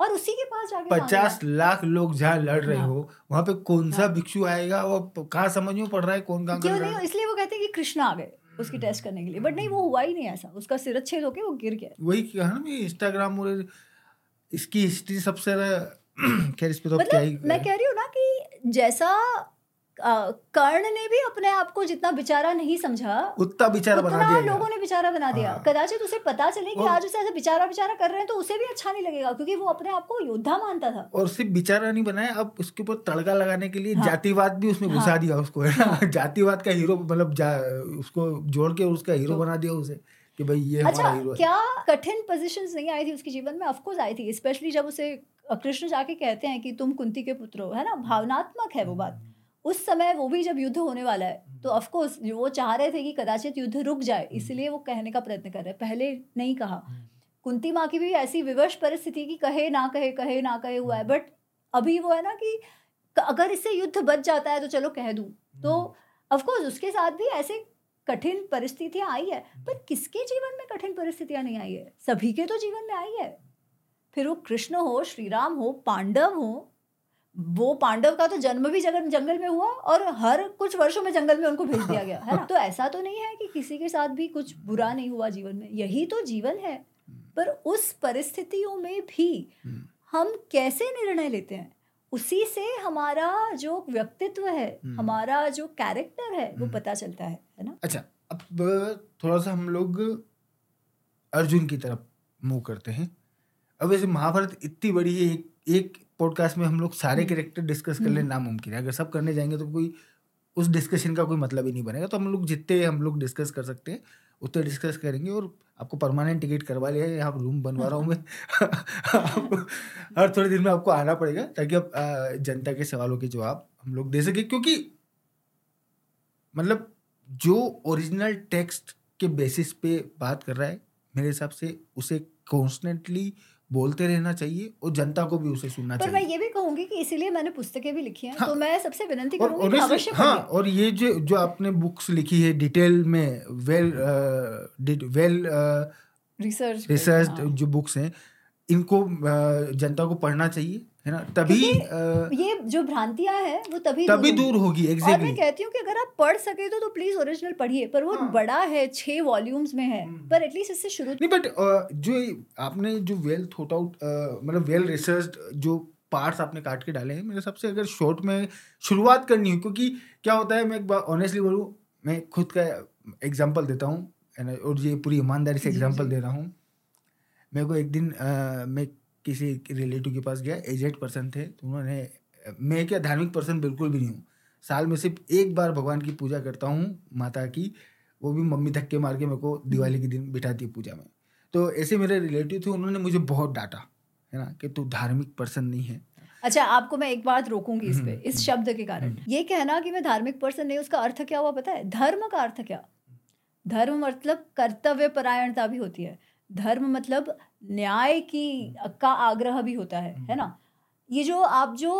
और उसी के पास जाके पचास लाख लोग जहाँ लड़ रहे हाँ। हो वहाँ पे कौन सा हाँ। भिक्षु आएगा वो कहाँ समझ में पड़ रहा है कौन कहाँ क्यों नहीं इसलिए वो कहते हैं कि कृष्ण आ गए उसकी टेस्ट करने के लिए। बट नहीं वो हुआ ही नहीं ऐसा। उसका सिरच्छेद होके वो गिर गया। वही कहा ना मैं इंस्टाग्राम और इसकी हिस्ट्री सबसे (clears throat) खैर इस पे तो क्या ही मतलब मैं कह रही हूँ ना कि जैसा कर्ण ने भी अपने आप को जितना बेचारा नहीं समझा उतना बेचारा बना दिया लोगों ने बेचारा बना दिया। हाँ। कदाचित उसे पता चले कि आज उसे ऐसे बेचारा बेचारा कर रहे हैं तो उसे भी अच्छा नहीं लगेगा क्योंकि वो अपने आप को योद्धा मानता था। और सिर्फ़ बेचारा नहीं बनाया अब उसके ऊपर तड़का लगाने के लिए हाँ। जातिवाद भी उसमें घुसा हाँ। दिया उसको है ना? जातिवाद का हीरो मतलब उसको जोड़ के उसका हीरो बना दिया उसे कि भाई ये अच्छा है। क्या कठिन पोजीशंस नहीं आई थी उसके जीवन में? ऑफकोर्स आई थी स्पेशली जब उसे कृष्ण जाके कहते हैं कि तुम कुंती के पुत्र हो है ना? भावनात्मक है वो बात। उस समय वो भी जब युद्ध होने वाला है तो ऑफकोर्स वो चाह रहे थे कि कदाचित युद्ध रुक जाए इसलिए वो कहने का प्रयत्न कर रहे हैं। पहले नहीं कहा। कुंती माँ की भी ऐसी विवश परिस्थिति की कहे ना कहे कहे ना कहे हुआ है बट अभी वो है ना कि अगर इससे युद्ध बच जाता है तो चलो कह दूँ। तो ऑफकोर्स उसके साथ भी ऐसे कठिन परिस्थितियाँ आई है पर किसके जीवन में कठिन परिस्थितियाँ नहीं आई है? सभी के तो जीवन में आई है। फिर वो कृष्ण हो श्री राम हो पांडव हो वो पांडव का तो जन्म भी जंगल जंगल में हुआ और हर कुछ वर्षों में जंगल में उनको भेज दिया गया है ना तो ऐसा तो नहीं है कि किसी के साथ भी कुछ बुरा नहीं हुआ जीवन में यही तो जीवन है पर उस परिस्थितियों में भी। हम कैसे निर्णय लेते हैं उसी से हमारा जो व्यक्तित्व है हम्म। हमारा जो कैरेक्टर है वो हम्म। पता चलता है है ना अच्छा अब थोड़ा सा हम लोग अर्जुन की तरफ़ मूव करते हैं अब वैसे महाभारत इतनी बड़ी है एक, एक पॉडकास्ट में हम लोग सारे। कैरेक्टर डिस्कस कर ले। नामुमकिन है अगर सब करने जाएँगे तो कोई उस डिस्कशन का कोई मतलब ही नहीं बनेगा तो हम लोग जितने हम लोग डिस्कस कर सकते हैं उतने डिस्कस करेंगे और आपको परमानेंट टिकट करवा लिया है यहाँ रूम बनवा रहा हूँ मैं आपको हर थोड़े दिन में आपको आना पड़ेगा ताकि आप जनता के सवालों के जवाब हम लोग दे सके क्योंकि मतलब जो ओरिजिनल टेक्स्ट के बेसिस पे बात कर रहा है मेरे हिसाब से उसे कॉन्स्टेंटली बोलते रहना चाहिए और जनता को भी उसे सुनना पर मैं चाहिए ये भी कहूँगी कि इसीलिए मैंने पुस्तकें भी लिखी हैं हाँ। तो मैं सबसे विनती और करूँगी अवश्य हाँ और ये जो जो आपने बुक्स लिखी है डिटेल में वेल वेल रिसर्च रिसर्च हाँ। जो बुक्स हैं इनको जनता को पढ़ना चाहिए है ना तभी अ, ये जो भ्रांतियाँ हैं वो तभी तभी। दूर होगी exactly. और मैं कहती हूँ कि अगर आप पढ़ सके तो तो प्लीज़ ओरिजिनल पढ़िए पर वो हाँ। बड़ा है छह वॉल्यूम्स में है हम्म। पर एटलीस्ट इससे शुरू नहीं बट जो आपने जो वेल थॉट आउट मतलब वेल रिसर्च जो पार्ट्स आपने काट के डाले हैं मेरे हिसाब से अगर शॉर्ट में शुरुआत करनी हो क्योंकि क्या होता है मैं एक बार ऑनेस्टली बोलूँ मैं खुद का एग्ज़ाम्पल देता हूँ और ये पूरी ईमानदारी से एग्ज़ाम्पल दे रहा हूँ मेरे को एक दिन मैं किसी रिलेटिव के पास गया एजेड पर्सन थे तो उन्होंने मैं क्या धार्मिक पर्सन बिल्कुल भी नहीं हूँ। साल में सिर्फ़ एक बार भगवान की पूजा करता हूँ माता की वो भी मम्मी धक्के मार के मेरे को दिवाली के दिन बिठाती है पूजा में। तो ऐसे मेरे रिलेटिव थे उन्होंने मुझे बहुत डांटा है ना कि तू धार्मिक पर्सन नहीं है। अच्छा आपको मैं एक बात रोकूँगी इस पे हम्म, इस हम्म, शब्द के कारण। हम्म। ये कहना कि मैं धार्मिक पर्सन नहीं उसका अर्थ क्या हुआ पता है? धर्म का अर्थ क्या? धर्म मतलब कर्तव्य परायणता भी होती है। धर्म मतलब न्याय की का आग्रह भी होता है है ना? ये जो आप जो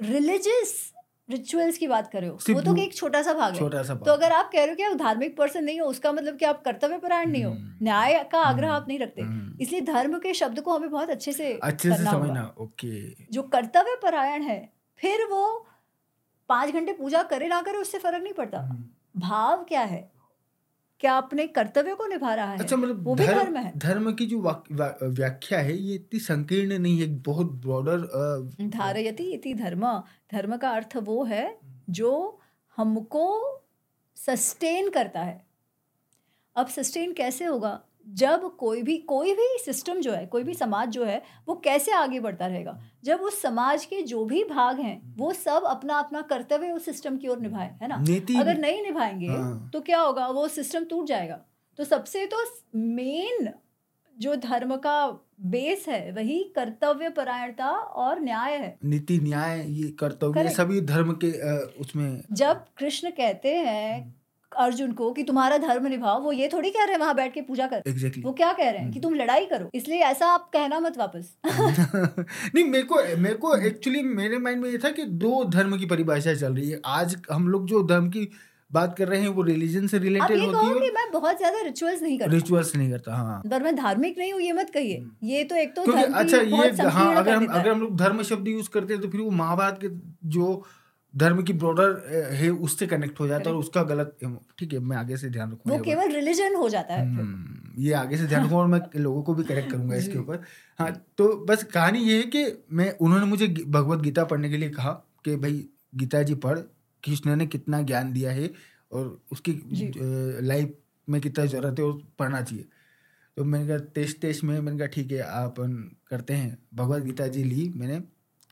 रिलीजियस रिचुअल्स की बात कर रहे हो वो तो एक छोटा सा भाग है। छोटा सा तो अगर आप कह रहे हो कि आप धार्मिक पर्सन नहीं हो उसका मतलब कि आप कर्तव्य परायण नहीं हो। हम्म। न्याय का आग्रह हम्म। आप नहीं रखते। हम्म, इसलिए धर्म के शब्द को हमें बहुत अच्छे से अच्छे से समझना ओके। जो कर्तव्य परायण है फिर वो पाँच घंटे पूजा करे ना करे उससे फ़र्क नहीं पड़ता। हम्म। भाव क्या है? क्या अपने कर्तव्य को निभा रहा है? अच्छा मतलब वो भी धर्म धर्म है। धर्म की जो व्याख्या है ये इतनी संकीर्ण नहीं है बहुत ब्रॉडर धारयति इति धर्म। धर्म का अर्थ वो है जो हमको सस्टेन करता है। अब सस्टेन कैसे होगा? जब कोई भी कोई भी सिस्टम जो है कोई भी समाज जो है वो कैसे आगे बढ़ता रहेगा? जब उस समाज के जो भी भाग हैं वो सब अपना अपना कर्तव्य उस सिस्टम की ओर निभाए है ना? अगर नहीं निभाएँगे हाँ। तो क्या होगा? वो सिस्टम टूट जाएगा। तो सबसे तो मेन जो धर्म का बेस है वही कर्तव्य परायणता और न्याय है। नीति न्याय ये कर्तव्य सभी धर्म के उसमें जब कृष्ण कहते हैं अर्जुन को कि तुम्हारा धर्म निभाओ वो ये थोड़ी कह रहे हैं वहाँ बैठ के पूजा कर। एग्जैक्टली वो क्या कह रहे हैं कि तुम लड़ाई करो इसलिए ऐसा आप कहना मत वापस। (laughs) नहीं मेरे को मेरे को एक्चुअली मेरे माइंड में ये था कि दो धर्म की परिभाषा चल रही है। आज हम लोग जो धर्म की बात कर रहे हैं वो रिलीजन से रिलेटेड होती कहो कि है मैं बहुत ज़्यादा रिचुअल्स नहीं करता। रिचुअल्स नहीं करता हाँ। पर मैं धार्मिक नहीं हूँ ये मत कहिए। ये तो एक तो अच्छा ये हाँ अगर हम अगर हम लोग धर्म शब्द यूज़ करते हैं तो फिर वो महाभारत के जो धर्म की ब्रॉडर है उससे कनेक्ट हो जाता है और उसका गलत ठीक है मैं आगे से ध्यान रखूँगा वो केवल रिलीजन हो जाता है हम्म, ये आगे से ध्यान रखूँगा और मैं (laughs) लोगों को भी करेक्ट करूँगा इसके ऊपर। हाँ तो बस कहानी ये है कि मैं उन्होंने मुझे भगवत गीता पढ़ने के लिए कहा कि भाई गीता जी पढ़ कृष्ण ने कितना ज्ञान दिया है और उसकी लाइफ में कितना ज़रूरत है और पढ़ना चाहिए। तो मैंने कहा तेज तेज में मैंने कहा ठीक है आप करते हैं। भगवत गीता जी ली मैंने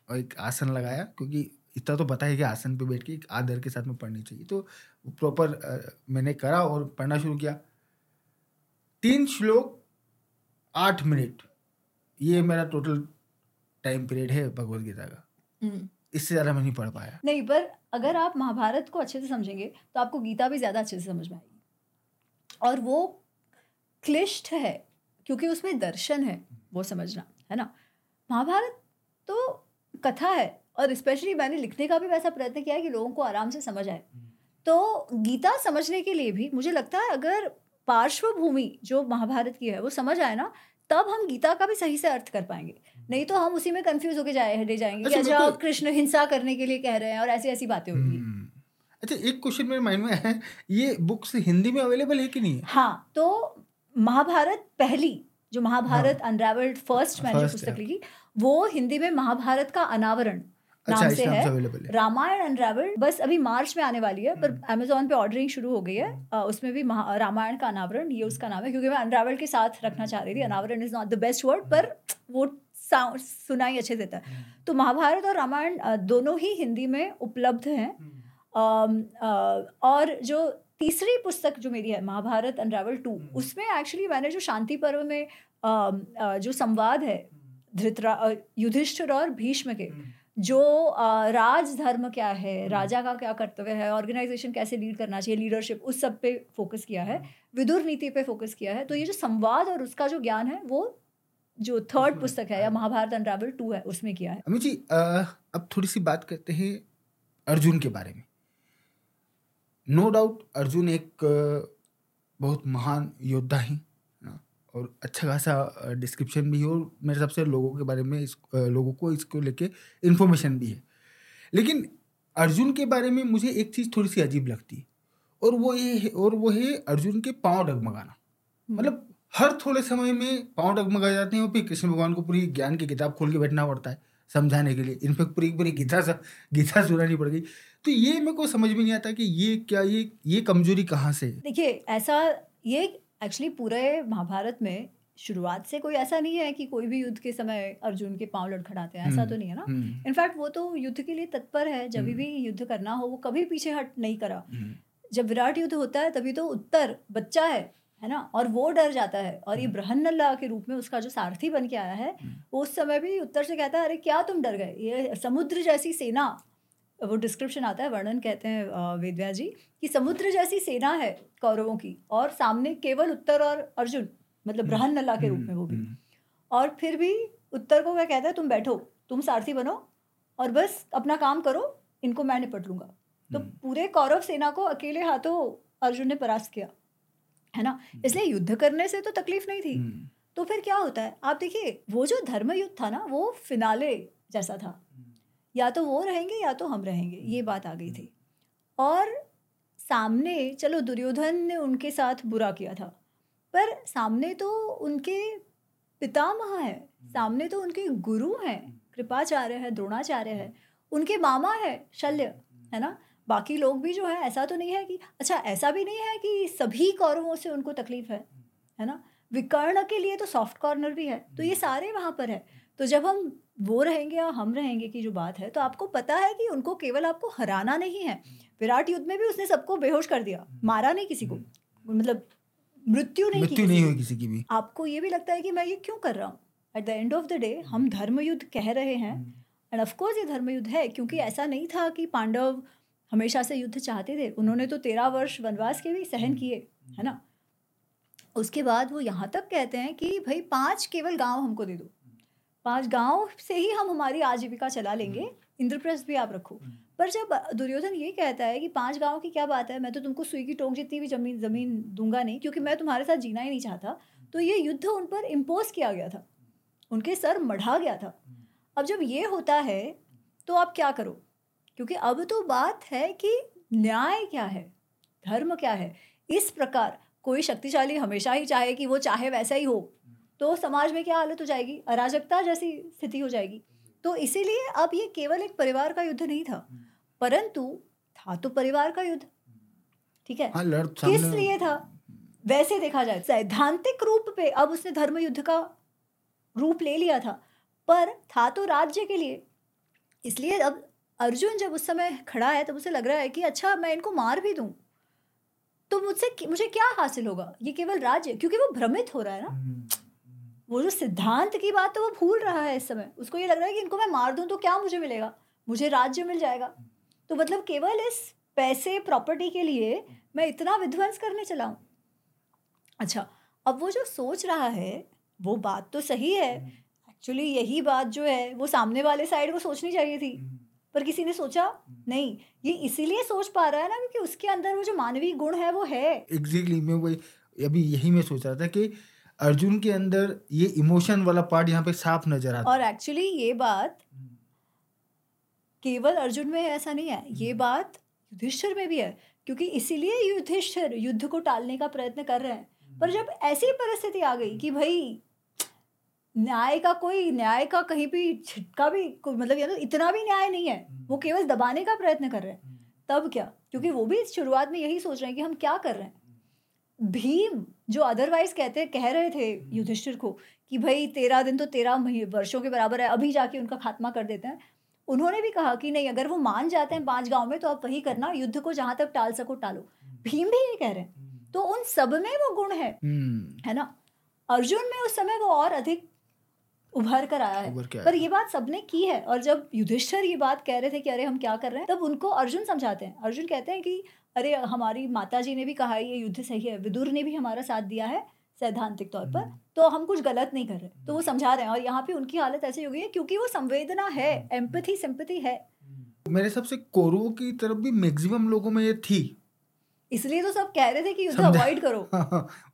और एक आसन लगाया क्योंकि इतना तो पता है कि आसन पे बैठ के एक आदर के साथ में पढ़नी चाहिए। तो प्रॉपर मैंने करा और पढ़ना शुरू किया। तीन श्लोक आठ मिनट। ये मेरा टोटल टाइम पीरियड है भगवत गीता का। हम्म। इससे ज़्यादा मैं नहीं पढ़ पाया। नहीं पर अगर आप महाभारत को अच्छे से समझेंगे तो आपको गीता भी ज़्यादा अच्छे से समझ में आएगी। और वो क्लिष्ट है क्योंकि उसमें दर्शन है वो समझना है ना? महाभारत तो कथा है और स्पेशली मैंने लिखने का भी वैसा प्रयत्न किया है कि लोगों को आराम से समझ आए। तो गीता समझने के लिए भी मुझे लगता है अगर पार्श्वभूमि जो महाभारत की है वो समझ आए ना तब हम गीता का भी सही से अर्थ कर पाएँगे। नहीं तो हम उसी में कंफ्यूज होके जाए ले जाएँगे अच्छा, अच्छा कृष्ण हिंसा करने के लिए कह रहे हैं और ऐसी ऐसी बातें होंगी। हम्म। अच्छा एक क्वेश्चन मेरे माइंड में है ये बुक्स हिंदी में अवेलेबल है कि नहीं है? हाँ तो महाभारत पहली जो महाभारत अनरावल्ड फ़र्स्ट मैंने हाँ। पुस्तक लिखी वो हिंदी में महाभारत का अनावरण अच्छा नाम से है। है। रामायण अनरावल्ड बस अभी मार्च में आने वाली है पर हम्म। अमेजोन पे ऑर्डरिंग शुरू हो गई है। अ, उसमें भी रामायण का अनावरण ये उसका नाम है क्योंकि मैं अनरावल्ड के साथ रखना चाह रही थी। अनावरण is not the best word पर वो साउंड सुनाई अच्छे देता है। तो महाभारत और रामायण दोनों ही हिंदी में उपलब्ध हैं। और जो तीसरी पुस्तक जो मेरी है महाभारत अनरावल टू हम्म। उसमें एक्चुअली मैंने जो शांति पर्व में जो संवाद है धृतरा युधिष्ठिर और भीष्म के जो राज धर्म क्या है राजा का क्या कर्तव्य है ऑर्गेनाइजेशन कैसे लीड करना चाहिए लीडरशिप उस सब पे फोकस किया है विदुर नीति पे फोकस किया है तो ये जो संवाद और उसका जो ज्ञान है वो जो थर्ड पुस्तक है या महाभारत अनरावल टू है उसमें किया है। अमित जी अब थोड़ी सी बात करते हैं अर्जुन के बारे में। नो डाउट अर्जुन एक बहुत महान योद्धा हैं। और अच्छा खासा डिस्क्रिप्शन भी है और मेरे हिसाब से लोगों के बारे में इस लोगों को इसको लेके इन्फॉर्मेशन भी है। लेकिन अर्जुन के बारे में मुझे एक चीज़ थोड़ी सी अजीब लगती है और वो ये है और वो है अर्जुन के पाँव डगमगाना। मतलब हर थोड़े समय में पाँव डगमगा जाते हैं और फिर कृष्ण भगवान को पूरी ज्ञान की किताब खोल के बैठना पड़ता है समझाने के लिए। इनफैक्ट पूरी पूरी गीता गीता सुनानी पड़ गई। तो ये मेरे को समझ में नहीं आता कि ये क्या ये ये कमज़ोरी कहाँ से है? देखिए ऐसा ये एक्चुअली पूरे महाभारत में शुरुआत से कोई ऐसा नहीं है कि कोई भी युद्ध के समय अर्जुन के पाँव लड़खड़ाते हैं ऐसा हम्म, तो नहीं है ना? हम्म, इनफैक्ट वो तो युद्ध के लिए तत्पर है जब हम्म। भी युद्ध करना हो वो कभी पीछे हट नहीं करा। हम्म, जब विराट युद्ध होता है तभी तो उत्तर बच्चा है है ना? और वो डर जाता है। और ये ब्रहन्नल्ला के रूप में उसका जो सारथी बन के आया है वो उस समय भी उत्तर से कहता है अरे क्या तुम डर गए? ये समुद्र जैसी सेना वो डिस्क्रिप्शन आता है वर्णन कहते हैं वेदव्यास जी कि समुद्र जैसी सेना है कौरवों की और सामने केवल उत्तर और अर्जुन मतलब ब्रहन्नल्ला के रूप में वो भी। और फिर भी उत्तर को क्या कहता है तुम बैठो तुम सारथी बनो और बस अपना काम करो इनको मैं निपट लूँगा। तो पूरे कौरव सेना को अकेले हाथों अर्जुन ने परास्त किया है ना? इसलिए युद्ध करने से तो तकलीफ़ नहीं थी। तो फिर क्या होता है आप देखिए वो जो धर्म युद्ध था ना वो फिनाले जैसा था। या तो वो रहेंगे या तो हम रहेंगे ये बात आ गई थी। और सामने चलो दुर्योधन ने उनके साथ बुरा किया था पर सामने तो उनके पितामह है सामने तो उनके गुरु हैं कृपाचार्य है द्रोणाचार्य है उनके मामा है शल्य है ना? बाकी लोग भी जो है ऐसा तो नहीं है कि अच्छा ऐसा भी नहीं है कि सभी कौरवों से उनको तकलीफ़ है है ना? विकर्ण के लिए तो सॉफ्ट कॉर्नर भी है तो ये सारे वहाँ पर है। तो जब हम वो रहेंगे या हम रहेंगे की जो बात है तो आपको पता है कि उनको केवल आपको हराना नहीं है। विराट युद्ध में भी उसने सबको बेहोश कर दिया मारा नहीं किसी को। मतलब मृत्यु नहीं मृत्यु नहीं हुई किसी की भी। आपको ये भी लगता है कि मैं ये क्यों कर रहा हूँ? At the end of the day हम धर्म युद्ध कह रहे हैं। एंड ऑफकोर्स ये धर्म युद्ध है क्योंकि ऐसा नहीं था कि पांडव हमेशा से युद्ध चाहते थे। उन्होंने तो तेरह वर्ष वनवास के भी सहन किए है ना? उसके बाद वो यहाँ तक कहते हैं कि भाई पाँच केवल गाँव हमको दे दो। पाँच गाँव से ही हम हमारी आजीविका चला लेंगे। हम्म। इंद्रप्रस्थ भी आप रखो। हम्म। पर जब दुर्योधन ये कहता है कि पाँच गाँव की क्या बात है मैं तो तुमको सुई की टोक जितनी भी ज़मीन ज़मीन दूँगा नहीं क्योंकि मैं तुम्हारे साथ जीना ही नहीं चाहता तो ये युद्ध उन पर इम्पोज किया गया था। उनके सर मढ़ा गया था। हम्म। अब जब ये होता है तो आप क्या करो? क्योंकि अब तो बात है कि न्याय क्या है धर्म क्या है इस प्रकार कोई शक्तिशाली हमेशा ही चाहे कि वो चाहे वैसा ही हो। तो समाज में क्या हालत हो जाएगी? अराजकता जैसी स्थिति हो जाएगी। तो इसीलिए अब ये केवल एक परिवार का युद्ध नहीं था परंतु था तो परिवार का युद्ध। ठीक है? हाँ, किस लिए था? वैसे देखा जाए सैद्धांतिक रूप पे अब उसने धर्म युद्ध का रूप ले लिया था पर था तो राज्य के लिए। इसलिए अब अर्जुन जब उस समय खड़ा है तब तो उसे लग रहा है कि अच्छा मैं इनको मार भी दूँ। तो मुझसे मुझे क्या हासिल होगा? ये केवल राज्य क्योंकि वो भ्रमित हो रहा है ना। हम्म। वो जो सिद्धांत की बात है वो भूल रहा है इस समय। उसको ये लग रहा है कि इनको मैं मार दूँ तो क्या मुझे मिलेगा? मुझे राज्य मिल जाएगा। तो मतलब केवल इस पैसे प्रॉपर्टी के लिए मैं इतना विध्वंस करने चला हूँ। अच्छा अब वो जो सोच रहा है वो बात तो सही है। एक्चुअली यही बात जो है वो सामने वाले साइड को सोचनी चाहिए थी। पर किसी ने सोचा? नहीं। ये इसीलिए सोच पा रहा है ना क्योंकि उसके अंदर वो जो मानवीय गुण है वो है। एग्जैक्टली exactly, मैं वही अभी यही मैं सोच रहा था कि अर्जुन के अंदर ये इमोशन वाला पार्ट यहाँ पे साफ़ नज़र आता और एक्चुअली ये बात केवल अर्जुन में ऐसा नहीं है ये हम्म। बात युधिष्ठिर में भी है क्योंकि इसीलिए युधिष्ठिर युद्ध को टालने का प्रयत्न कर रहे हैं। पर जब ऐसी परिस्थिति आ गई कि भाई न्याय का कोई न्याय का कहीं भी छिटका भी मतलब ये इतना भी न्याय नहीं है वो केवल दबाने का प्रयत्न कर रहे हैं। हम्म। तब क्या? क्योंकि वो भी शुरुआत में यही सोच रहे हैं कि हम क्या कर रहे हैं। भीम जो अदरवाइज़ कहते कह रहे थे युधिष्ठिर को कि भाई तेरह दिन तो तेरह वर्षों के बराबर है अभी जाके उनका खात्मा कर देते हैं। उन्होंने भी कहा कि नहीं अगर वो मान जाते हैं पाँच गाँव में तो आप वही करना युद्ध को जहाँ तक टाल सको टालो। भीम भी ये कह रहे हैं। तो उन सब में वो गुण है हम्म। है ना? अर्जुन में उस समय वो और अधिक उभर कर आया है। पर ये बात सबने की है और जब युधिष्ठिर ये बात कह रहे थे कि अरे हम क्या कर रहे हैं तब उनको अर्जुन समझाते हैं। अर्जुन कहते हैं कि अरे हमारी माता जी ने भी कहा है ये युद्ध सही है। विदुर ने भी हमारा साथ दिया है सैद्धांतिक तौर पर। हम्म। तो हम कुछ गलत नहीं कर रहे। तो वो समझा रहे हैं और यहाँ पे उनकी हालत ऐसी हो गई है क्योंकि वो संवेदना है एम्पथी सिंपथी है। मेरे हिसाब से कोरो की तरफ़ भी मैक्सिमम लोगों में ये थी। इसलिए तो सब कह रहे थे कि युद्ध अवॉइड करो। (laughs)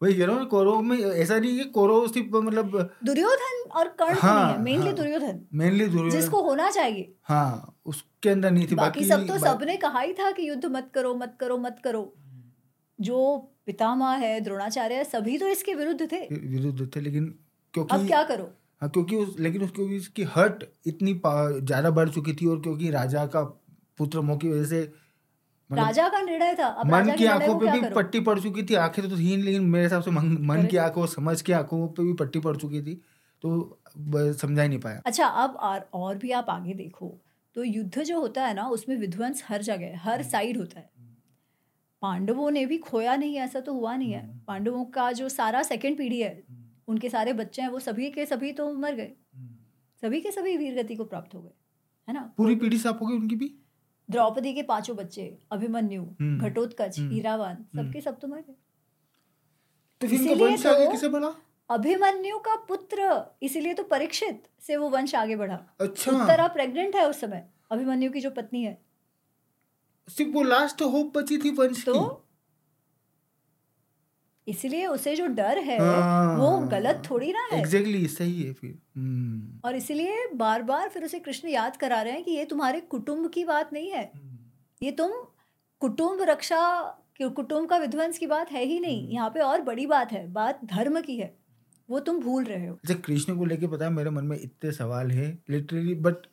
वही कह रहा हूँ कौरव में ऐसा नहीं कि कौरव सिर्फ़ मतलब दुर्योधन और कर्ण हाँ, नहीं है मेनली हाँ, दुर्योधन। मेनली दुर्योधन। जिसको होना चाहिए। हाँ उसके अंदर नहीं थी बाकी, बाकी सब तो सबने कहा ही था कि युद्ध मत करो मत करो मत करो। जो पितामह है द्रोणाचार्य है सभी तो इसके विरुद्ध थे। विरुद्ध थे लेकिन क्योंकि अब क्या करो? हाँ क्योंकि उस लेकिन उसकी उसकी हर्ट इतनी ज़्यादा बढ़ चुकी थी और क्योंकि राजा का पुत्र मोह की वजह से राजा का निर्णय था। अब मन की आँखों पे भी पट्टी पड़ चुकी थी आँखें तो थी लेकिन मेरे हिसाब से मन की आँखों समझ की आँखों पे भी पट्टी पड़ चुकी थी तो समझा ही नहीं पाया। अच्छा अब और, और भी आप आगे देखो तो युद्ध जो होता है ना उसमें विध्वंस हर जगह हर साइड हम्म। होता है। पांडवों ने भी खोया नहीं ऐसा तो हुआ नहीं है। हम्म। पांडवों का जो सारा सेकेंड पीढ़ी है उनके सारे बच्चे हैं वो सभी के सभी तो मर गए। सभी के सभी वीर गति को प्राप्त हो गए है ना? पूरी पीढ़ी साफ़ हो गई उनकी भी? द्रौपदी के पाँचों बच्चे अभिमन्यु हम्म। घटोत्कच हीरावान हम्म। सबके सब तो मर गए तो इसीलिए तो- किसे बढ़ा? अभिमन्यु का पुत्र इसीलिए तो परीक्षित से वो वंश आगे बढ़ा। अच्छा। उत्तरा प्रेग्नेंट है उस समय अभिमन्यु की जो पत्नी है। सिर्फ़ वो लास्ट होप बची थी वंश तो की? इसलिए उसे जो डर है हाँ। वो गलत थोड़ी ना है। एग्जैक्टली सही है फिर। हम्म। और इसलिए बार बार फिर उसे कृष्ण याद करा रहे हैं कि ये तुम्हारे कुटुंब की बात नहीं है। ये तुम कुटुंब रक्षा कुटुंब का विध्वंस की बात है ही नहीं। हम्म। यहाँ पे और बड़ी बात है बात धर्म की है। वो तुम भूल रहे हो। अच्छा कृष्ण को लेके पता है मेरे मन में इतने सवाल है लिटरली बट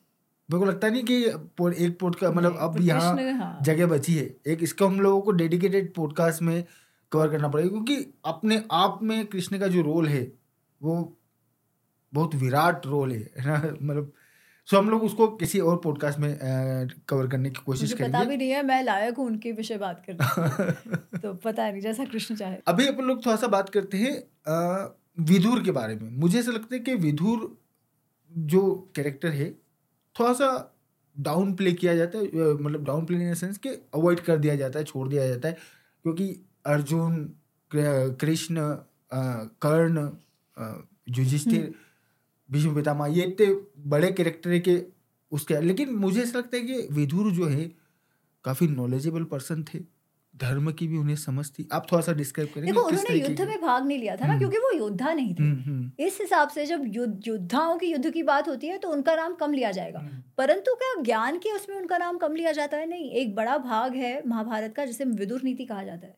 मेरे को लगता नहीं कि एक पॉडकास्ट मतलब अब तो यहाँ हाँ। जगह बची है। एक इसको हम लोगों को डेडिकेटेड पॉडकास्ट में कवर करना पड़ेगा क्योंकि अपने आप में कृष्ण का जो रोल है वो बहुत विराट रोल है है ना? (laughs) मतलब सो हम लोग उसको किसी और पॉडकास्ट में कवर करने की कोशिश मुझे पता भी नहीं है मैं लायक हूँ उनके विषय बात करने (laughs) तो पता नहीं जैसा कृष्ण चाहे। अभी अपन लोग थोड़ा सा बात करते हैं विदुर के बारे में। मुझे ऐसा लगता है कि विदुर जो कैरेक्टर है थोड़ा सा डाउन प्ले किया जाता है मतलब डाउन प्ले इन सेंस कि अवॉइड कर दिया जाता है छोड़ दिया जाता है क्योंकि अर्जुन कृष्ण कर्ण युधिष्ठिर भीष्म पितामह ये इतने बड़े कैरेक्टर है कि उसके लेकिन मुझे ऐसा लगता है कि विदुर जो है काफ़ी नॉलेजेबल पर्सन थे। धर्म की भी उन्हें समझ थी। आप थोड़ा सा डिस्क्राइब करेंगे देखो उन्होंने युद्ध में भाग नहीं लिया था ना हम्म। क्योंकि वो योद्धा नहीं थे। हम्म, हम्म, इस हिसाब से जब युद्ध योद्धाओं की युद्ध की बात होती है तो उनका नाम कम लिया जाएगा। हम्म, परंतु क्या ज्ञान के उसमें उनका नाम कम लिया जाता है? नहीं एक बड़ा भाग है महाभारत का जिसे विदुर नीति कहा जाता है।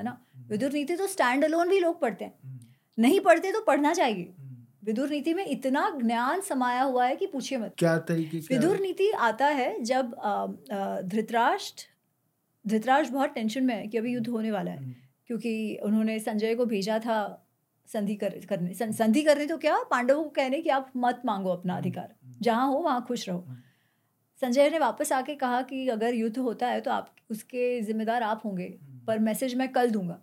है ना? विदुर नीति तो स्टैंड अलोन भी लोग पढ़ते हैं। हम्म, नहीं पढ़ते तो पढ़ना चाहिए। हम्म। विदुर नीति में इतना ज्ञान समाया हुआ है कि पूछिए मत। क्या तरीके विदुर नीति आता है जब धृतराष्ट्र धृतराष्ट्र बहुत टेंशन में है कि अभी युद्ध होने वाला है। हम्म, क्योंकि उन्होंने संजय को भेजा था संधि कर करने। सं- संधि करने तो क्या पांडवों को कहने कि आप मत मांगो अपना अधिकार। जहाँ हो वहाँ खुश रहो। हम्म। संजय ने वापस आके कहा कि अगर युद्ध होता है तो आप उसके जिम्मेदार आप होंगे। पर मैसेज मैं कल दूँगा।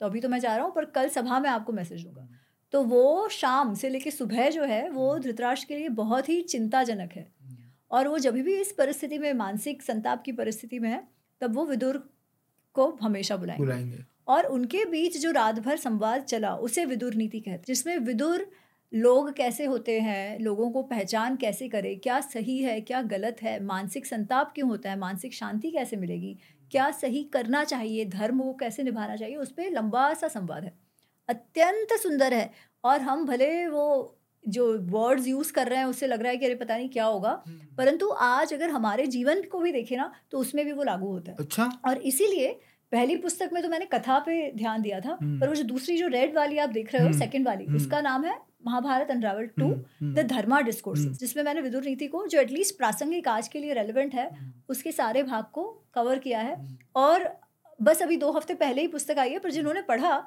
तो अभी तो मैं जा रहा हूँ पर कल सभा में आपको मैसेज दूँगा। तो वो शाम से लेके सुबह जो है वो धृतराष्ट्र के लिए बहुत ही चिंताजनक है। और वो जब भी इस परिस्थिति में मानसिक संताप की परिस्थिति में है तब वो विदुर को हमेशा बुलाएँगे। बुलाएँगे। और उनके बीच जो रात भर संवाद चला उसे विदुर नीति कहते जिसमें विदुर लोग कैसे होते हैं लोगों को पहचान कैसे करे क्या सही है क्या गलत है मानसिक संताप क्यों होता है मानसिक शांति कैसे मिलेगी क्या सही करना चाहिए? धर्म को कैसे निभाना चाहिए? उस पर लंबा सा संवाद है। अत्यंत सुंदर है और हम भले वो जो वर्ड्स यूज़ कर रहे हैं उससे लग रहा है कि अरे पता नहीं क्या होगा। परंतु आज अगर हमारे जीवन को भी देखें ना तो उसमें भी वो लागू होता है। अच्छा। और इसीलिए पहली पुस्तक में तो मैंने कथा पे ध्यान दिया था हम्म। पर वो जो दूसरी जो रेड वाली आप देख रहे हो हम्म, सेकंड वाली हम्म। उसका नाम है Mahabharata unravel two hmm, hmm, the dharma discourses hmm. जिसमें मैंने विदुर नीति को जो एटलीस्ट प्रासंगिक आज के लिए रेलिवेंट है हम्म, उसके सारे भाग को कवर किया है। हम्म, और बस अभी दो हफ़्ते पहले ही पुस्तक आई है पर जिन्होंने पढ़ा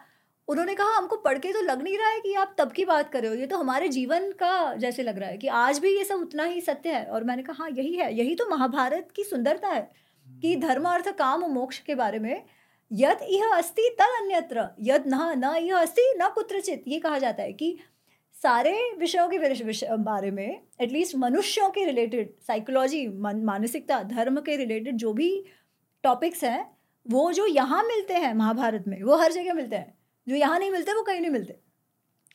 उन्होंने कहा हमको पढ़ के तो लग नहीं रहा है कि आप तब की बात कर रहे हो ये तो हमारे जीवन का जैसे लग रहा है कि आज भी ये सब उतना ही सत्य है। और मैंने कहा हाँ यही है यही तो महाभारत की सुंदरता है कि धर्म अर्थ काम मोक्ष के बारे में यद यह अस्ति तद अन्यत्र यद न न यह अस्ति न कुत्रचित ये कहा जाता है कि सारे विषयों के विष- विष- बारे में एटलीस्ट मनुष्यों के रिलेटेड साइकोलॉजी मानसिकता धर्म के रिलेटेड जो भी टॉपिक्स हैं वो जो यहाँ मिलते हैं महाभारत में वो हर जगह मिलते हैं। जो यहाँ नहीं मिलते वो कहीं नहीं मिलते।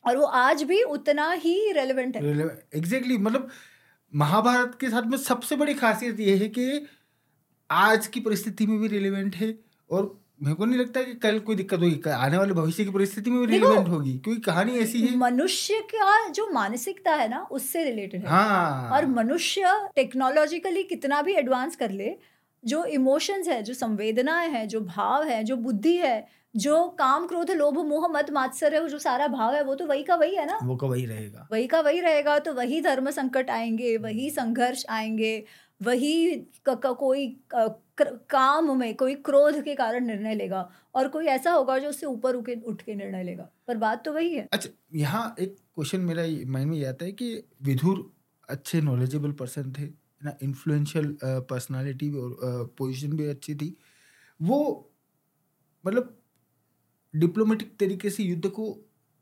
और वो आज भी उतना ही रेलेवेंट है। एग्जैक्टली exactly, मतलब महाभारत के साथ में सबसे बड़ी खासियत ये है कि आज की परिस्थिति में भी रिलेवेंट है और मेरे को नहीं लगता कि कल कोई दिक्कत होगी आने वाले भविष्य की परिस्थिति में भी रिलेवेंट होगी क्योंकि कहानी ऐसी है। मनुष्य का जो मानसिकता है ना उससे रिलेटेड है। हाँ। और मनुष्य टेक्नोलॉजिकली कितना भी एडवांस कर ले जो इमोशंस है जो संवेदनाएँ हैं जो भाव है जो बुद्धि है जो काम क्रोध लोभ मोह मत मात्सर है वो जो सारा भाव है वो तो वही का वही है ना। वो का वही रहेगा। वही का वही रहेगा तो वही धर्म संकट आएँगे वही संघर्ष आएँगे वही कोई काम में कोई क्रोध के कारण निर्णय लेगा और कोई ऐसा होगा जो उससे ऊपर उठ के निर्णय लेगा। पर बात तो वही है। अच्छा यहाँ एक क्वेश्चन मेरा माइंड में आता है कि विधुर अच्छे नॉलेजेबल पर्सन थे ना? इन्फ्लुएंशियल पर्सनालिटी और पोजीशन भी अच्छी थी। वो मतलब डिप्लोमेटिक तरीके से युद्ध को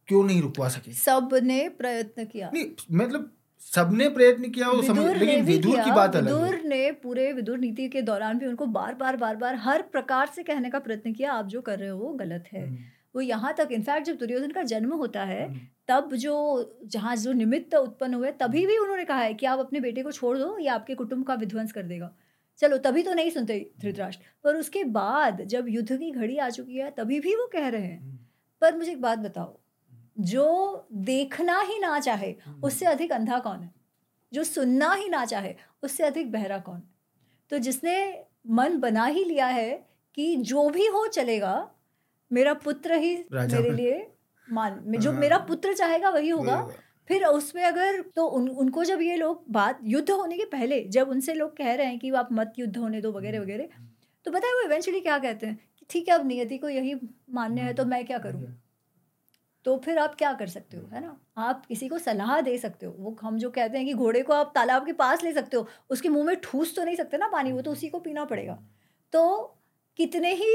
क्यों नहीं रुकवा सके? सबने प्रयत्न किया। नहीं मतलब सबने प्रयत्न किया वो समझ लेकिन विदुर की बात अलग विदुर ने पूरे विदुर नीति के दौरान भी उनको बार बार बार बार हर प्रकार से कहने का प्रयत्न किया। आप जो कर रहे हो वो गलत है। हम्म, वो यहाँ तक इनफैक्ट जब दुर्योधन का जन्म होता है हम्म, तब जो जहाँ जो निमित्त उत्पन्न हुए तभी भी उन्होंने कहा है कि आप अपने बेटे को छोड़ दो या आपके कुटुंब का विध्वंस कर देगा। चलो तभी तो नहीं सुनते धृतराष्ट्र। पर उसके बाद जब युद्ध की घड़ी आ चुकी है तभी भी वो कह रहे हैं। हम्म, पर मुझे एक बात बताओ जो देखना ही ना चाहे हम्म, उससे अधिक अंधा कौन है? जो सुनना ही ना चाहे उससे अधिक बहरा कौन? है तो जिसने मन बना ही लिया है कि जो भी हो चलेगा मेरा पुत्र ही मेरे लिए मान में- जो हाँ। मेरा पुत्र चाहेगा वही होगा। फिर उसमें अगर तो उन उनको जब ये लोग बात युद्ध होने के पहले जब उनसे लोग कह रहे हैं कि आप मत युद्ध होने दो वगैरह हम्म, वगैरह तो बताए वो इवेंचुअली क्या कहते हैं कि ठीक है अब नियति को यही मान्य है तो मैं क्या करूँ? तो फिर आप क्या कर सकते हो है ना? आप किसी को सलाह दे सकते हो। वो हम जो कहते हैं कि घोड़े को आप तालाब के पास ले सकते हो उसके मुँह में ठूस तो नहीं सकते ना पानी वो तो उसी को पीना पड़ेगा। तो कितने ही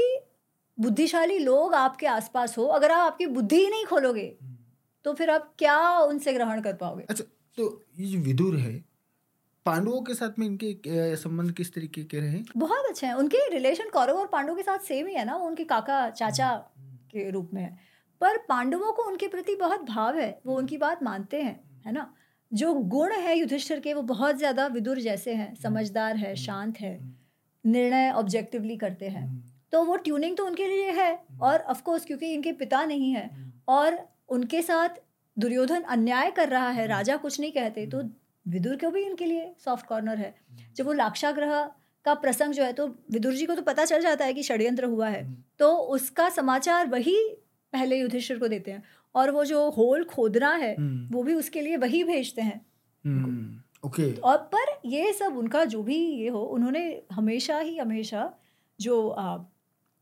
बुद्धिशाली लोग आपके आसपास हो अगर आप आपकी बुद्धि ही नहीं खोलोगे हम्म। तो फिर आप क्या उनसे ग्रहण कर पाओगे? अच्छा तो ये जो विदुर है पांडवों के साथ में इनके संबंध किस तरीके के रहे? बहुत अच्छे हैं। उनके रिलेशन कौरव और पांडवों के साथ सेम ही है ना? उनके काका चाचा के रूप में है। पर पांडवों को उनके प्रति बहुत भाव है, वो उनकी बात मानते हैं, है ना? जो गुण है युधिष्ठिर के, वो बहुत ज़्यादा विदुर जैसे हैं, समझदार है, शांत है, निर्णय ऑब्जेक्टिवली करते हैं। तो वो ट्यूनिंग तो उनके लिए है और ऑफ़ कोर्स क्योंकि इनके पिता नहीं है और उनके साथ दुर्योधन अन्याय कर रहा है, राजा कुछ नहीं कहते तो विदुर को भी इनके लिए सॉफ्ट कॉर्नर है? जब वो लाक्षाग्रह का प्रसंग जो है तो विदुर जी को तो पता चल जाता है कि षड्यंत्र हुआ है तो उसका समाचार वही पहले युधिष्ठिर को देते हैं। और वो जो होल खोदना है हम्म, वो भी उसके लिए वही भेजते हैं। Hmm, okay. और पर ये सब उनका जो भी ये हो उन्होंने हमेशा ही हमेशा जो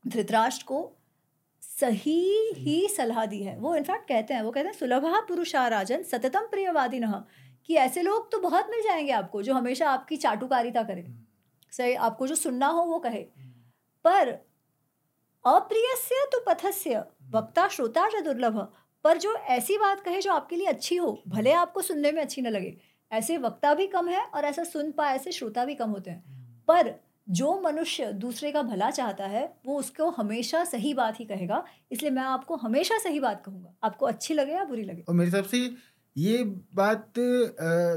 धृतराष्ट्र को सही ही सलाह दी है। वो इनफैक्ट कहते हैं वो कहते हैं सुलभा पुरुषा राजन सततम प्रियवादी न कि ऐसे लोग तो बहुत मिल जाएँगे आपको जो हमेशा आपकी चाटुकारिता करें। सही आपको जो सुनना हो वो कहे। पर अप्रियस्य तो पथस्य। वक्ता श्रोता च दुर्लभ पर जो ऐसी बात कहे जो आपके लिए अच्छी हो भले आपको सुनने में अच्छी न लगे ऐसे वक्ता भी कम है और ऐसा सुन पाए ऐसे श्रोता भी कम होते हैं। पर जो मनुष्य दूसरे का भला चाहता है वो उसको हमेशा सही बात ही कहेगा। इसलिए मैं आपको हमेशा सही बात कहूँगा। आपको अच्छी लगे या बुरी लगे? और मेरे हिसाब से ये बात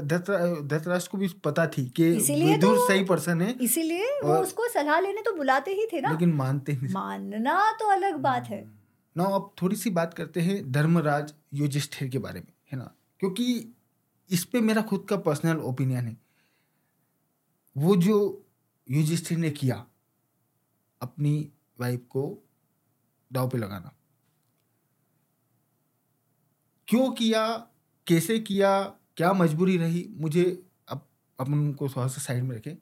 धृतरा- धृतराष्ट्र को भी पता थी कि इसीलिए तो- सही पर्सन है इसीलिए वो उसको सलाह लेने तो बुलाते ही थे ना। लेकिन मानते नहीं मानना तो अलग बात है। ना अब थोड़ी सी बात करते हैं धर्मराज युधिष्ठिर के बारे में, है ना? क्योंकि इस पर मेरा खुद का पर्सनल ओपिनियन है। वो जो युधिष्ठिर ने किया, अपनी वाइफ को दाव पे लगाना। क्यों किया, कैसे किया, क्या मजबूरी रही, मुझे अब अपन उनको थोड़ा सा साइड में रखें।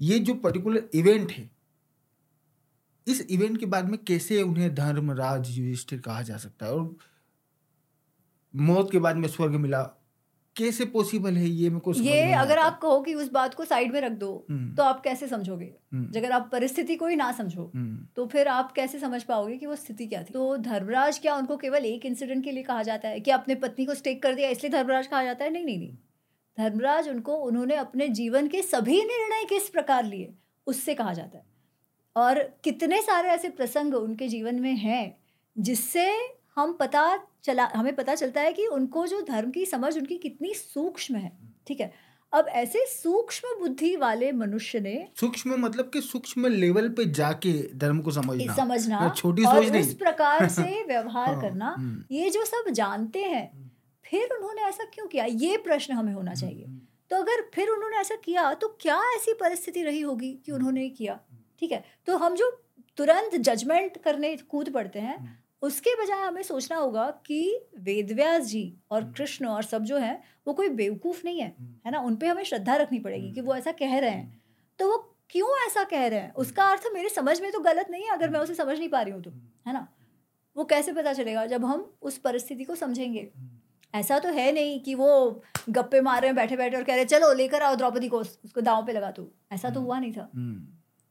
ये जो पर्टिकुलर इवेंट है इस इवेंट के बाद में कैसे उन्हें धर्मराज युधिष्ठिर कहा जा सकता है? और मौत के बाद में स्वर्ग मिला। कैसे पॉसिबल है ये मेरे को ये अगर आप कहो कि उस बात को साइड में रख दो हम्म, तो आप कैसे समझोगे? हम्म, अगर आप परिस्थिति को ही ना समझो हम्म, तो फिर आप कैसे समझ पाओगे कि वो स्थिति क्या थी? तो धर्मराज क्या उनको केवल एक इंसिडेंट के लिए कहा जाता है? कि अपने पत्नी को स्टेक कर दिया इसलिए धर्मराज कहा जाता है? नहीं नहीं नहीं। धर्मराज उनको उन्होंने अपने जीवन के सभी निर्णय किस प्रकार लिए उससे कहा जाता है। और कितने सारे ऐसे प्रसंग उनके जीवन में हैं जिससे हम पता चला हमें पता चलता है कि उनको जो धर्म की समझ उनकी कितनी सूक्ष्म है ठीक है? अब ऐसे सूक्ष्म बुद्धि वाले मनुष्य ने सूक्ष्म मतलब कि सूक्ष्म लेवल पे जाके धर्म को समझना समझना छोटी सोच नहीं। उस प्रकार (laughs) से व्यवहार हाँ, करना हम्म, ये जो सब जानते हैं हम्म, फिर उन्होंने ऐसा क्यों किया? ये प्रश्न हमें होना चाहिए। हम्म, तो अगर फिर उन्होंने ऐसा किया तो क्या ऐसी परिस्थिति रही होगी कि उन्होंने किया? ठीक है? तो हम जो तुरंत जजमेंट करने कूद पड़ते हैं हम्म। उसके बजाय हमें सोचना होगा कि वेदव्यास जी और हम्म। कृष्ण और सब जो हैं वो कोई बेवकूफ़ नहीं है हम्म, है ना? उन पे हमें श्रद्धा रखनी पड़ेगी कि वो ऐसा कह रहे हैं। तो वो क्यों ऐसा कह रहे हैं? उसका अर्थ मेरे समझ में तो गलत नहीं है अगर मैं उसे समझ नहीं पा रही हूँ तो है ना? वो कैसे पता चलेगा जब हम उस परिस्थिति को समझेंगे? ऐसा तो है नहीं कि वो गप्पे मार रहे हैं बैठे बैठे और कह रहे हैं, चलो लेकर आओ द्रौपदी को उसको दाव पे लगा दो। ऐसा तो। हुआ नहीं था।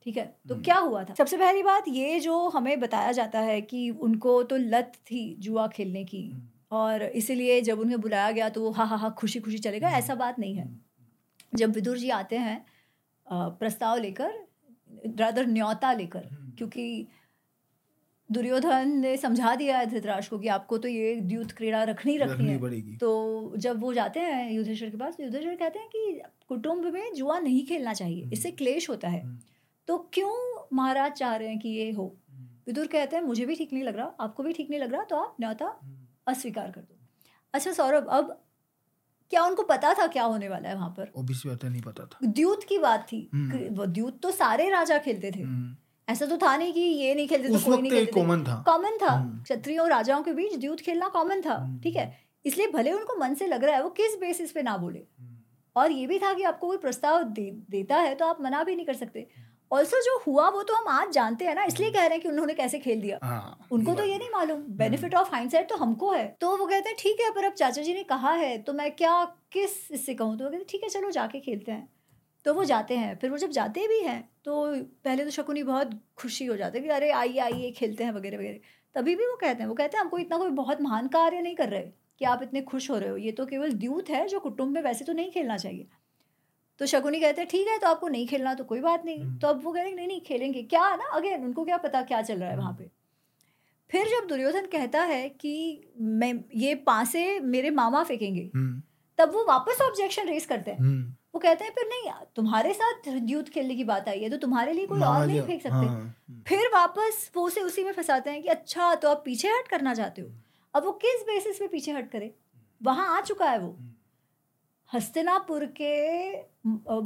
ठीक है तो हम्म। क्या हुआ था सबसे पहली बात ये जो हमें बताया जाता है कि उनको तो लत थी जुआ खेलने की हम्म। और इसीलिए जब उन्हें बुलाया गया तो वो हा हा हा खुशी खुशी चलेगा हम्म। ऐसा बात नहीं है जब विदुर जी आते हैं प्रस्ताव लेकर रादर न्योता लेकर हम्म। क्योंकि दुर्योधन ने समझा दिया है धृतराष्ट्र को कि आपको तो ये द्यूत क्रीड़ा रखनी रखनी रखनी है तो जब वो जाते हैं युद्धेश्वर के पास तो युधिष्ठिर कहते हैं कि कुटुंब में जुआ नहीं खेलना चाहिए इससे क्लेश होता है हम्म। तो क्यों महाराज चाह रहे हैं कि ये हो हम्म। विदुर कहते हैं मुझे भी ठीक नहीं लग रहा आपको भी ठीक नहीं लग रहा तो आप न्योता हम्म। अस्वीकार कर दो अच्छा सौरभ अब क्या उनको पता था क्या होने वाला है वहाँ पर ओबीसी बात नहीं पता था द्यूत की बात थी हम्म। वो द्यूत तो सारे राजा खेलते थे। ऐसा तो था नहीं कि ये नहीं खेलते तो कोई नहीं खेलते कॉमन था कॉमन था। क्षत्रियों और राजाओं के बीच द्यूत खेलना कॉमन था। ठीक है इसलिए भले उनको मन से लग रहा है वो किस बेसिस पे ना बोले। और ये भी था कि आपको कोई प्रस्ताव दे, देता है तो आप मना भी नहीं कर सकते ऑल्सो जो हुआ वो तो हम आज जानते हैं ना इसलिए कह रहे हैं कि उन्होंने कैसे खेल दिया। हाँ उनको तो ये नहीं मालूम। बेनिफिट ऑफ़ हाइंडसाइट तो हमको है। तो वो कहते हैं ठीक है पर अब चाचा जी ने कहा है तो मैं क्या किस इससे कहूँ? तो वो कहते हैं ठीक है चलो जाके खेलते हैं। तो वो जाते हैं। फिर वो जब जाते भी हैं तो पहले तो शकुनी बहुत खुशी हो जाते हैं कि अरे आइए आइए खेलते हैं वगैरह वगैरह। तभी भी वो कहते हैं वो कहते हैं हमको इतना कोई बहुत महान कार्य नहीं कर रहे कि आप इतने खुश हो रहे हो। ये तो केवल द्यूत है जो कुटुंब में वैसे तो नहीं खेलना चाहिए। तो शकुनी कहते हैं ठीक है तो आपको नहीं खेलना तो कोई बात नहीं। हम्म। तो अब वो कह रहे हैं, नहीं नहीं खेलेंगे। क्या ना अगेन उनको क्या पता क्या चल रहा है वहाँ पे। फिर जब दुर्योधन कहता है कि मैं ये पासे मेरे मामा फेंकेंगे हम्म। तब वो वापस ऑब्जेक्शन रेस करते हैं। हम्म। वो कहते हैं फिर नहीं तुम्हारे साथ द्यूत खेलने की बात आई है तो तुम्हारे लिए कोई और नहीं फेंक सकते। हाँ, हम्म। फिर वापस वो उसे उसी में फंसाते हैं कि अच्छा तो आप पीछे हट करना चाहते हो। अब वो किस बेसिस पे पीछे हट करे? वहाँ आ चुका है वो। हस्तिनापुर के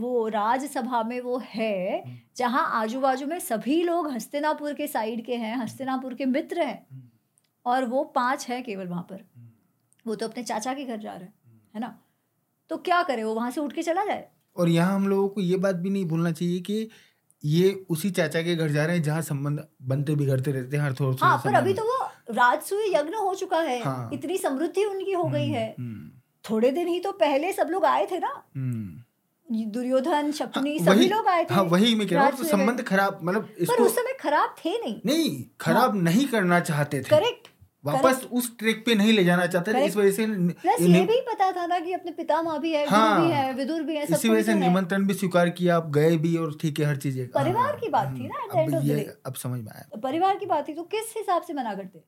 वो राजसभा में वो है जहाँ आजू बाजू में सभी लोग हस्तिनापुर के साइड के हैं हस्तिनापुर के मित्र हैं। और वो पाँच है केवल वहाँ पर। वो तो अपने चाचा के घर जा रहे हैं है ना? तो क्या करे वो वहाँ से उठ के चला जाए? और यहाँ हम लोगों को ये बात भी नहीं भूलना चाहिए कि ये उसी चाचा के घर जा रहे हैं जहाँ संबंध बनते बिगड़ते रहते हैं हर थोड़े हाँ पर अभी तो वो राजसूय यज्ञ हो चुका है। हाँ। इतनी समृद्धि उनकी हो गई है। हम्म, थोड़े दिन ही तो पहले सब लोग आए थे ना। हम्म। दुर्योधन शकुनी हाँ, सभी लोग आए थे। हाँ वही मैं कह रहा हूँ तो संबंध खराब मतलब पर उस समय खराब थे नहीं। नहीं खराब हाँ, नहीं करना चाहते थे। करेक्ट वापस उस ट्रैक पे नहीं ले जाना चाहते थे इस वजह से प्लस ये भी पता था ना कि अपने पितामह भी है हाँ। भी है विदुर भी है सब इसी वजह से निमंत्रण भी स्वीकार किया आप गए भी और ठीक है हर चीज़ परिवार हाँ, की बात थी हम्म, ना, अब समझ में आया। परिवार की बात थी तो किस हिसाब से मना करते?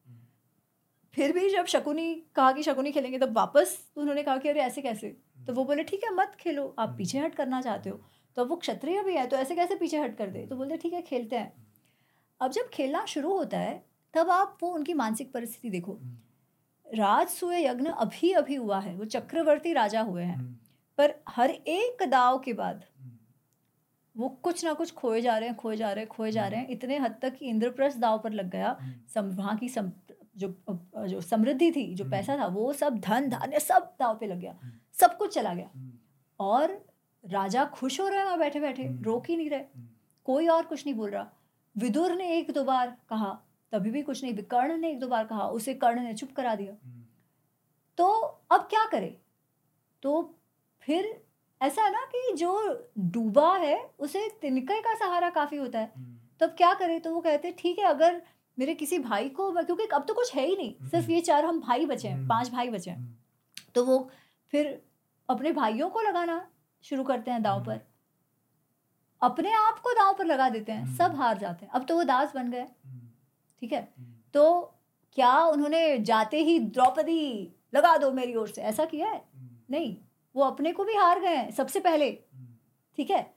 फिर भी जब शकुनी कहा कि शकुनी खेलेंगे तब वापस उन्होंने कहा कि अरे ऐसे कैसे? तो वो बोले ठीक है मत खेलो आप पीछे हट करना चाहते हो। तो अब वो क्षत्रिय भी है तो ऐसे कैसे पीछे हट कर दे? तो बोलते ठीक है खेलते हैं। अब जब खेलना शुरू होता है तब आप वो उनकी मानसिक परिस्थिति देखो। राजसूय यज्ञ अभी अभी हुआ है वो चक्रवर्ती राजा हुए हैं। पर हर एक दाव के बाद वो कुछ ना कुछ खोए जा रहे हैं खोए जा रहे हैं खोए जा रहे हैं। इतने हद तक कि इंद्रप्रस्थ दाव पर लग गया। सम वहाँ की सम, जो जो समृद्धि थी जो पैसा था वो सब धन धान्य सब दाव पे लग गया। सब कुछ चला गया। और राजा खुश हो रहे हैं वहाँ बैठे बैठे हम्म। रोक ही नहीं रहे। कोई और कुछ नहीं बोल रहा। विदुर ने एक दो बार कहा तभी भी कुछ नहीं कर्ण ने एक दो बार कहा उसे कर्ण ने चुप करा दिया। तो अब क्या करे? तो फिर ऐसा है ना कि जो डूबा है उसे तिनके का सहारा काफ़ी होता है। तो अब क्या करे? तो वो कहते ठीक है अगर मेरे किसी भाई को क्योंकि अब तो कुछ है ही नहीं सिर्फ़ ये चार हम भाई बचे हैं हम्म। पाँच भाई बचे हैं। तो वो फिर अपने भाइयों को लगाना शुरू करते हैं दाव पर। अपने आप को दाव पर लगा देते हैं सब हार जाते हैं। अब तो वो दास बन गए। ठीक है? तो क्या उन्होंने जाते ही द्रौपदी लगा दो मेरी ओर से ऐसा किया है? नहीं वो अपने को भी हार गए हैं सबसे पहले। ठीक है?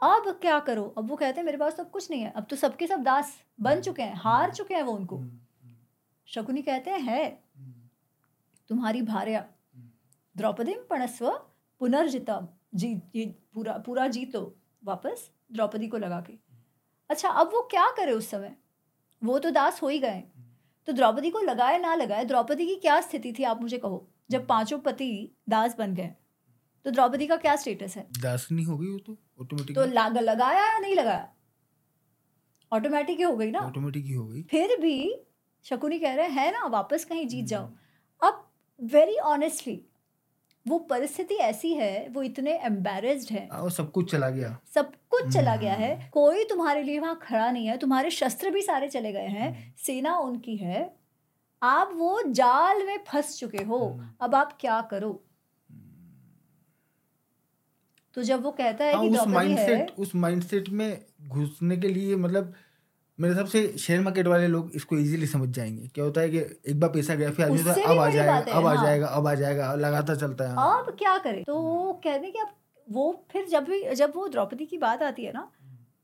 अब क्या करो? अब वो कहते हैं मेरे पास सब कुछ नहीं है। अब तो सबके सब दास बन चुके हैं हार चुके हैं वो उनको। शकुनी कहते हैं है। तुम्हारी भार्या द्रौपदी पणस्व पुनर्जिता जी ये पूरा पूरा जीत लो वापस द्रौपदी को लगा के। अच्छा अब वो क्या करे उस समय? वो तो दास हो ही गए। तो द्रौपदी को लगाए ना लगाए द्रौपदी की क्या स्थिति थी आप मुझे कहो जब पाँचों पति दास बन गए? तो द्रौपदी का क्या स्टेटस है? दासनी हो गई वो तो ऑटोमेटिक तो लाग लगाया या नहीं लगाया? ऑटोमेटिक ही हो गई ना? ऑटोमेटिक ही हो गई। फिर भी शकुनी कह रहे हैं ना वापस कहीं जीत जाओ। अब वेरी ऑनेस्टली वो परिस्थिति ऐसी है वो इतने एम्बेरस्ड है। और सब कुछ चला गया। सब कुछ चला गया है। हम्म। कोई तुम्हारे लिए वहाँ खड़ा नहीं है। तुम्हारे शस्त्र भी सारे चले गए हैं। हम्म। सेना उनकी है। आप वो जाल में फंस चुके हो। हम्म। अब आप क्या करो? तो जब वो कहता है हाँ कि उस माइंडसेट उस माइंडसेट में घुसने के लिए मतलब मेरे हिसाब से शेयर मार्केट वाले लोग इसको इजीली समझ जाएँगे क्या होता है कि एक बार पैसा गया फिर आदमी सोचता अब आ जाएगा अब आ हाँ। जाएगा अब आ जाएगा लगातार चलता है हाँ। अब क्या करे तो वो कहते हैं कि अब वो फिर जब भी जब वो द्रौपदी की बात आती है ना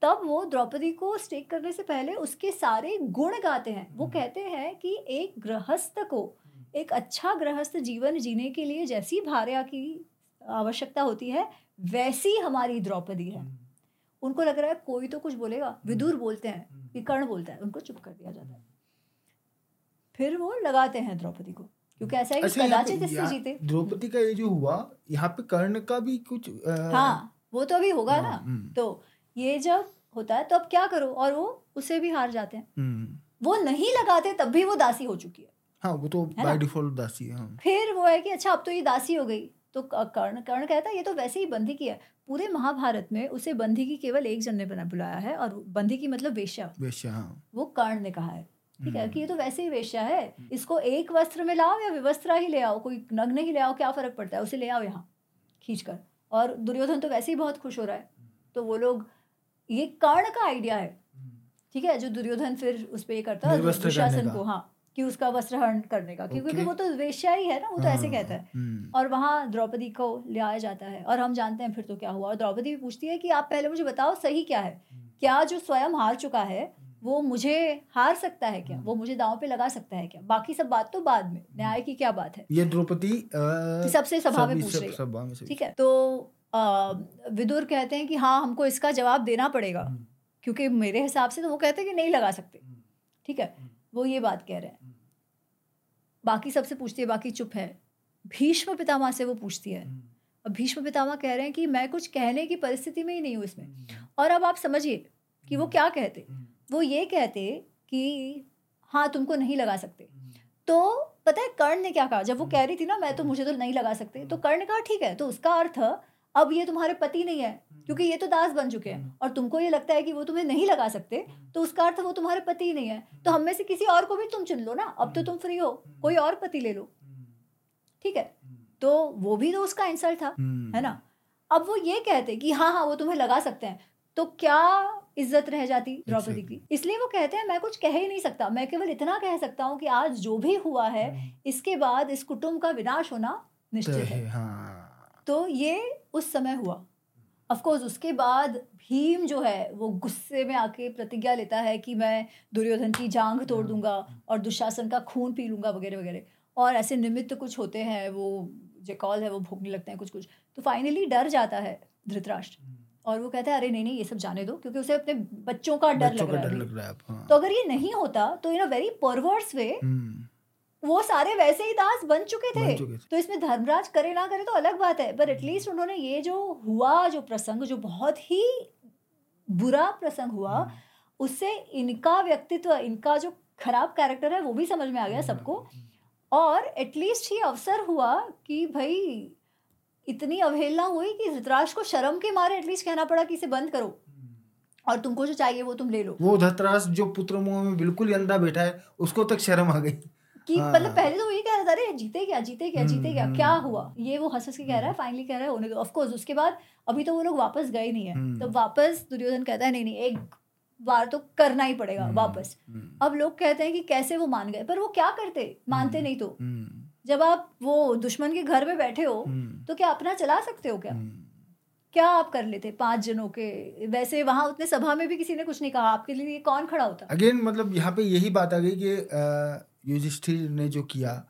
तब वो द्रौपदी को स्टेक करने से पहले उसके सारे गुण गाते हैं वो हम्म। कहते हैं कि एक गृहस्थ को एक अच्छा गृहस्थ जीवन जीने के लिए जैसी भार्या की आवश्यकता होती है वैसी हमारी द्रौपदी है। उनको लग रहा है कोई तो कुछ बोलेगा। विदुर बोलते हैं कि कर्ण बोलता है उनको चुप कर दिया जाता है। फिर वो लगाते हैं द्रौपदी को क्योंकि ऐसा है कि अच्छा कदाचित इससे जीते। द्रौपदी का ये जो हुआ यहाँ पे कर्ण का भी कुछ अ, हाँ वो तो अभी होगा ना। हम्म। तो ये जब होता है तो अब क्या करो? और वो उसे भी हार जाते हैं। हम्म, वो नहीं लगाते तब भी वो दासी हो चुकी है। हाँ वो तो बाय डिफ़ॉल्ट दासी है हाँ। फिर वो है कि अच्छा अब तो ये दासी हो गई। तो कर्ण कर्ण कहता है ये तो वैसे ही बंदी की है। पूरे महाभारत में उसे बंदी की केवल एक जन ने बना बुलाया है और बंदी की मतलब वेश्या। वैश्य हाँ। वो कर्ण ने कहा है। ठीक है हम्म। कि ये तो वैसे ही वेश्या है। इसको एक वस्त्र में लाओ या विवस्त्रा ही ले आओ कोई नग्न ही ले आओ क्या फ़र्क पड़ता है? उसे ले आओ यहाँ खींच कर और दुर्योधन तो वैसे ही बहुत खुश हो रहा है। तो वो लोग ये कर्ण का आइडिया है। ठीक है जो दुर्योधन फिर उस पर ये करता है दुशासन को हाँ। कि उसका वस्त्र हरण करने का क्योंकि ओके। वो तो वेश्या ही है ना वो तो ऐसे हाँ, कहता है। हम्म, और वहाँ द्रौपदी को ले आया जाता है और हम जानते हैं फिर तो क्या हुआ। और द्रौपदी भी पूछती है कि आप पहले मुझे बताओ सही क्या है? क्या जो स्वयं हार चुका है वो मुझे हार सकता है क्या? वो मुझे दांव पे लगा सकता है क्या? बाकी सब बात तो बाद में न्याय की क्या बात है? ये द्रौपदी सबसे सभा में पूछ रही है। ठीक है तो विदुर कहते हैं कि हाँ हमको इसका जवाब देना पड़ेगा हम्म, क्योंकि मेरे हिसाब से तो वो कहते हैं कि नहीं लगा सकते। हम्म, ठीक है हम्म। वो ये बात कह रहे हैं। हम्म। बाकी सबसे पूछती है बाकी चुप है। भीष्म पितामा से वो पूछती है। हम्म, अब भीष्म पितामा कह रहे हैं कि मैं कुछ कहने की परिस्थिति में ही नहीं हूँ इसमें। हम्म, और अब आप समझिए कि वो क्या कहते। हम्म, वो ये कहते कि हाँ तुमको नहीं लगा सकते। हम्म, तो पता है कर्ण ने क्या कहा? जब वो कह रही थी ना मैं तो मुझे तो नहीं लगा सकते। तो कर्ण कहा ठीक है। तो उसका अर्थ अब ये तुम्हारे पति नहीं है क्योंकि ये तो दास बन चुके हैं। और तुमको ये लगता है कि वो तुम्हें नहीं लगा सकते तो उसका अर्थ वो तुम्हारे पति ही नहीं है। तो हम में से किसी और को भी तुम चुन लो ना अब तो तुम फ्री हो कोई और पति ले लो। हम्म, ठीक है? तो वो भी तो उसका इंसल्ट था हम्म, है ना? अब वो ये कहते कि हाँ हाँ वो तुम्हें लगा सकते हैं। तो क्या इज़्ज़त रह जाती द्रौपदी की? इसलिए वो कहते हैं मैं कुछ कह ही नहीं सकता। मैं केवल इतना कह सकता हूँ कि आज जो भी हुआ है हम्म, इसके बाद इस कुटुंब का विनाश होना निश्चित है, हाँ। तो ये उस समय हुआ। ऑफ़ कोर्स उसके बाद भीम जो है वो गुस्से में आके प्रतिज्ञा लेता है कि मैं दुर्योधन की जांग तोड़ दूँगा और दुशासन का खून पी लूँगा वगैरह वगैरह। और ऐसे निमित्त कुछ होते हैं वो जो कॉल है वो भोगने लगते हैं कुछ कुछ तो फाइनली डर जाता है धृतराष्ट्र। और वो कहता है अरे नहीं नहीं ये सब जाने दो क्योंकि उसे अपने बच्चों का डर लग रहा है है तो अगर ये नहीं होता तो इन अ वेरी परवर्स वे वो सारे वैसे ही दास बन चुके थे। बन चुके थे। तो इसमें धर्मराज करे ना करे तो अलग बात है पर एटलीस्ट उन्होंने ये जो हुआ जो प्रसंग जो बहुत ही बुरा प्रसंग हुआ हम्म, उससे इनका व्यक्तित्व इनका जो खराब कैरेक्टर है वो भी समझ में आ गया सबको। और एटलीस्ट ये अवसर हुआ कि भाई इतनी अवहेलना हुई कि धृतराष्ट्र को शर्म के मारे एटलीस्ट कहना पड़ा कि इसे बंद करो। और तुमको जो चाहिए वो तुम ले लो। वो धतरास जो पुत्र मुँह में बिल्कुल अंधा बैठा है उसको तक शर्म आ गई। कि हाँ। मतलब पहले तो वही कह रहा था अरे जीते क्या जीते क्या जीते क्या हम्म, क्या हम्म। हुआ? ये वो हंस हंस के कह रहा है फाइनली कह रहा है होने दो। ऑफकोर्स उसके बाद अभी तो वो लोग वापस गए नहीं है। हम्म। तो वापस दुर्योधन कहता है नहीं नहीं एक बार तो करना ही पड़ेगा हम्म, वापस। हम्म, अब लोग कहते हैं कि कैसे वो मान गए पर वो क्या करते मानते हम्म। नहीं तो। हम्म, जब आप वो दुश्मन के घर में बैठे हो हम्म, तो क्या अपना चला सकते हो क्या? हम्म, क्या आप कर लेते पाँच जनों के? वैसे वहाँ उतने सभा में भी किसी ने कुछ नहीं कहा आपके लिए कौन खड़ा होता? अगेन मतलब यहाँ पे यही बात आ गई कि युधिष्ठिर ने जो किया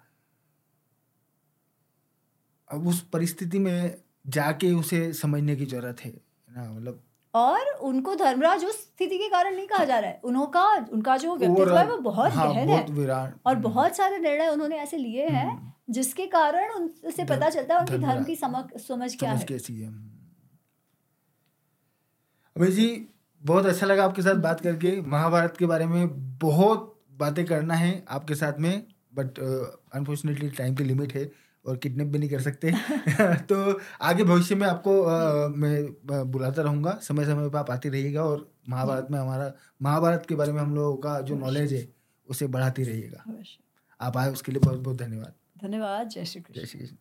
अब उस परिस्थिति में जाके उसे समझने की ज़रूरत है ना मतलब और उनको धर्मराज उस स्थिति के कारण नहीं कहा जा रहा है। उनका उनका जो व्यक्तित्व है वो बहुत हाँ, गहन बहुत है। और हम्म, बहुत सारे निर्णय उन्होंने ऐसे लिए हैं हम्म, जिसके कारण उनसे पता चलता है उनकी धर्म की समझ समझ क्या है। कैसी है अभय जी बहुत अच्छा लगा आपके साथ बात करके। महाभारत के बारे में बहुत बातें करना है आपके साथ में बट अनफॉर्चुनेटली टाइम की लिमिट है और किडनैप भी नहीं कर सकते। (laughs) तो आगे भविष्य में आपको आ, मैं बुलाता रहूँगा। समय समय पर आप आती रहिएगा और महाभारत में हमारा महाभारत के बारे में हम लोगों का जो नॉलेज है उसे बढ़ाती रहिएगा। आप आए उसके लिए बहुत बहुत धन्यवाद। धन्यवाद। जय श्री कृष्ण। जय श्री कृष्ण।